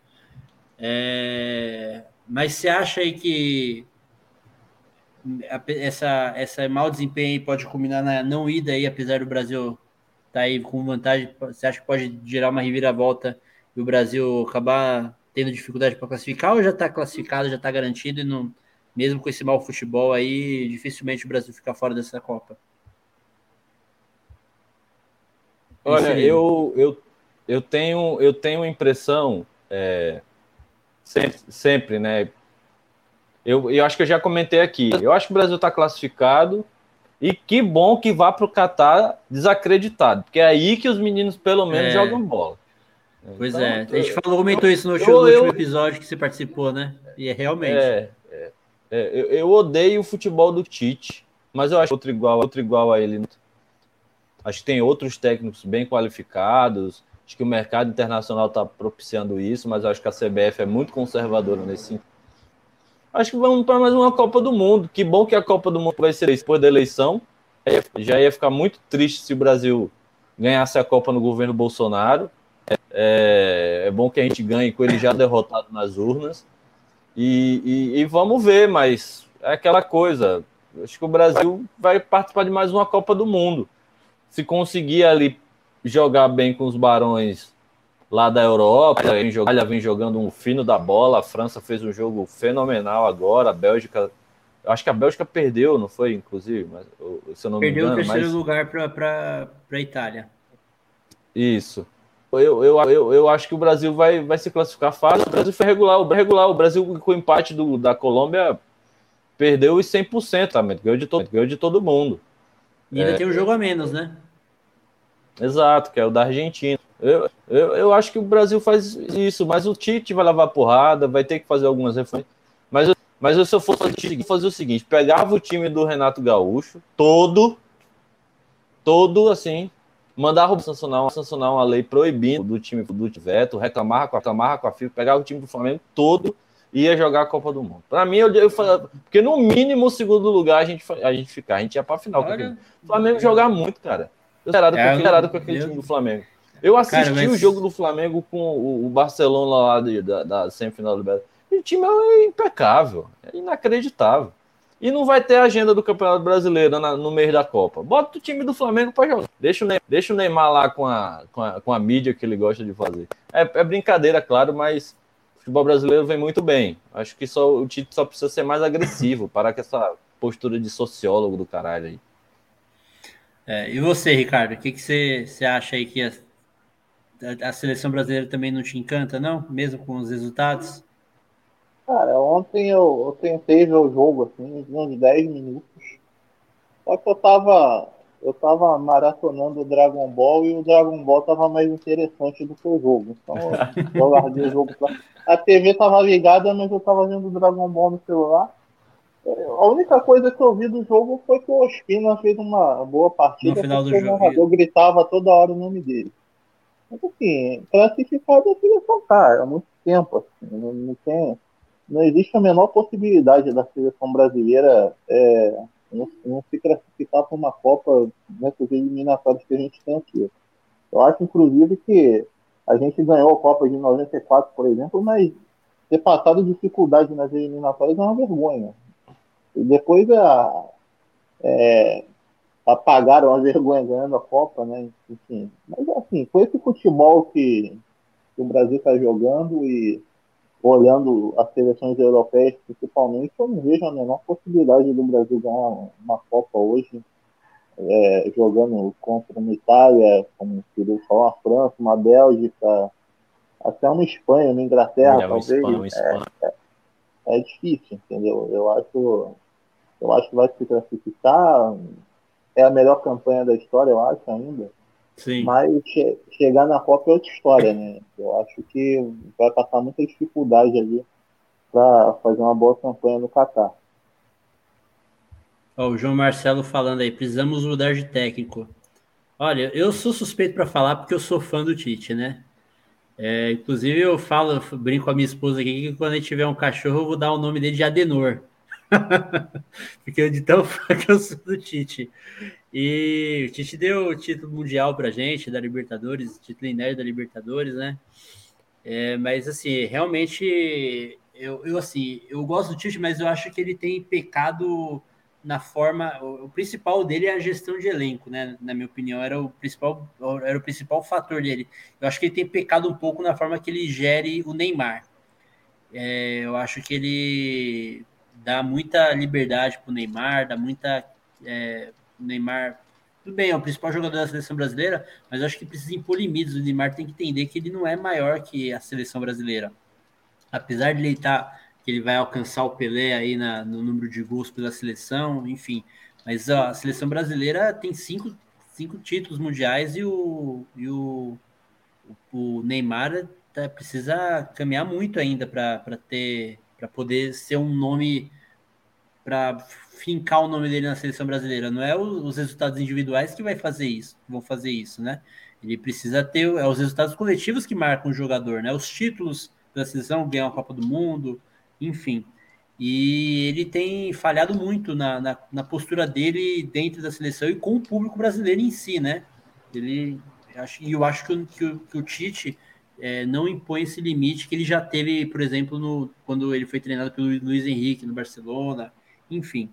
[SPEAKER 1] É, mas você acha aí que essa, essa mau desempenho pode culminar na não ida aí, apesar do Brasil estar tá aí com vantagem? Você acha que pode gerar uma reviravolta e o Brasil acabar tendo dificuldade para classificar ou já está classificado, já está garantido e não, mesmo com esse mau futebol aí, dificilmente o Brasil fica fora dessa Copa?
[SPEAKER 3] Olha, eu, eu, eu tenho eu tenho impressão é, sempre, sempre, né? Eu, eu acho que eu já comentei aqui. Eu acho que o Brasil está classificado e que bom que vá para o Catar desacreditado, porque é aí que os meninos pelo menos é. jogam bola.
[SPEAKER 1] Pois então, é, a gente falou, comentou isso no, eu, no último episódio que você participou, né? E é realmente.
[SPEAKER 3] É, é, é, eu, eu, odeio o futebol do Tite, mas eu acho outro igual, outro igual a ele. Acho que tem outros técnicos bem qualificados. Acho que o mercado internacional está propiciando isso, mas acho que a CBF é muito conservadora nesse sentido. Acho que vamos para mais uma Copa do Mundo. Que bom que a Copa do Mundo vai ser depois da eleição. Já ia ficar muito triste se o Brasil ganhasse a Copa no governo Bolsonaro. É, é, bom que a gente ganhe com ele já derrotado nas urnas. E, e, e, vamos ver, mas é aquela coisa. Acho que o Brasil vai participar de mais uma Copa do Mundo. Se conseguir ali jogar bem com os Barões lá da Europa, a Itália vem jogando um fino da bola, a França fez um jogo fenomenal agora, a Bélgica, acho que a Bélgica perdeu, não foi, inclusive, mas, se eu não
[SPEAKER 1] perdeu
[SPEAKER 3] me engano.
[SPEAKER 1] O terceiro
[SPEAKER 3] mas...
[SPEAKER 1] lugar para a Itália.
[SPEAKER 3] Isso. Eu, eu, eu, eu acho que o Brasil vai, vai se classificar fácil. O Brasil foi regular, o regular. O Brasil, com o empate do, da Colômbia, perdeu os 100%, tá? ganhou, de todo, ganhou de todo mundo.
[SPEAKER 1] E ainda é, tem um jogo a menos, né?
[SPEAKER 3] Exato, que é o da Argentina. Eu, eu, eu acho que o Brasil faz isso, mas o Tite vai levar porrada, vai ter que fazer algumas reformas. Mas, mas eu, se eu fosse fazer o seguinte: pegava o time do Renato Gaúcho, todo, todo assim, mandava sancionar, sancionar uma lei proibindo do time do veto, reclamava com, reclamava com a FIFA, pegava o time do Flamengo todo e ia jogar a Copa do Mundo. Para mim, eu, eu falava, porque no mínimo o segundo lugar a gente, a gente ficar, a gente ia para a final. Olha, o Flamengo jogar muito, cara. Eu esperado é, com aquele time do Flamengo. Eu assisti cara, mas... o jogo do Flamengo com o, o Barcelona lá de, da, da semifinal do Libertadores. O time é impecável, é inacreditável. E não vai ter agenda do Campeonato Brasileiro na, no mês da Copa. Bota o time do Flamengo para jogar. Deixa o, Neymar, deixa o Neymar lá com a, com, a, com a mídia que ele gosta de fazer. É, é brincadeira, claro, mas o futebol brasileiro vem muito bem. Acho que só, o Tite só precisa ser mais agressivo, parar com essa postura de sociólogo do caralho aí.
[SPEAKER 1] É, e você, Ricardo, o que, que você, você acha aí que a, a, a seleção brasileira também não te encanta, não? Mesmo com os resultados?
[SPEAKER 2] Cara, ontem eu, eu tentei ver o jogo, assim, uns 10 minutos. Só que eu tava. Eu tava maratonando o Dragon Ball e o Dragon Ball tava mais interessante do que o jogo. Então eu larguei o jogo pra... A TV tava ligada, mas eu tava vendo o Dragon Ball no celular. A única coisa que eu vi do jogo foi que o Ospina fez uma boa partida.
[SPEAKER 1] No final do jogo.
[SPEAKER 2] Eu gritava toda hora o nome dele. Mas assim, classificado é seleção, cara, há muito tempo. Assim, não, não tem não existe a menor possibilidade da seleção brasileira é, não, não, se classificar para uma Copa nessas eliminatórias que a gente tem aqui. Eu acho, inclusive, que a gente ganhou a Copa de 94, por exemplo, mas ter passado dificuldade nas eliminatórias é uma vergonha. E depois a, é, apagaram a vergonha ganhando a Copa, né? Enfim, mas assim, foi esse futebol que, que o Brasil está jogando e olhando as seleções europeias principalmente, eu não vejo a menor possibilidade do Brasil ganhar uma Copa hoje, é, jogando contra uma Itália, como o falou, uma França, uma Bélgica, até uma Espanha, uma Inglaterra, é, talvez. Espanha, Espanha. É, é, é, difícil, entendeu? Eu acho, eu acho que vai se classificar. É a melhor campanha da história, eu acho, ainda. Sim. Mas che chegar na Copa é outra história, né? Eu acho que vai passar muita dificuldade ali para fazer uma boa campanha no Catar.
[SPEAKER 1] Oh, o João Marcelo falando aí, precisamos mudar de técnico. Olha, eu sou suspeito para falar porque eu sou fã do Tite, né? É, inclusive eu falo, brinco com a minha esposa aqui que quando a gente tiver um cachorro eu vou dar o nome dele de Adenor. porque de tão fã que eu sou do Tite. E o Tite deu o título mundial pra gente, da Libertadores, título inédito da Libertadores, né? É, mas assim, realmente eu, eu assim, eu gosto do Tite, mas eu acho que ele tem pecado na forma. O, principal dele é a gestão de elenco, né? Na minha opinião, era o principal, era o principal fator dele. Eu acho que ele tem pecado um pouco na forma que ele gere o Neymar. É, eu acho que ele dá muita liberdade para o Neymar, dá muita é, Neymar, tudo bem, é o principal jogador da seleção brasileira, mas acho que precisa impor limites. O Neymar tem que entender que ele não é maior que a seleção brasileira. Apesar de ele estar, tá, que ele vai alcançar o Pelé aí na, no número de gols pela seleção, enfim. Mas ó, a seleção brasileira tem cinco, cinco títulos mundiais e o, e o, o Neymar tá, precisa caminhar muito ainda para ter para poder ser um nome para fincar o nome dele na seleção brasileira. Não é os resultados individuais que vai fazer isso, vão fazer isso, né? Ele precisa ter é os resultados coletivos que marcam o jogador, né? Os títulos da seleção, ganhar a Copa do Mundo, enfim. E ele tem falhado muito na, na, na, postura dele dentro da seleção e com o público brasileiro em si, né? Ele e eu acho que, que, que o Tite é, não impõe esse limite que ele já teve, por exemplo, no, quando ele foi treinado pelo Luiz Henrique no Barcelona, enfim.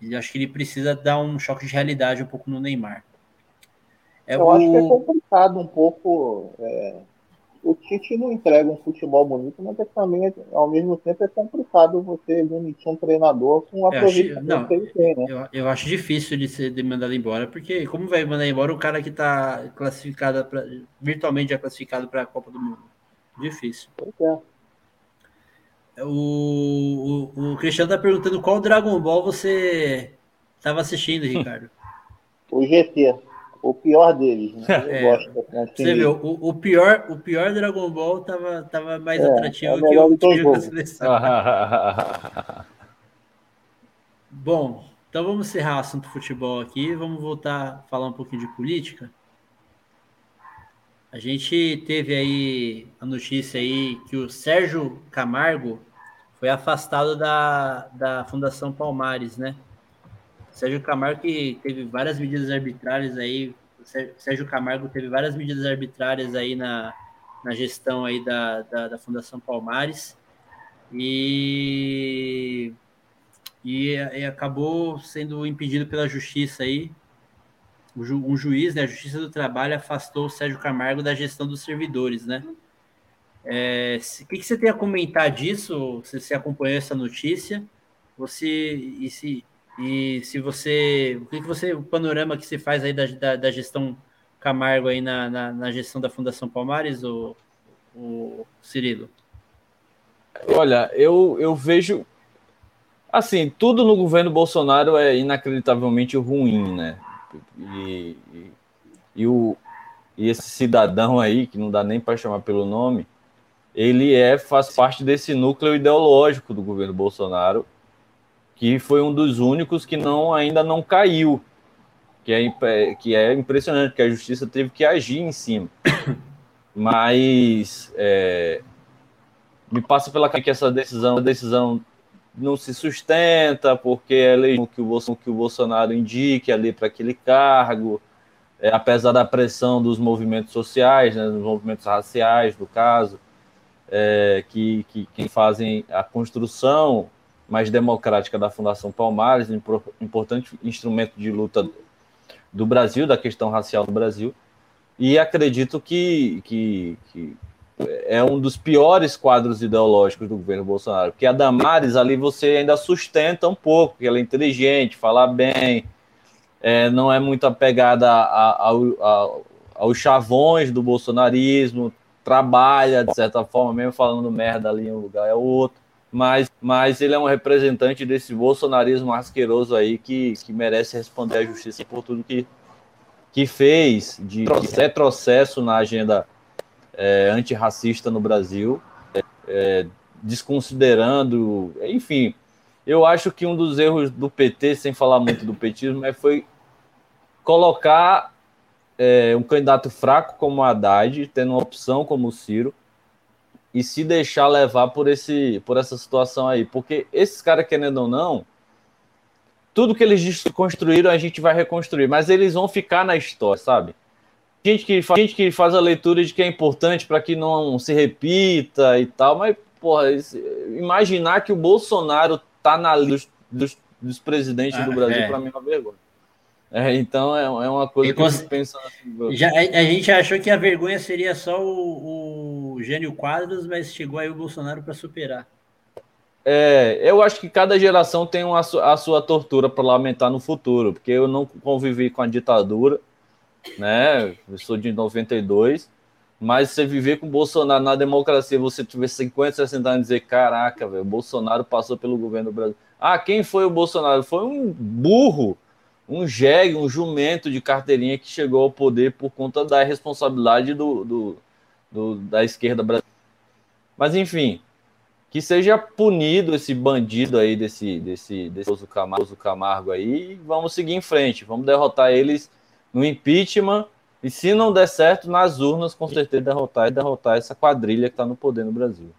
[SPEAKER 1] Eu acho que ele precisa dar um choque de realidade um pouco no Neymar.
[SPEAKER 2] É Eu o... acho que é complicado um pouco é, o Tite não entrega um futebol bonito, mas é também, ao mesmo tempo, é complicado você demitir um treinador com a aproveitamento
[SPEAKER 1] que ele tem, né? Eu, eu, acho difícil de ser de mandado embora, porque como vai mandar embora o cara que está classificado, pra, virtualmente já classificado para a Copa do Mundo? Difícil. Pois é. O, o, o Cristiano está perguntando qual Dragon Ball você estava assistindo, Ricardo.
[SPEAKER 2] o GT. O pior deles, né?
[SPEAKER 1] É, gosto, né? Você viu, o, o, pior, o pior Dragon Ball tava, tava mais é, atrativo é que o time da seleção. Bom, então vamos encerrar o assunto futebol aqui. Vamos voltar a falar um pouquinho de política. A gente teve aí a notícia aí que o Sérgio Camargo foi afastado da, da Fundação Palmares, né? Sérgio Camargo que teve várias medidas arbitrárias aí, Sérgio Camargo teve várias medidas arbitrárias aí na, na gestão aí da, da, da Fundação Palmares e, e, e, acabou sendo impedido pela justiça aí. Um juiz, né, a Justiça do Trabalho, afastou o Sérgio Camargo da gestão dos servidores, né? É, o que, que, você tem a comentar disso? Você, você acompanhou essa notícia? Você e se e se você. O que, você. O panorama que você faz aí da, da, da gestão Camargo aí na, na, na, gestão da Fundação Palmares, o, o Cirilo?
[SPEAKER 3] Olha, eu, eu vejo. Assim, tudo no governo Bolsonaro é inacreditavelmente ruim, né? E, e, e o, e esse cidadão aí, que não dá nem para chamar pelo nome, ele é faz parte desse núcleo ideológico do governo Bolsonaro que foi um dos únicos que não ainda não caiu, que é, que é impressionante, que a justiça teve que agir em cima. Mas é, me passa pela que essa decisão, decisão não se sustenta, porque é lei que o, que o Bolsonaro indique ali para aquele cargo, é, apesar da pressão dos movimentos sociais, né, dos movimentos raciais, do caso, é, que, que, que fazem a construção mais democrática da Fundação Palmares, um importante instrumento de luta do Brasil, da questão racial no Brasil, e acredito que, que, que é um dos piores quadros ideológicos do governo Bolsonaro, porque a Damares ali você ainda sustenta um pouco, porque ela é inteligente, fala bem, é, não é muito apegada a, a, a, aos chavões do bolsonarismo, trabalha de certa forma, mesmo falando merda ali em um lugar é outro mas, mas ele é um representante desse bolsonarismo asqueroso aí que, que merece responder à justiça por tudo que, que fez de, retrocesso na agenda é, antirracista no Brasil, é, desconsiderando, enfim, eu acho que um dos erros do PT, sem falar muito do petismo, é, foi colocar é, um candidato fraco como Haddad, tendo uma opção como o Ciro, e se deixar levar por esse por essa situação aí, porque esses caras querendo ou não, tudo que eles construíram a gente vai reconstruir, mas eles vão ficar na história, sabe? Gente que faz, gente que faz a leitura de que é importante para que não se repita e tal, mas porra, imaginar que o Bolsonaro tá na lista dos, dos, dos presidentes ah, do Brasil é. para mim é uma vergonha. É, então é, é uma coisa que eu pensando assim.
[SPEAKER 1] Já, a, a, gente achou que a vergonha seria só o, o Gênio Quadros, mas chegou aí o Bolsonaro para superar.
[SPEAKER 3] É, eu acho que cada geração tem uma, a sua tortura para lamentar no futuro, porque eu não convivi com a ditadura, né? Eu sou de 92, mas você viver com o Bolsonaro na democracia, você tiver 50, 60 anos e dizer: caraca, velho, o Bolsonaro passou pelo governo do Brasil. Ah, quem foi o Bolsonaro? Foi um burro um jegue, um jumento de carteirinha que chegou ao poder por conta da responsabilidade do, do, do da esquerda brasileira. Mas enfim, que seja punido esse bandido aí desse desse desse Camargo, Camargo aí, e vamos seguir em frente, vamos derrotar eles no impeachment e se não der certo nas urnas, com certeza derrotar e derrotar essa quadrilha que está no poder no Brasil.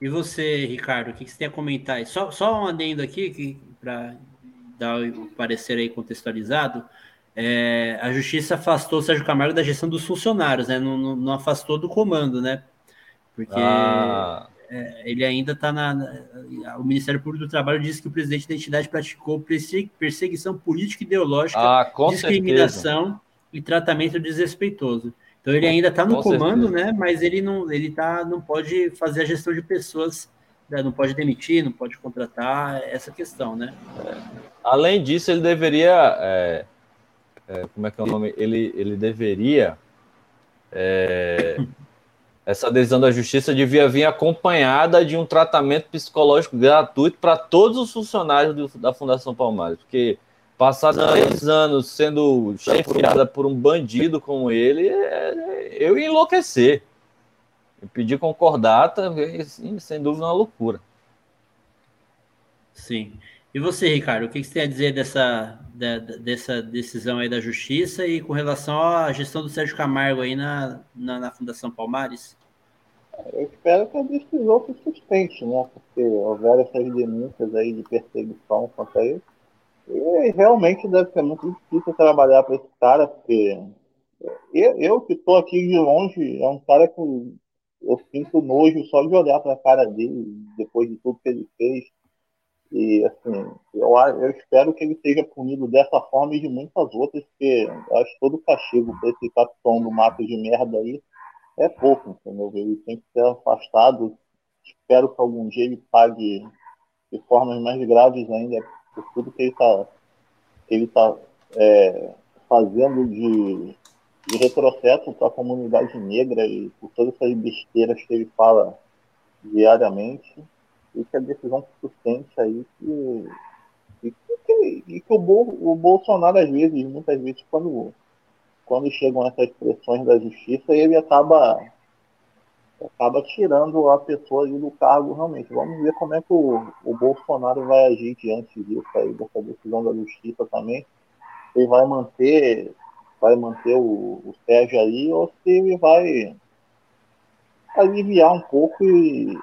[SPEAKER 1] E você, Ricardo, o que você tem a comentar? Só, só um adendo aqui para dar o parecer aí contextualizado, é, a justiça afastou o Sérgio Camargo da gestão dos funcionários, né? Não, não, não afastou do comando, né? Porque ah. é, ele ainda está na, na, O Ministério Público do Trabalho disse que o presidente da entidade praticou perseguição política e ideológica,
[SPEAKER 3] ah,
[SPEAKER 1] discriminação certeza. e tratamento desrespeitoso. Então ele ainda está no Com comando, certeza. né? Mas ele não, ele tá, não pode fazer a gestão de pessoas, né? não pode demitir, não pode contratar, essa questão, né?
[SPEAKER 3] É. Além disso, ele deveria, é, é, como é que é o nome? Ele, ele deveria é, essa adesão da justiça devia vir acompanhada de um tratamento psicológico gratuito para todos os funcionários do, da Fundação Palmares, porque passar três anos sendo chefiada por um bandido como ele, é, eu ia enlouquecer. Eu pedi concordata, sem dúvida, uma loucura.
[SPEAKER 1] Sim. E você, Ricardo, o que você tem a dizer dessa, dessa decisão aí da justiça e com relação à gestão do Sérgio Camargo aí na, na, na Fundação Palmares?
[SPEAKER 2] Eu espero que a decisão se sustente, né? Porque houveram essas denúncias aí de perseguição contra ele. E realmente deve ser muito difícil trabalhar para esse cara, porque eu, eu que estou aqui de longe, é um cara que eu sinto nojo só de olhar para a cara dele, depois de tudo que ele fez e, assim, eu, eu espero que ele seja punido dessa forma e de muitas outras, porque eu acho todo castigo para esse capitão do mato de merda aí é pouco, entendeu? Ele tem que ser afastado. Espero que algum dia ele pague de formas mais graves ainda por tudo que ele está ele tá, é, fazendo de, de retrocesso para a comunidade negra e por todas essas besteiras que ele fala diariamente e que a decisão sustente aí que, e que, e que o, Bo, o Bolsonaro, às vezes, muitas vezes, quando, quando chegam essas pressões da justiça, ele acaba acaba tirando a pessoa do cargo realmente. Vamos ver como é que o, o Bolsonaro vai agir diante disso aí, dessa decisão da justiça também. Ele vai manter, vai manter o, o Sérgio aí ou se ele vai aliviar um pouco e,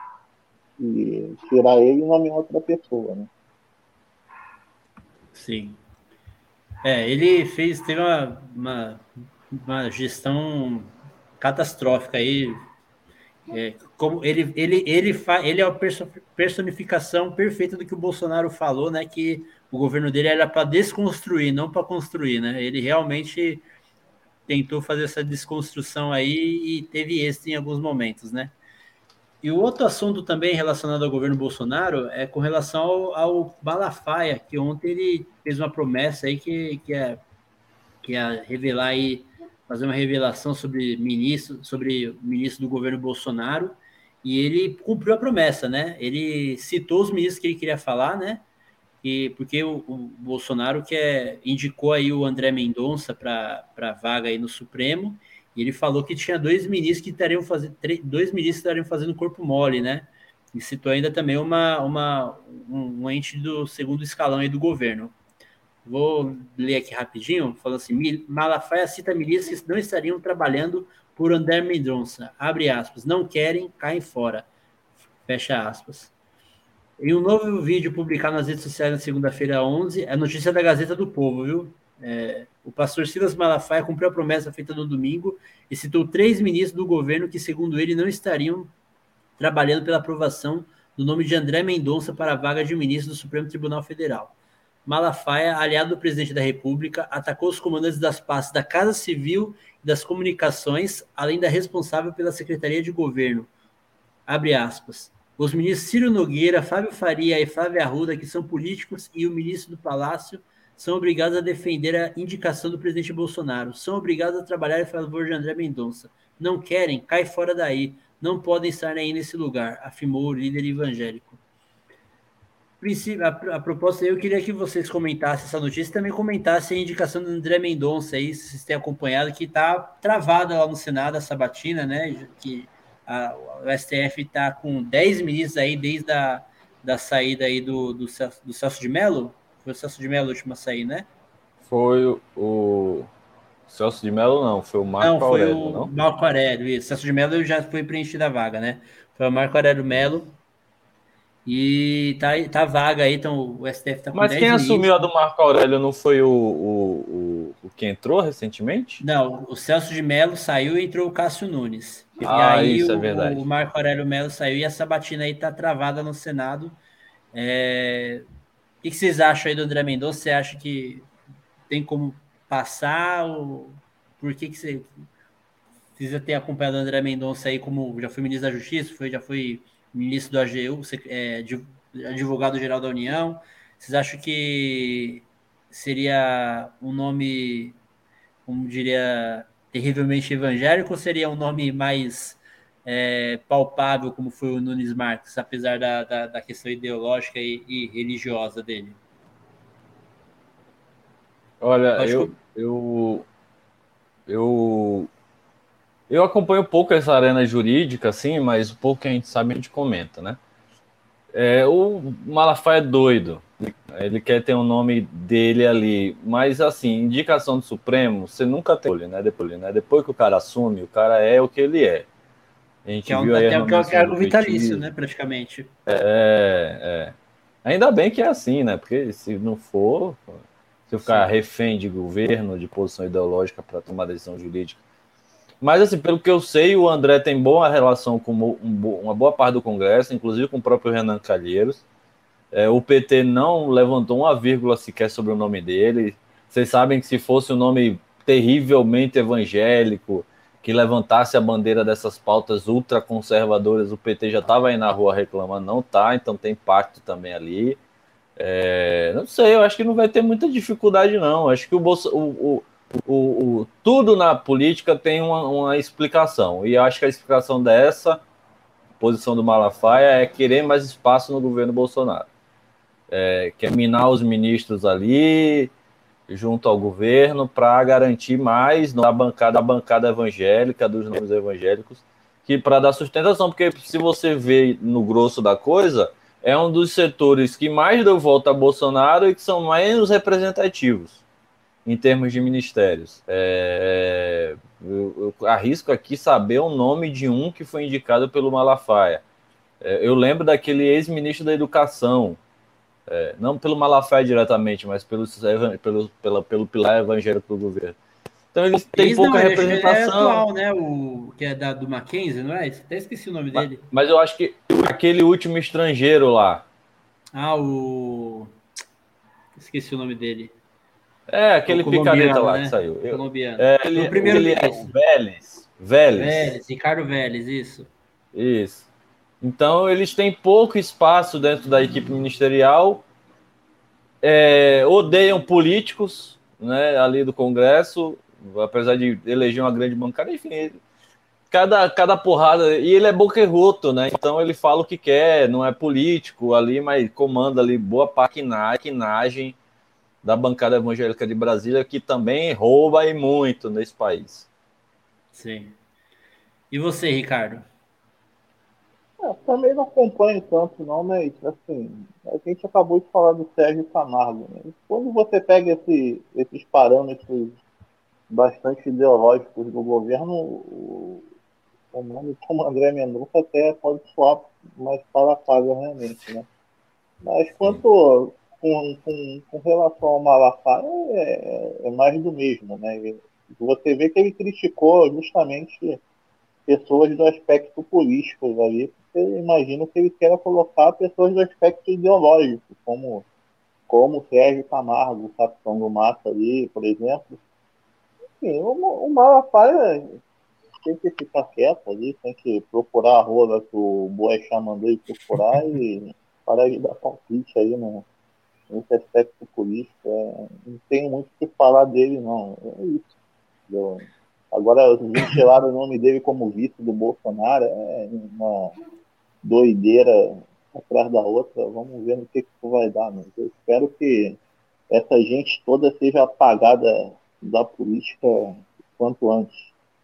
[SPEAKER 2] e tirar ele e nomear outra pessoa, né?
[SPEAKER 1] Sim. É, ele fez, teve uma, uma, uma gestão catastrófica aí. É, como ele, ele, ele, fa, ele é a personificação perfeita do que o Bolsonaro falou, né? Que o governo dele era para desconstruir, não para construir, né? Ele realmente tentou fazer essa desconstrução aí e teve êxito em alguns momentos, né? E o outro assunto também relacionado ao governo Bolsonaro é com relação ao, ao Malafaia, que ontem ele fez uma promessa aí que, que, é, que é revelar aí, fazer uma revelação sobre ministro, sobre ministro do governo Bolsonaro, e ele cumpriu a promessa, né? Ele citou os ministros que ele queria falar, né? E porque o, o Bolsonaro quer, indicou aí o André Mendonça para a vaga aí no Supremo, e ele falou que tinha dois ministros que estariam fazendo, dois ministros estariam fazendo corpo mole, né? E citou ainda também uma, uma, um, um ente do segundo escalão aí do governo. Vou ler aqui rapidinho, falando assim, Malafaia cita milícias que não estariam trabalhando por André Mendonça, abre aspas, não querem, caem fora, fecha aspas. Em um novo vídeo publicado nas redes sociais na segunda-feira 11, a notícia da Gazeta do Povo, viu? É, o pastor Silas Malafaia cumpriu a promessa feita no domingo e citou três ministros do governo que, segundo ele, não estariam trabalhando pela aprovação do nome de André Mendonça para a vaga de ministro do Supremo Tribunal Federal. Malafaia, aliado do presidente da República, atacou os comandantes das pastas da Casa Civil e das Comunicações, além da responsável pela Secretaria de Governo. Abre aspas. Os ministros Ciro Nogueira, Fábio Faria e Flávia Arruda, que são políticos, e o ministro do Palácio, são obrigados a defender a indicação do presidente Bolsonaro, são obrigados a trabalhar em favor de André Mendonça. Não querem, cai fora daí. Não podem estar aí nesse lugar, afirmou o líder evangélico. A, a proposta eu queria que vocês comentassem essa notícia e também comentassem a indicação do André Mendonça aí, se vocês têm acompanhado, que está travada lá no Senado, a sabatina, né? Que a, o STF está com 10 ministros aí desde a da saída aí do, do, do Celso de Mello, foi o Celso de Mello a sair, né?
[SPEAKER 3] Foi o Celso de Mello, não, foi o Marco não, Aurélio, foi o não?
[SPEAKER 1] Marco Aurélio, isso. Celso de Mello já foi preenchida a vaga, né? Foi o Marco Aurélio Mello. E tá, tá vaga aí, então o STF tá com
[SPEAKER 3] Mas quem assumiu a do Marco Aurélio não foi o, o, o, o, que entrou recentemente?
[SPEAKER 1] Não, o Celso de Mello saiu e entrou o Cássio Nunes.
[SPEAKER 3] E ah, aí isso é o, é verdade.
[SPEAKER 1] o Marco Aurélio Mello saiu e a Sabatina aí tá travada no Senado. É, o que, vocês acham aí do André Mendonça? Você acha que tem como passar? Ou... Por que, que você. precisa ter acompanhado o André Mendonça aí como já foi ministro da Justiça, foi, já foi ministro do AGU, é, advogado-geral da União. Vocês acham que seria um nome, como diria, terrivelmente evangélico ou seria um nome mais é, palpável, como foi o Nunes Marques, apesar da, da, da questão ideológica e, e, religiosa dele?
[SPEAKER 3] Olha, eu, eu, eu, eu acompanho pouco essa arena jurídica, assim, mas o pouco que a gente sabe a gente comenta, né? É, o Malafaia é doido, ele quer ter o um nome dele ali, mas assim, indicação do Supremo, você nunca tem, né? Depois, né? Depois que o cara assume, o cara é o que ele é.
[SPEAKER 1] A gente que é um, viu aí o que é vitalício, né? Praticamente.
[SPEAKER 3] É, é. Ainda bem que é assim, né? Porque se não for, se eu ficar refém de governo, de posição ideológica para tomar decisão jurídica. Mas, assim, pelo que eu sei, o André tem boa relação com uma boa parte do Congresso, inclusive com o próprio Renan Calheiros. É, o PT não levantou uma vírgula sequer sobre o nome dele. Vocês sabem que se fosse um nome terrivelmente evangélico, que levantasse a bandeira dessas pautas ultraconservadoras, o PT já estava aí na rua reclamando, não tá, então tem pacto também ali. É, não sei, eu acho que não vai ter muita dificuldade, não. Acho que o, o, o, tudo na política tem uma, uma explicação, e acho que a explicação dessa posição do Malafaia é querer mais espaço no governo Bolsonaro. É, quer minar os ministros ali, junto ao governo para garantir mais da bancada, da bancada evangélica, dos nomes evangélicos, que para dar sustentação, porque se você vê no grosso da coisa, é um dos setores que mais deu volta a Bolsonaro e que são menos representativos em termos de ministérios. É, eu, eu, arrisco aqui saber o nome de um que foi indicado pelo Malafaia. É, eu lembro daquele ex-ministro da Educação, é, não pelo Malafaia diretamente, mas pelo, pelo, pelo, pelo pilar evangélico do governo. Então eles têm pouca não, representação. É atual,
[SPEAKER 1] né? O que é da, do Mackenzie, não é? Até esqueci o nome dele.
[SPEAKER 3] Mas, mas eu acho que aquele último estrangeiro lá.
[SPEAKER 1] Ah, o. Esqueci o nome dele.
[SPEAKER 3] É, aquele picareta lá né? que saiu.
[SPEAKER 1] Eu, colombiano.
[SPEAKER 3] É, ele, o primeiro ele é Vélez. Vélez.
[SPEAKER 1] Vélez, Ricardo Vélez, isso.
[SPEAKER 3] Isso. Então, eles têm pouco espaço dentro da equipe ministerial, é, odeiam políticos né, ali do Congresso, apesar de eleger uma grande bancada, enfim, cada, cada porrada. E ele é boquerroto, né? Então ele fala o que quer, não é político ali, mas comanda ali boa paquinagem da bancada evangélica de Brasília, que também rouba e muito nesse país.
[SPEAKER 1] Sim. E você, Ricardo?
[SPEAKER 2] É, também não acompanho tanto, não, mas assim, a gente acabou de falar do Sérgio Camargo. Né? Quando você pega esse, esses parâmetros bastante ideológicos do governo, o, o nome como André Mendonça até pode soar mais palpável realmente, né? Mas quanto com, com, com relação ao Malafaia, é, é mais do mesmo, né? Você vê que ele criticou justamente pessoas do aspecto político ali, eu imagino que ele queira colocar pessoas do aspecto ideológico, como, como Sérgio Camargo, o capitão do Mata ali, por exemplo. Enfim, o, o Malafaia tem que ficar quieto ali, tem que procurar a rola que o Boechat mandou ele procurar e parar de dar palpite aí no, nesse aspecto político. É, não tenho muito o que falar dele, não. É isso. Entendeu? Agora, ventilaram o nome dele como vice do Bolsonaro, é uma doideira atrás da outra. Vamos ver no que, que isso vai dar. Mas eu espero que essa gente toda seja apagada da política quanto antes.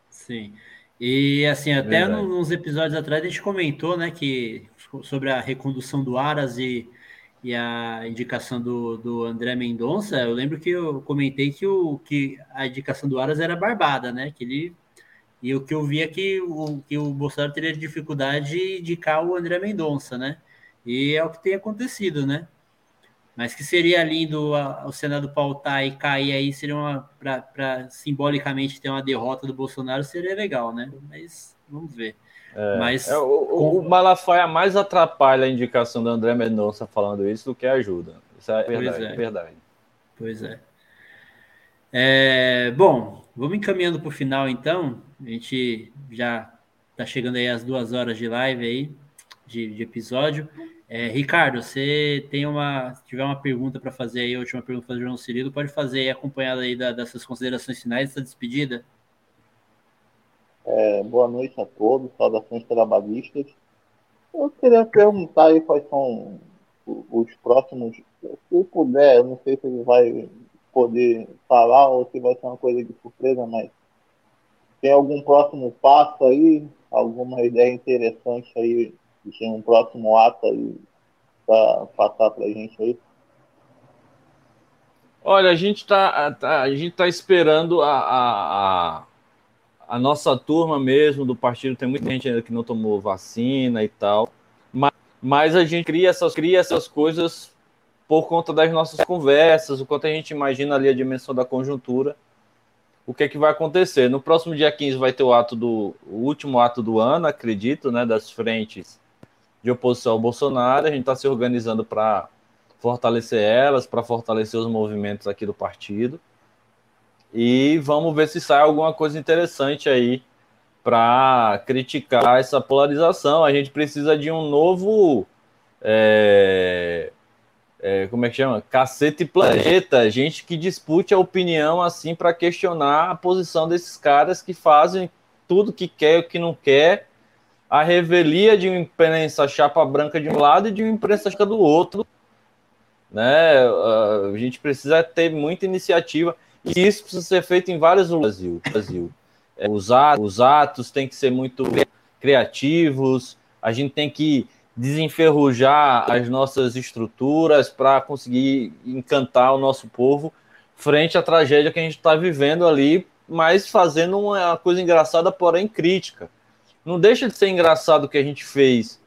[SPEAKER 1] Sim. E assim, até Verdade. nos episódios atrás a gente comentou, né, que sobre a recondução do Aras e, e a indicação do, do André Mendonça, eu lembro que eu comentei que, o, que a indicação do Aras era barbada, né? Que ele e o que eu vi é que o, que o Bolsonaro teria dificuldade de indicar o André Mendonça, né? E é o que tem acontecido, né? Mas que seria lindo o Senado pautar e cair aí, seria uma. para simbolicamente ter uma derrota do Bolsonaro, seria legal, né? Mas vamos ver.
[SPEAKER 3] É, Mas, é, o, o Malafaia mais atrapalha a indicação do André Mendonça falando isso do que ajuda. Isso é verdade. Pois é. verdade.
[SPEAKER 1] Pois é. é. Bom, vamos encaminhando para o final então. A gente já tá chegando aí às duas horas de live aí, de, de episódio. É, Ricardo, você tem uma. Se tiver uma pergunta para fazer aí, a última pergunta para o João Cirilo, pode fazer aí, acompanhada aí da, dessas considerações finais, dessa despedida.
[SPEAKER 2] É, boa noite a todos, saudações trabalhistas. Eu queria perguntar aí quais são os próximos. Se puder, eu não sei se ele vai poder falar ou se vai ser uma coisa de surpresa, mas tem algum próximo passo aí? Alguma ideia interessante aí tem um próximo ato aí para passar para a gente aí?
[SPEAKER 3] Olha, a gente está tá, a gente tá esperando a, a, a, nossa turma mesmo do partido. Tem muita gente ainda que não tomou vacina e tal, mas, mas a gente cria essas, cria essas coisas por conta das nossas conversas, o quanto a gente imagina ali a dimensão da conjuntura, o que é que vai acontecer. No próximo dia 15 vai ter o ato do o último ato do ano, acredito, né, das frentes de oposição ao Bolsonaro. A gente está se organizando para fortalecer elas, para fortalecer os movimentos aqui do partido. E vamos ver se sai alguma coisa interessante aí para criticar essa polarização. A gente precisa de um novo. É, é, como é que chama? Cacete planeta. Gente que dispute a opinião assim para questionar a posição desses caras que fazem tudo que quer e o que não quer a revelia de uma imprensa chapa branca de um lado e de uma imprensa do outro. Né? A gente precisa ter muita iniciativa e isso precisa ser feito em vários lugares do Brasil. É, os, atos, os atos têm que ser muito criativos, a gente tem que desenferrujar as nossas estruturas para conseguir encantar o nosso povo frente à tragédia que a gente está vivendo ali, mas fazendo uma coisa engraçada, porém crítica. Não deixa de ser engraçado o que a gente fez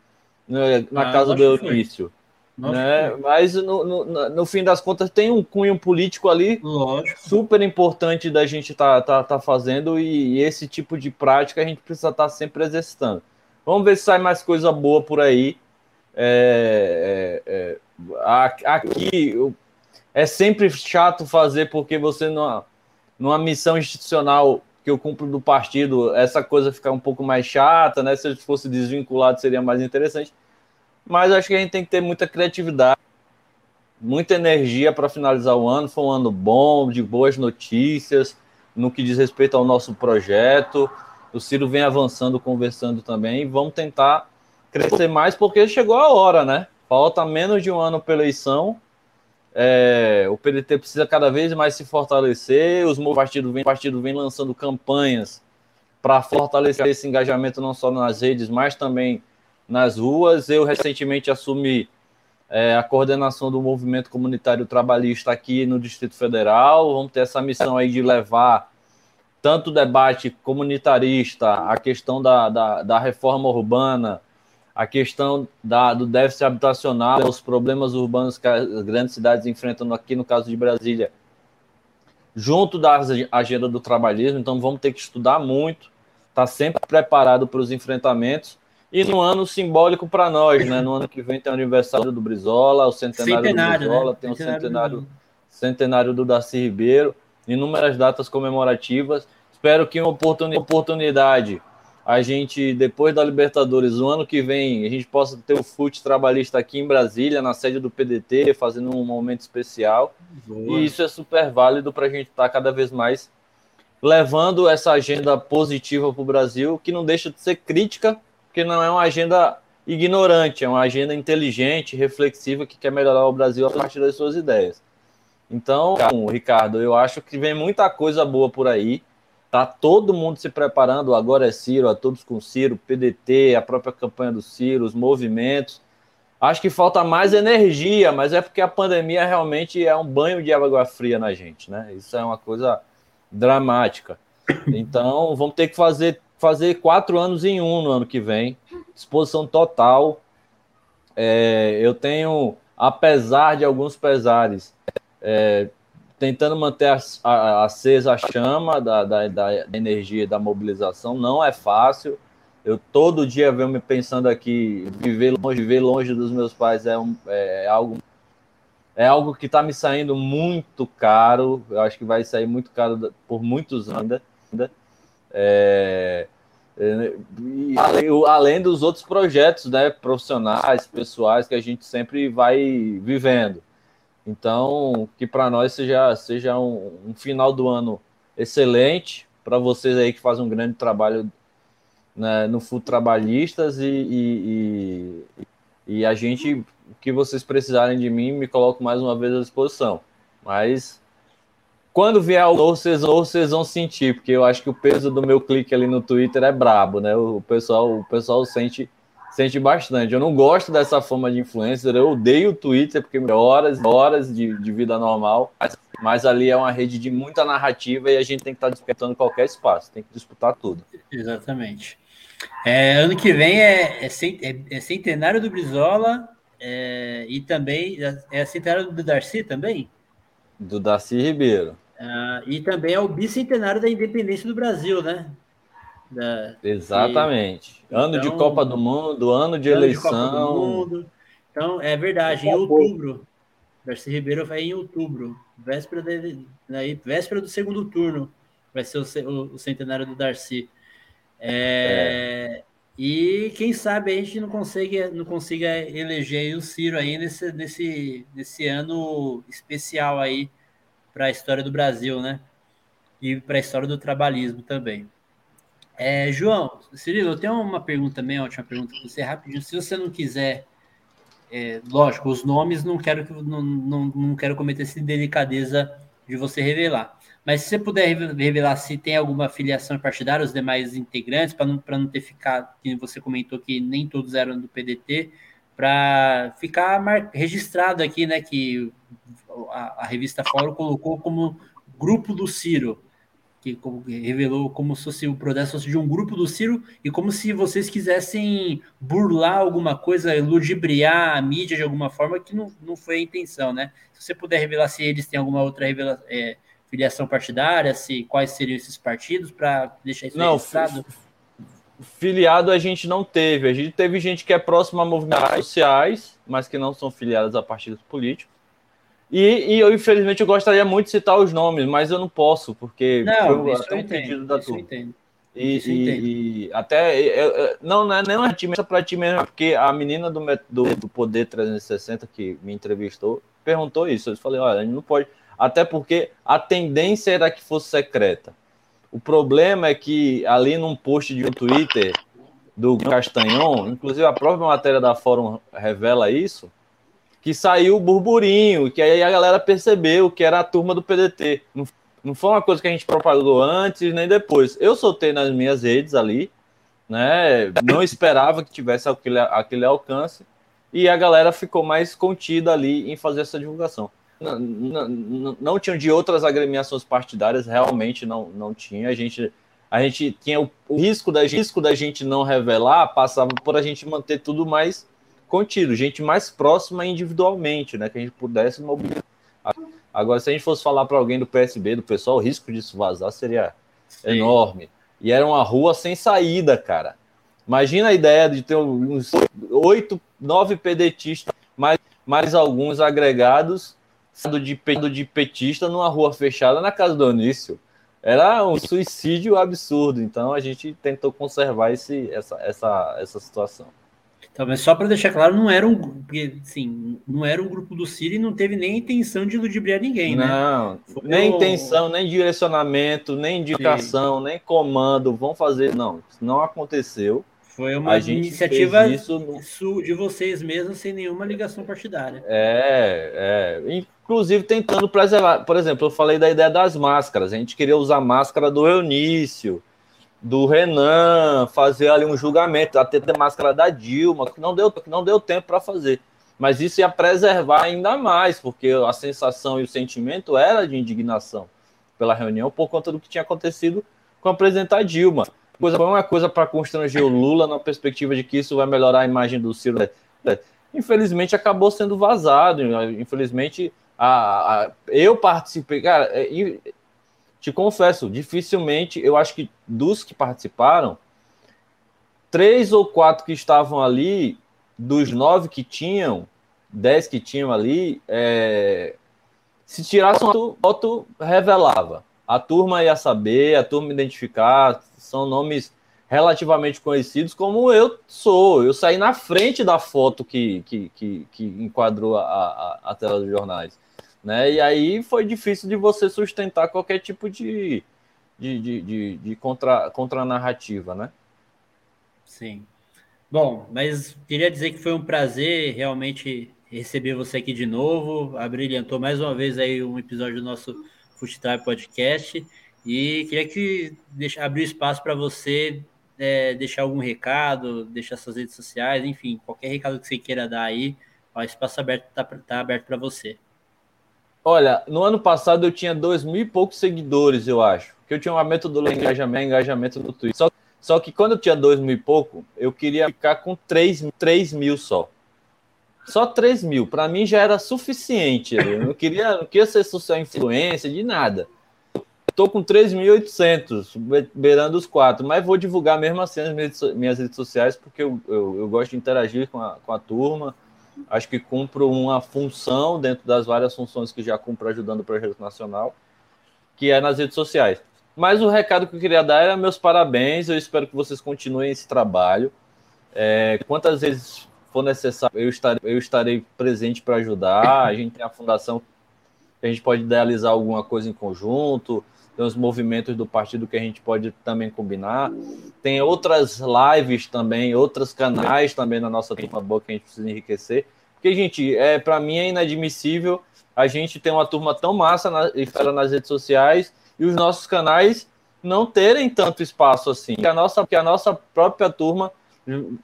[SPEAKER 3] né, na ah, casa do Eunício. Né? Mas no, no, no, fim das contas tem um cunho político ali
[SPEAKER 1] Lógico.
[SPEAKER 3] super importante da gente tá, tá, tá fazendo e, e, esse tipo de prática a gente precisa estar tá sempre exercitando. Vamos ver se sai mais coisa boa por aí. É, é, é, aqui é sempre chato fazer porque você numa, numa missão institucional que eu cumpro do partido, essa coisa fica um pouco mais chata, né? Se ele fosse desvinculado, seria mais interessante. Mas acho que a gente tem que ter muita criatividade, muita energia para finalizar o ano. Foi um ano bom, de boas notícias, no que diz respeito ao nosso projeto. O Ciro vem avançando, conversando também. Vamos tentar crescer mais, porque chegou a hora, né? Falta menos de um ano para eleição é, o PDT precisa cada vez mais se fortalecer, os partidos vêm partido vem lançando campanhas para fortalecer esse engajamento não só nas redes, mas também nas ruas. Eu recentemente assumi é, a coordenação do movimento comunitário trabalhista aqui no Distrito Federal. Vamos ter essa missão aí de levar tanto o debate comunitarista, a questão da, da, da reforma urbana, a questão da, do déficit habitacional, os problemas urbanos que as grandes cidades enfrentam aqui no caso de Brasília, junto da agenda do trabalhismo. Então vamos ter que estudar muito, estar tá sempre preparado para os enfrentamentos. E no ano simbólico para nós, né? No ano que vem tem o aniversário do Brizola, o centenário, centenário do Brizola, né? tem o centenário, do... centenário do Darcy Ribeiro, inúmeras datas comemorativas. Espero que uma oportunidade a gente, depois da Libertadores, o ano que vem, a gente possa ter o FUT trabalhista aqui em Brasília, na sede do PDT, fazendo um momento especial. Boa. E isso é super válido para a gente estar tá cada vez mais levando essa agenda positiva para o Brasil, que não deixa de ser crítica, porque não é uma agenda ignorante, é uma agenda inteligente, reflexiva, que quer melhorar o Brasil a partir das suas ideias. Então, Ricardo, eu acho que vem muita coisa boa por aí. Tá todo mundo se preparando, agora é Ciro, a todos com Ciro, PDT, a própria campanha do Ciro, os movimentos. Acho que falta mais energia, mas é porque a pandemia realmente é um banho de água fria na gente, né? Isso é uma coisa dramática. Então, vamos ter que fazer, fazer quatro anos em um no ano que vem. Disposição total. É, eu tenho, apesar de alguns pesares, é, tentando manter acesa a chama da, da, da, energia da mobilização. Não é fácil. Eu todo dia venho me pensando aqui, viver longe, viver longe dos meus pais é, um, é, é algo é algo que está me saindo muito caro. Eu acho que vai sair muito caro por muitos anos ainda. É, é além, além dos outros projetos né, profissionais, pessoais que a gente sempre vai vivendo. Então, que para nós seja, seja um, um, final do ano excelente, para vocês aí que fazem um grande trabalho né, no Full Trabalhistas e, e, e, e, a gente, o que vocês precisarem de mim, me coloco mais uma vez à disposição. Mas quando vier o novo, vocês, vocês vão sentir, porque eu acho que o peso do meu clique ali no Twitter é brabo, né? O pessoal, o pessoal sente, sente bastante. Eu não gosto dessa forma de influencer, eu odeio o Twitter, porque horas horas de, de vida normal, mas, mas, ali é uma rede de muita narrativa e a gente tem que estar disputando qualquer espaço, tem que disputar tudo.
[SPEAKER 1] Exatamente. É, ano que vem é, é, é, é centenário do Brizola é, e também é centenário do Darcy também?
[SPEAKER 3] Do Darcy Ribeiro.
[SPEAKER 1] Uh, e também é o bicentenário da independência do Brasil, né?
[SPEAKER 3] Da, Exatamente. E, ano então, de Copa do Mundo, ano de ano eleição.
[SPEAKER 1] De então, é verdade, em outubro. Darcy Ribeiro vai em outubro, véspera, de, né, véspera do segundo turno. Vai ser o, o, o centenário do Darcy. É, é. E quem sabe a gente não consiga, não consiga eleger o Ciro aí nesse, nesse, nesse ano especial aí para a história do Brasil, né? E para a história do trabalhismo também. É, João, Cirilo, eu tenho uma pergunta também, uma última pergunta para você, rapidinho. Se você não quiser, é, lógico, os nomes não quero que não, não, não quero cometer essa delicadeza de você revelar. Mas se você puder revelar se tem alguma filiação partidária, os demais integrantes, para não, não ter ficado, que você comentou que nem todos eram do PDT, para ficar registrado aqui, né, que a, a, revista Fórum colocou como grupo do Ciro, que como, revelou como se fosse o processo de um grupo do Ciro e como se vocês quisessem burlar alguma coisa, ludibriar a mídia de alguma forma, que não, não foi a intenção, né? Se você puder revelar se eles têm alguma outra revela, é, filiação partidária, se quais seriam esses partidos, para deixar isso
[SPEAKER 3] não, registrado filiado a gente não teve. A gente teve gente que é próxima a movimentos sociais, mas que não são filiados a partidos políticos. E, e, eu, infelizmente, eu gostaria muito de citar os nomes, mas eu não posso, porque
[SPEAKER 1] não, foi até um entendo, pedido da turma.
[SPEAKER 3] E, e, e, até eu, eu, não, não é nem uma time para ti mesmo, porque a menina do, do, do, Poder 360 que me entrevistou perguntou isso. Eu falei, olha, a gente não pode. Até porque a tendência era que fosse secreta. O problema é que ali num post de um Twitter do Castanhon, inclusive a própria matéria da Fórum revela isso, que saiu o burburinho, que aí a galera percebeu que era a turma do PDT. Não, não foi uma coisa que a gente propagou antes nem depois. Eu soltei nas minhas redes ali, né? Não esperava que tivesse aquele, aquele alcance e a galera ficou mais contida ali em fazer essa divulgação não, não, não tinham de outras agremiações partidárias, realmente não, não tinha. A gente, a gente tinha o, o risco, da, risco da gente não revelar, passava por a gente manter tudo mais contido, gente mais próxima individualmente, né? Que a gente pudesse mobilizar. Agora, se a gente fosse falar para alguém do PSB, do pessoal, o risco disso vazar seria Sim. enorme. E era uma rua sem saída, cara. Imagina a ideia de ter uns oito, nove pedetistas, mais, mais alguns agregados de, de petista numa rua fechada na casa do Onício. Era um suicídio absurdo. Então a gente tentou conservar esse, essa, essa, essa situação.
[SPEAKER 1] Mas só para deixar claro, não era um assim, não era um grupo do Ciro e não teve nem intenção de ludibriar ninguém,
[SPEAKER 3] né? Não, nem intenção, nem direcionamento, nem indicação, Sim. nem comando, vão fazer. Não, isso não aconteceu.
[SPEAKER 1] Foi uma iniciativa isso de vocês mesmos, sem nenhuma ligação partidária.
[SPEAKER 3] É, é. Inclusive tentando preservar. Por exemplo, eu falei da ideia das máscaras. A gente queria usar máscara do Eunício, do Renan, fazer ali um julgamento, até ter máscara da Dilma, que não deu, que não deu tempo para fazer. Mas isso ia preservar ainda mais, porque a sensação e o sentimento era de indignação pela reunião por conta do que tinha acontecido com a presidenta Dilma coisa, foi uma coisa para constranger o Lula na perspectiva de que isso vai melhorar a imagem do Ciro. Infelizmente acabou sendo vazado. Infelizmente, a, a eu participei. Cara, é, te confesso, dificilmente, eu acho que dos que participaram, três ou quatro que estavam ali, dos nove que tinham, dez que tinham ali, é, se tirasse uma foto, revelava. A turma ia saber, a turma identificar, são nomes relativamente conhecidos, como eu sou. Eu saí na frente da foto que, que, que, que enquadrou a, a, a, tela dos jornais. Né? E aí foi difícil de você sustentar qualquer tipo de, de, de, de, de contra, contra narrativa, né?
[SPEAKER 1] Sim. Bom, mas queria dizer que foi um prazer realmente receber você aqui de novo. Abrilhantou mais uma vez aí um episódio do nosso Futsal Podcast. E queria que deixar, abrir espaço para você é, deixar algum recado, deixar suas redes sociais, enfim, qualquer recado que você queira dar aí, o espaço aberto está tá aberto para você.
[SPEAKER 3] Olha, no ano passado eu tinha dois mil e poucos seguidores, eu acho. Que eu tinha uma metodologia de engajamento, engajamento no Twitter. Só, só que quando eu tinha dois mil e pouco, eu queria ficar com três, três mil só. Só 3 mil. Para mim já era suficiente. Eu não queria, não queria ser social influência de nada. Estou com 3.800, beirando os quatro, mas vou divulgar mesmo assim as minhas, minhas redes sociais, porque eu, eu, eu, gosto de interagir com a, com a turma. Acho que cumpro uma função dentro das várias funções que já cumpro ajudando o projeto nacional, que é nas redes sociais. Mas o recado que eu queria dar era meus parabéns. Eu espero que vocês continuem esse trabalho. É, quantas vezes for necessário, eu estarei, eu estarei presente para ajudar. A gente tem a fundação, a gente pode idealizar alguma coisa em conjunto, os movimentos do partido que a gente pode também combinar. Tem outras lives também, outros canais também na nossa turma boa que a gente precisa enriquecer. Porque, gente, é, para mim é inadmissível a gente ter uma turma tão massa na, nas redes sociais e os nossos canais não terem tanto espaço assim. Que a nossa, que a nossa própria turma,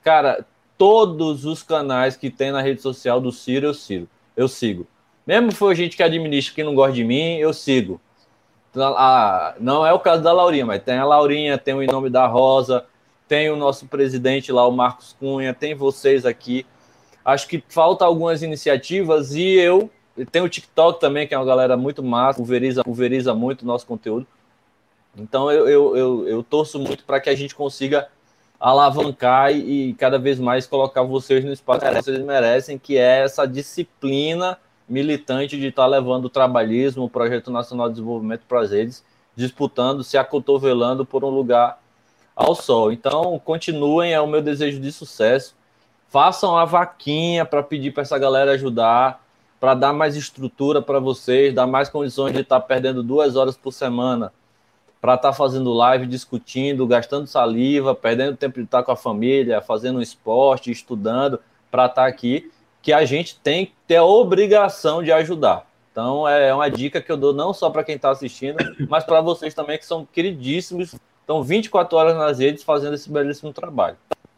[SPEAKER 3] cara, todos os canais que tem na rede social do Ciro, eu sigo. Eu sigo. Mesmo foi gente que administra que não gosta de mim, eu sigo. Ah, não é o caso da Laurinha, mas tem a Laurinha, tem o Em Nome da Rosa, tem o nosso presidente lá, o Marcos Cunha, tem vocês aqui. Acho que falta algumas iniciativas e eu tem o TikTok também, que é uma galera muito massa, pulveriza, pulveriza muito o nosso conteúdo. Então eu, eu, eu, eu torço muito para que a gente consiga alavancar e, e, cada vez mais colocar vocês no espaço que vocês merecem, que é essa disciplina militante de estar tá levando o trabalhismo, o Projeto Nacional de Desenvolvimento para as redes, disputando, se acotovelando por um lugar ao sol. Então, continuem, é o meu desejo de sucesso. Façam a vaquinha para pedir para essa galera ajudar, para dar mais estrutura para vocês, dar mais condições de estar tá perdendo duas horas por semana para estar tá fazendo live, discutindo, gastando saliva, perdendo tempo de estar com a família, fazendo um esporte, estudando, para estar aqui, que a gente tem que ter a obrigação de ajudar. Então é uma dica que eu dou não só para quem está assistindo, mas para vocês também que são queridíssimos, estão 24 horas nas redes fazendo esse belíssimo trabalho.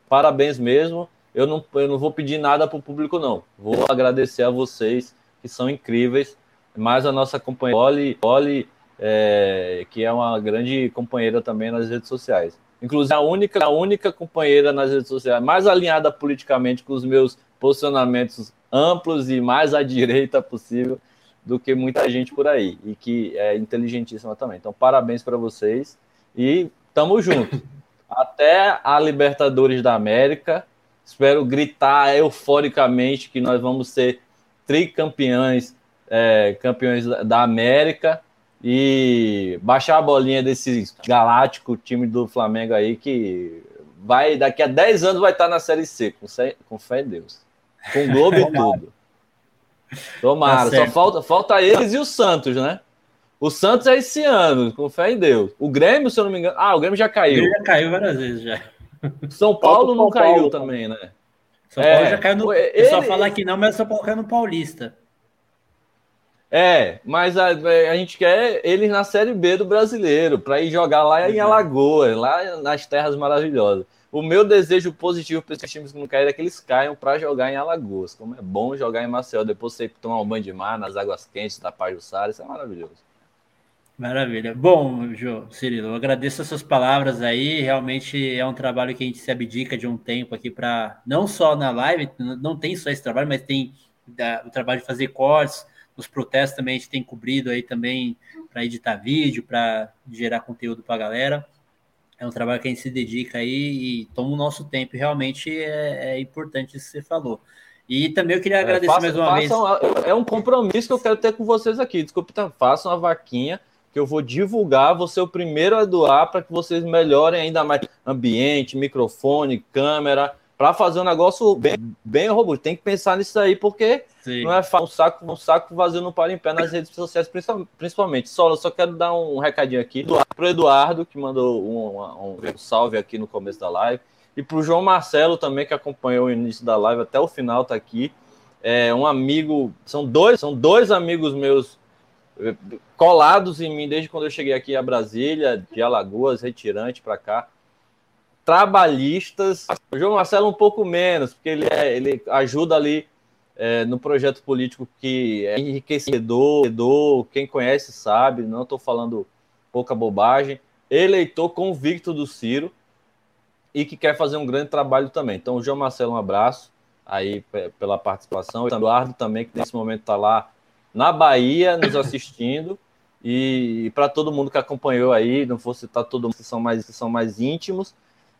[SPEAKER 3] Parabéns mesmo. Eu não, eu não vou pedir nada para o público, não. Vou agradecer a vocês, que são incríveis. Mais a nossa companheira Oli, Oli é, que é uma grande companheira também nas redes sociais. Inclusive, a única, a única companheira nas redes sociais mais alinhada politicamente com os meus posicionamentos amplos e mais à direita possível do que muita gente por aí, e que é inteligentíssima também. Então, parabéns para vocês e tamo junto. Até a Libertadores da América. Espero gritar euforicamente que nós vamos ser tricampeões, é, campeões da América e baixar a bolinha desse galáctico time do Flamengo aí que vai daqui a 10 anos vai estar na Série C, com, fé, em Deus. Com Globo e tudo. Tomara, tá só falta, falta eles e o Santos, né? O Santos é esse ano, com fé em Deus. O Grêmio, se eu não me engano. Ah, o Grêmio já caiu.
[SPEAKER 1] Ele já caiu várias vezes já.
[SPEAKER 3] São Paulo não Paulo, caiu também, né?
[SPEAKER 1] São Paulo é, já caiu no. Ele... Só falar que não, mas São Paulo caiu no Paulista.
[SPEAKER 3] É, mas a, a, gente quer eles na Série B do brasileiro, para ir jogar lá em Alagoas, lá nas terras maravilhosas. O meu desejo positivo para esses times que não caírem é que eles caiam para jogar em Alagoas. Como é bom jogar em Maceió, depois você tomar um banho de mar nas águas quentes da Pajussara, isso é maravilhoso.
[SPEAKER 1] Maravilha. Bom, Jô, Cirilo, eu agradeço as suas palavras aí. Realmente é um trabalho que a gente se abdica de um tempo aqui para não só na live, não tem só esse trabalho, mas tem o trabalho de fazer cortes nos protestos também a gente tem cobrido aí também para editar vídeo, para gerar conteúdo para a galera. É um trabalho que a gente se dedica aí e toma o nosso tempo. Realmente é, é importante isso que você falou. E também eu queria é, agradecer é, faça, mais uma vez.
[SPEAKER 3] é um compromisso que eu quero ter com vocês aqui. Desculpe, tá, façam a vaquinha, que eu vou divulgar, vou ser o primeiro a doar para que vocês melhorem ainda mais ambiente, microfone, câmera, para fazer um negócio bem, bem robusto. Tem que pensar nisso aí, porque Sim. não é fácil um saco, um saco vazio não para em pé nas redes sociais, principalmente. Só, eu só quero dar um recadinho aqui para o Eduardo, que mandou um, um, um, salve aqui no começo da live, e para o João Marcelo também, que acompanhou o início da live até o final, está aqui. É um amigo, são dois, são dois amigos meus eh, colados em mim desde quando eu cheguei aqui a Brasília, de Alagoas, retirante para cá trabalhistas. O João Marcelo um pouco menos, porque ele, é, ele ajuda ali é, no projeto político que é enriquecedor, quem conhece sabe, não estou falando pouca bobagem. Eleitor convicto do Ciro e que quer fazer um grande trabalho também. Então, João Marcelo, um abraço aí pela participação. O Eduardo também, que nesse momento está lá na Bahia nos assistindo. E, e para todo mundo que acompanhou aí, não vou citar todo mundo que são mais, que são mais íntimos,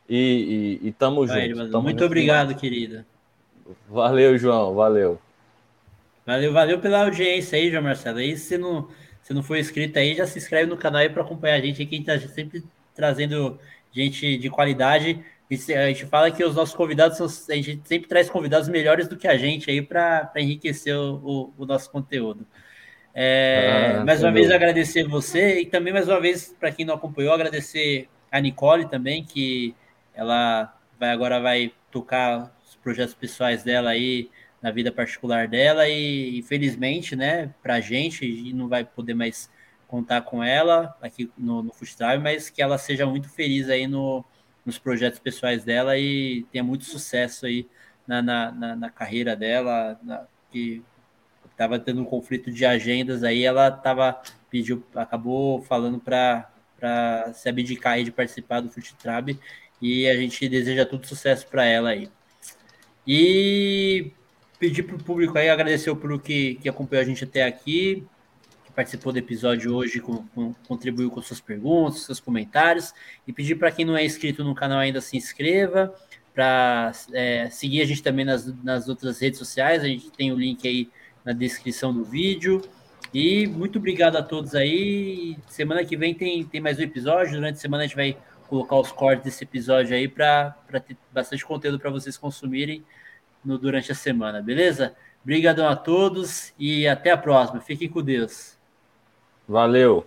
[SPEAKER 3] e, e, e tamo Vai, junto.
[SPEAKER 1] Tamo muito obrigado, querida.
[SPEAKER 3] Valeu, João. Valeu.
[SPEAKER 1] Valeu, valeu pela audiência aí, João Marcelo. Se não, se não for inscrito aí, já se inscreve no canal aí para acompanhar a gente. Aqui a gente tá sempre trazendo gente de qualidade. A gente fala que os nossos convidados são, a gente sempre traz convidados melhores do que a gente aí para enriquecer o, o, o, nosso conteúdo. É, ah, mais uma vez agradecer você e também mais uma vez para quem não acompanhou agradecer a Nicole também que ela vai agora vai tocar os projetos pessoais dela aí na vida particular dela e infelizmente, né, pra gente não vai poder mais contar com ela aqui no, no Futsal, mas que ela seja muito feliz aí no, nos projetos pessoais dela e tenha muito sucesso aí na, na, na, na carreira dela, na, que estava tendo um conflito de agendas aí, ela tava pediu, acabou falando para se abdicar de participar do Futrab e a gente deseja todo sucesso para ela aí. E pedir para o público aí, agradecer o público que, que acompanhou a gente até aqui, que participou do episódio hoje, com, com, contribuiu com suas perguntas, seus comentários, e pedir para quem não é inscrito no canal ainda se inscreva, para é, seguir a gente também nas, nas outras redes sociais, a gente tem o link aí na descrição do vídeo. E muito obrigado a todos aí. Semana que vem tem, tem mais um episódio. Durante a semana a gente vai colocar os cortes desse episódio aí para ter bastante conteúdo para vocês consumirem no, durante a semana, beleza? Obrigadão a todos e até a próxima. Fiquem com Deus.
[SPEAKER 3] Valeu.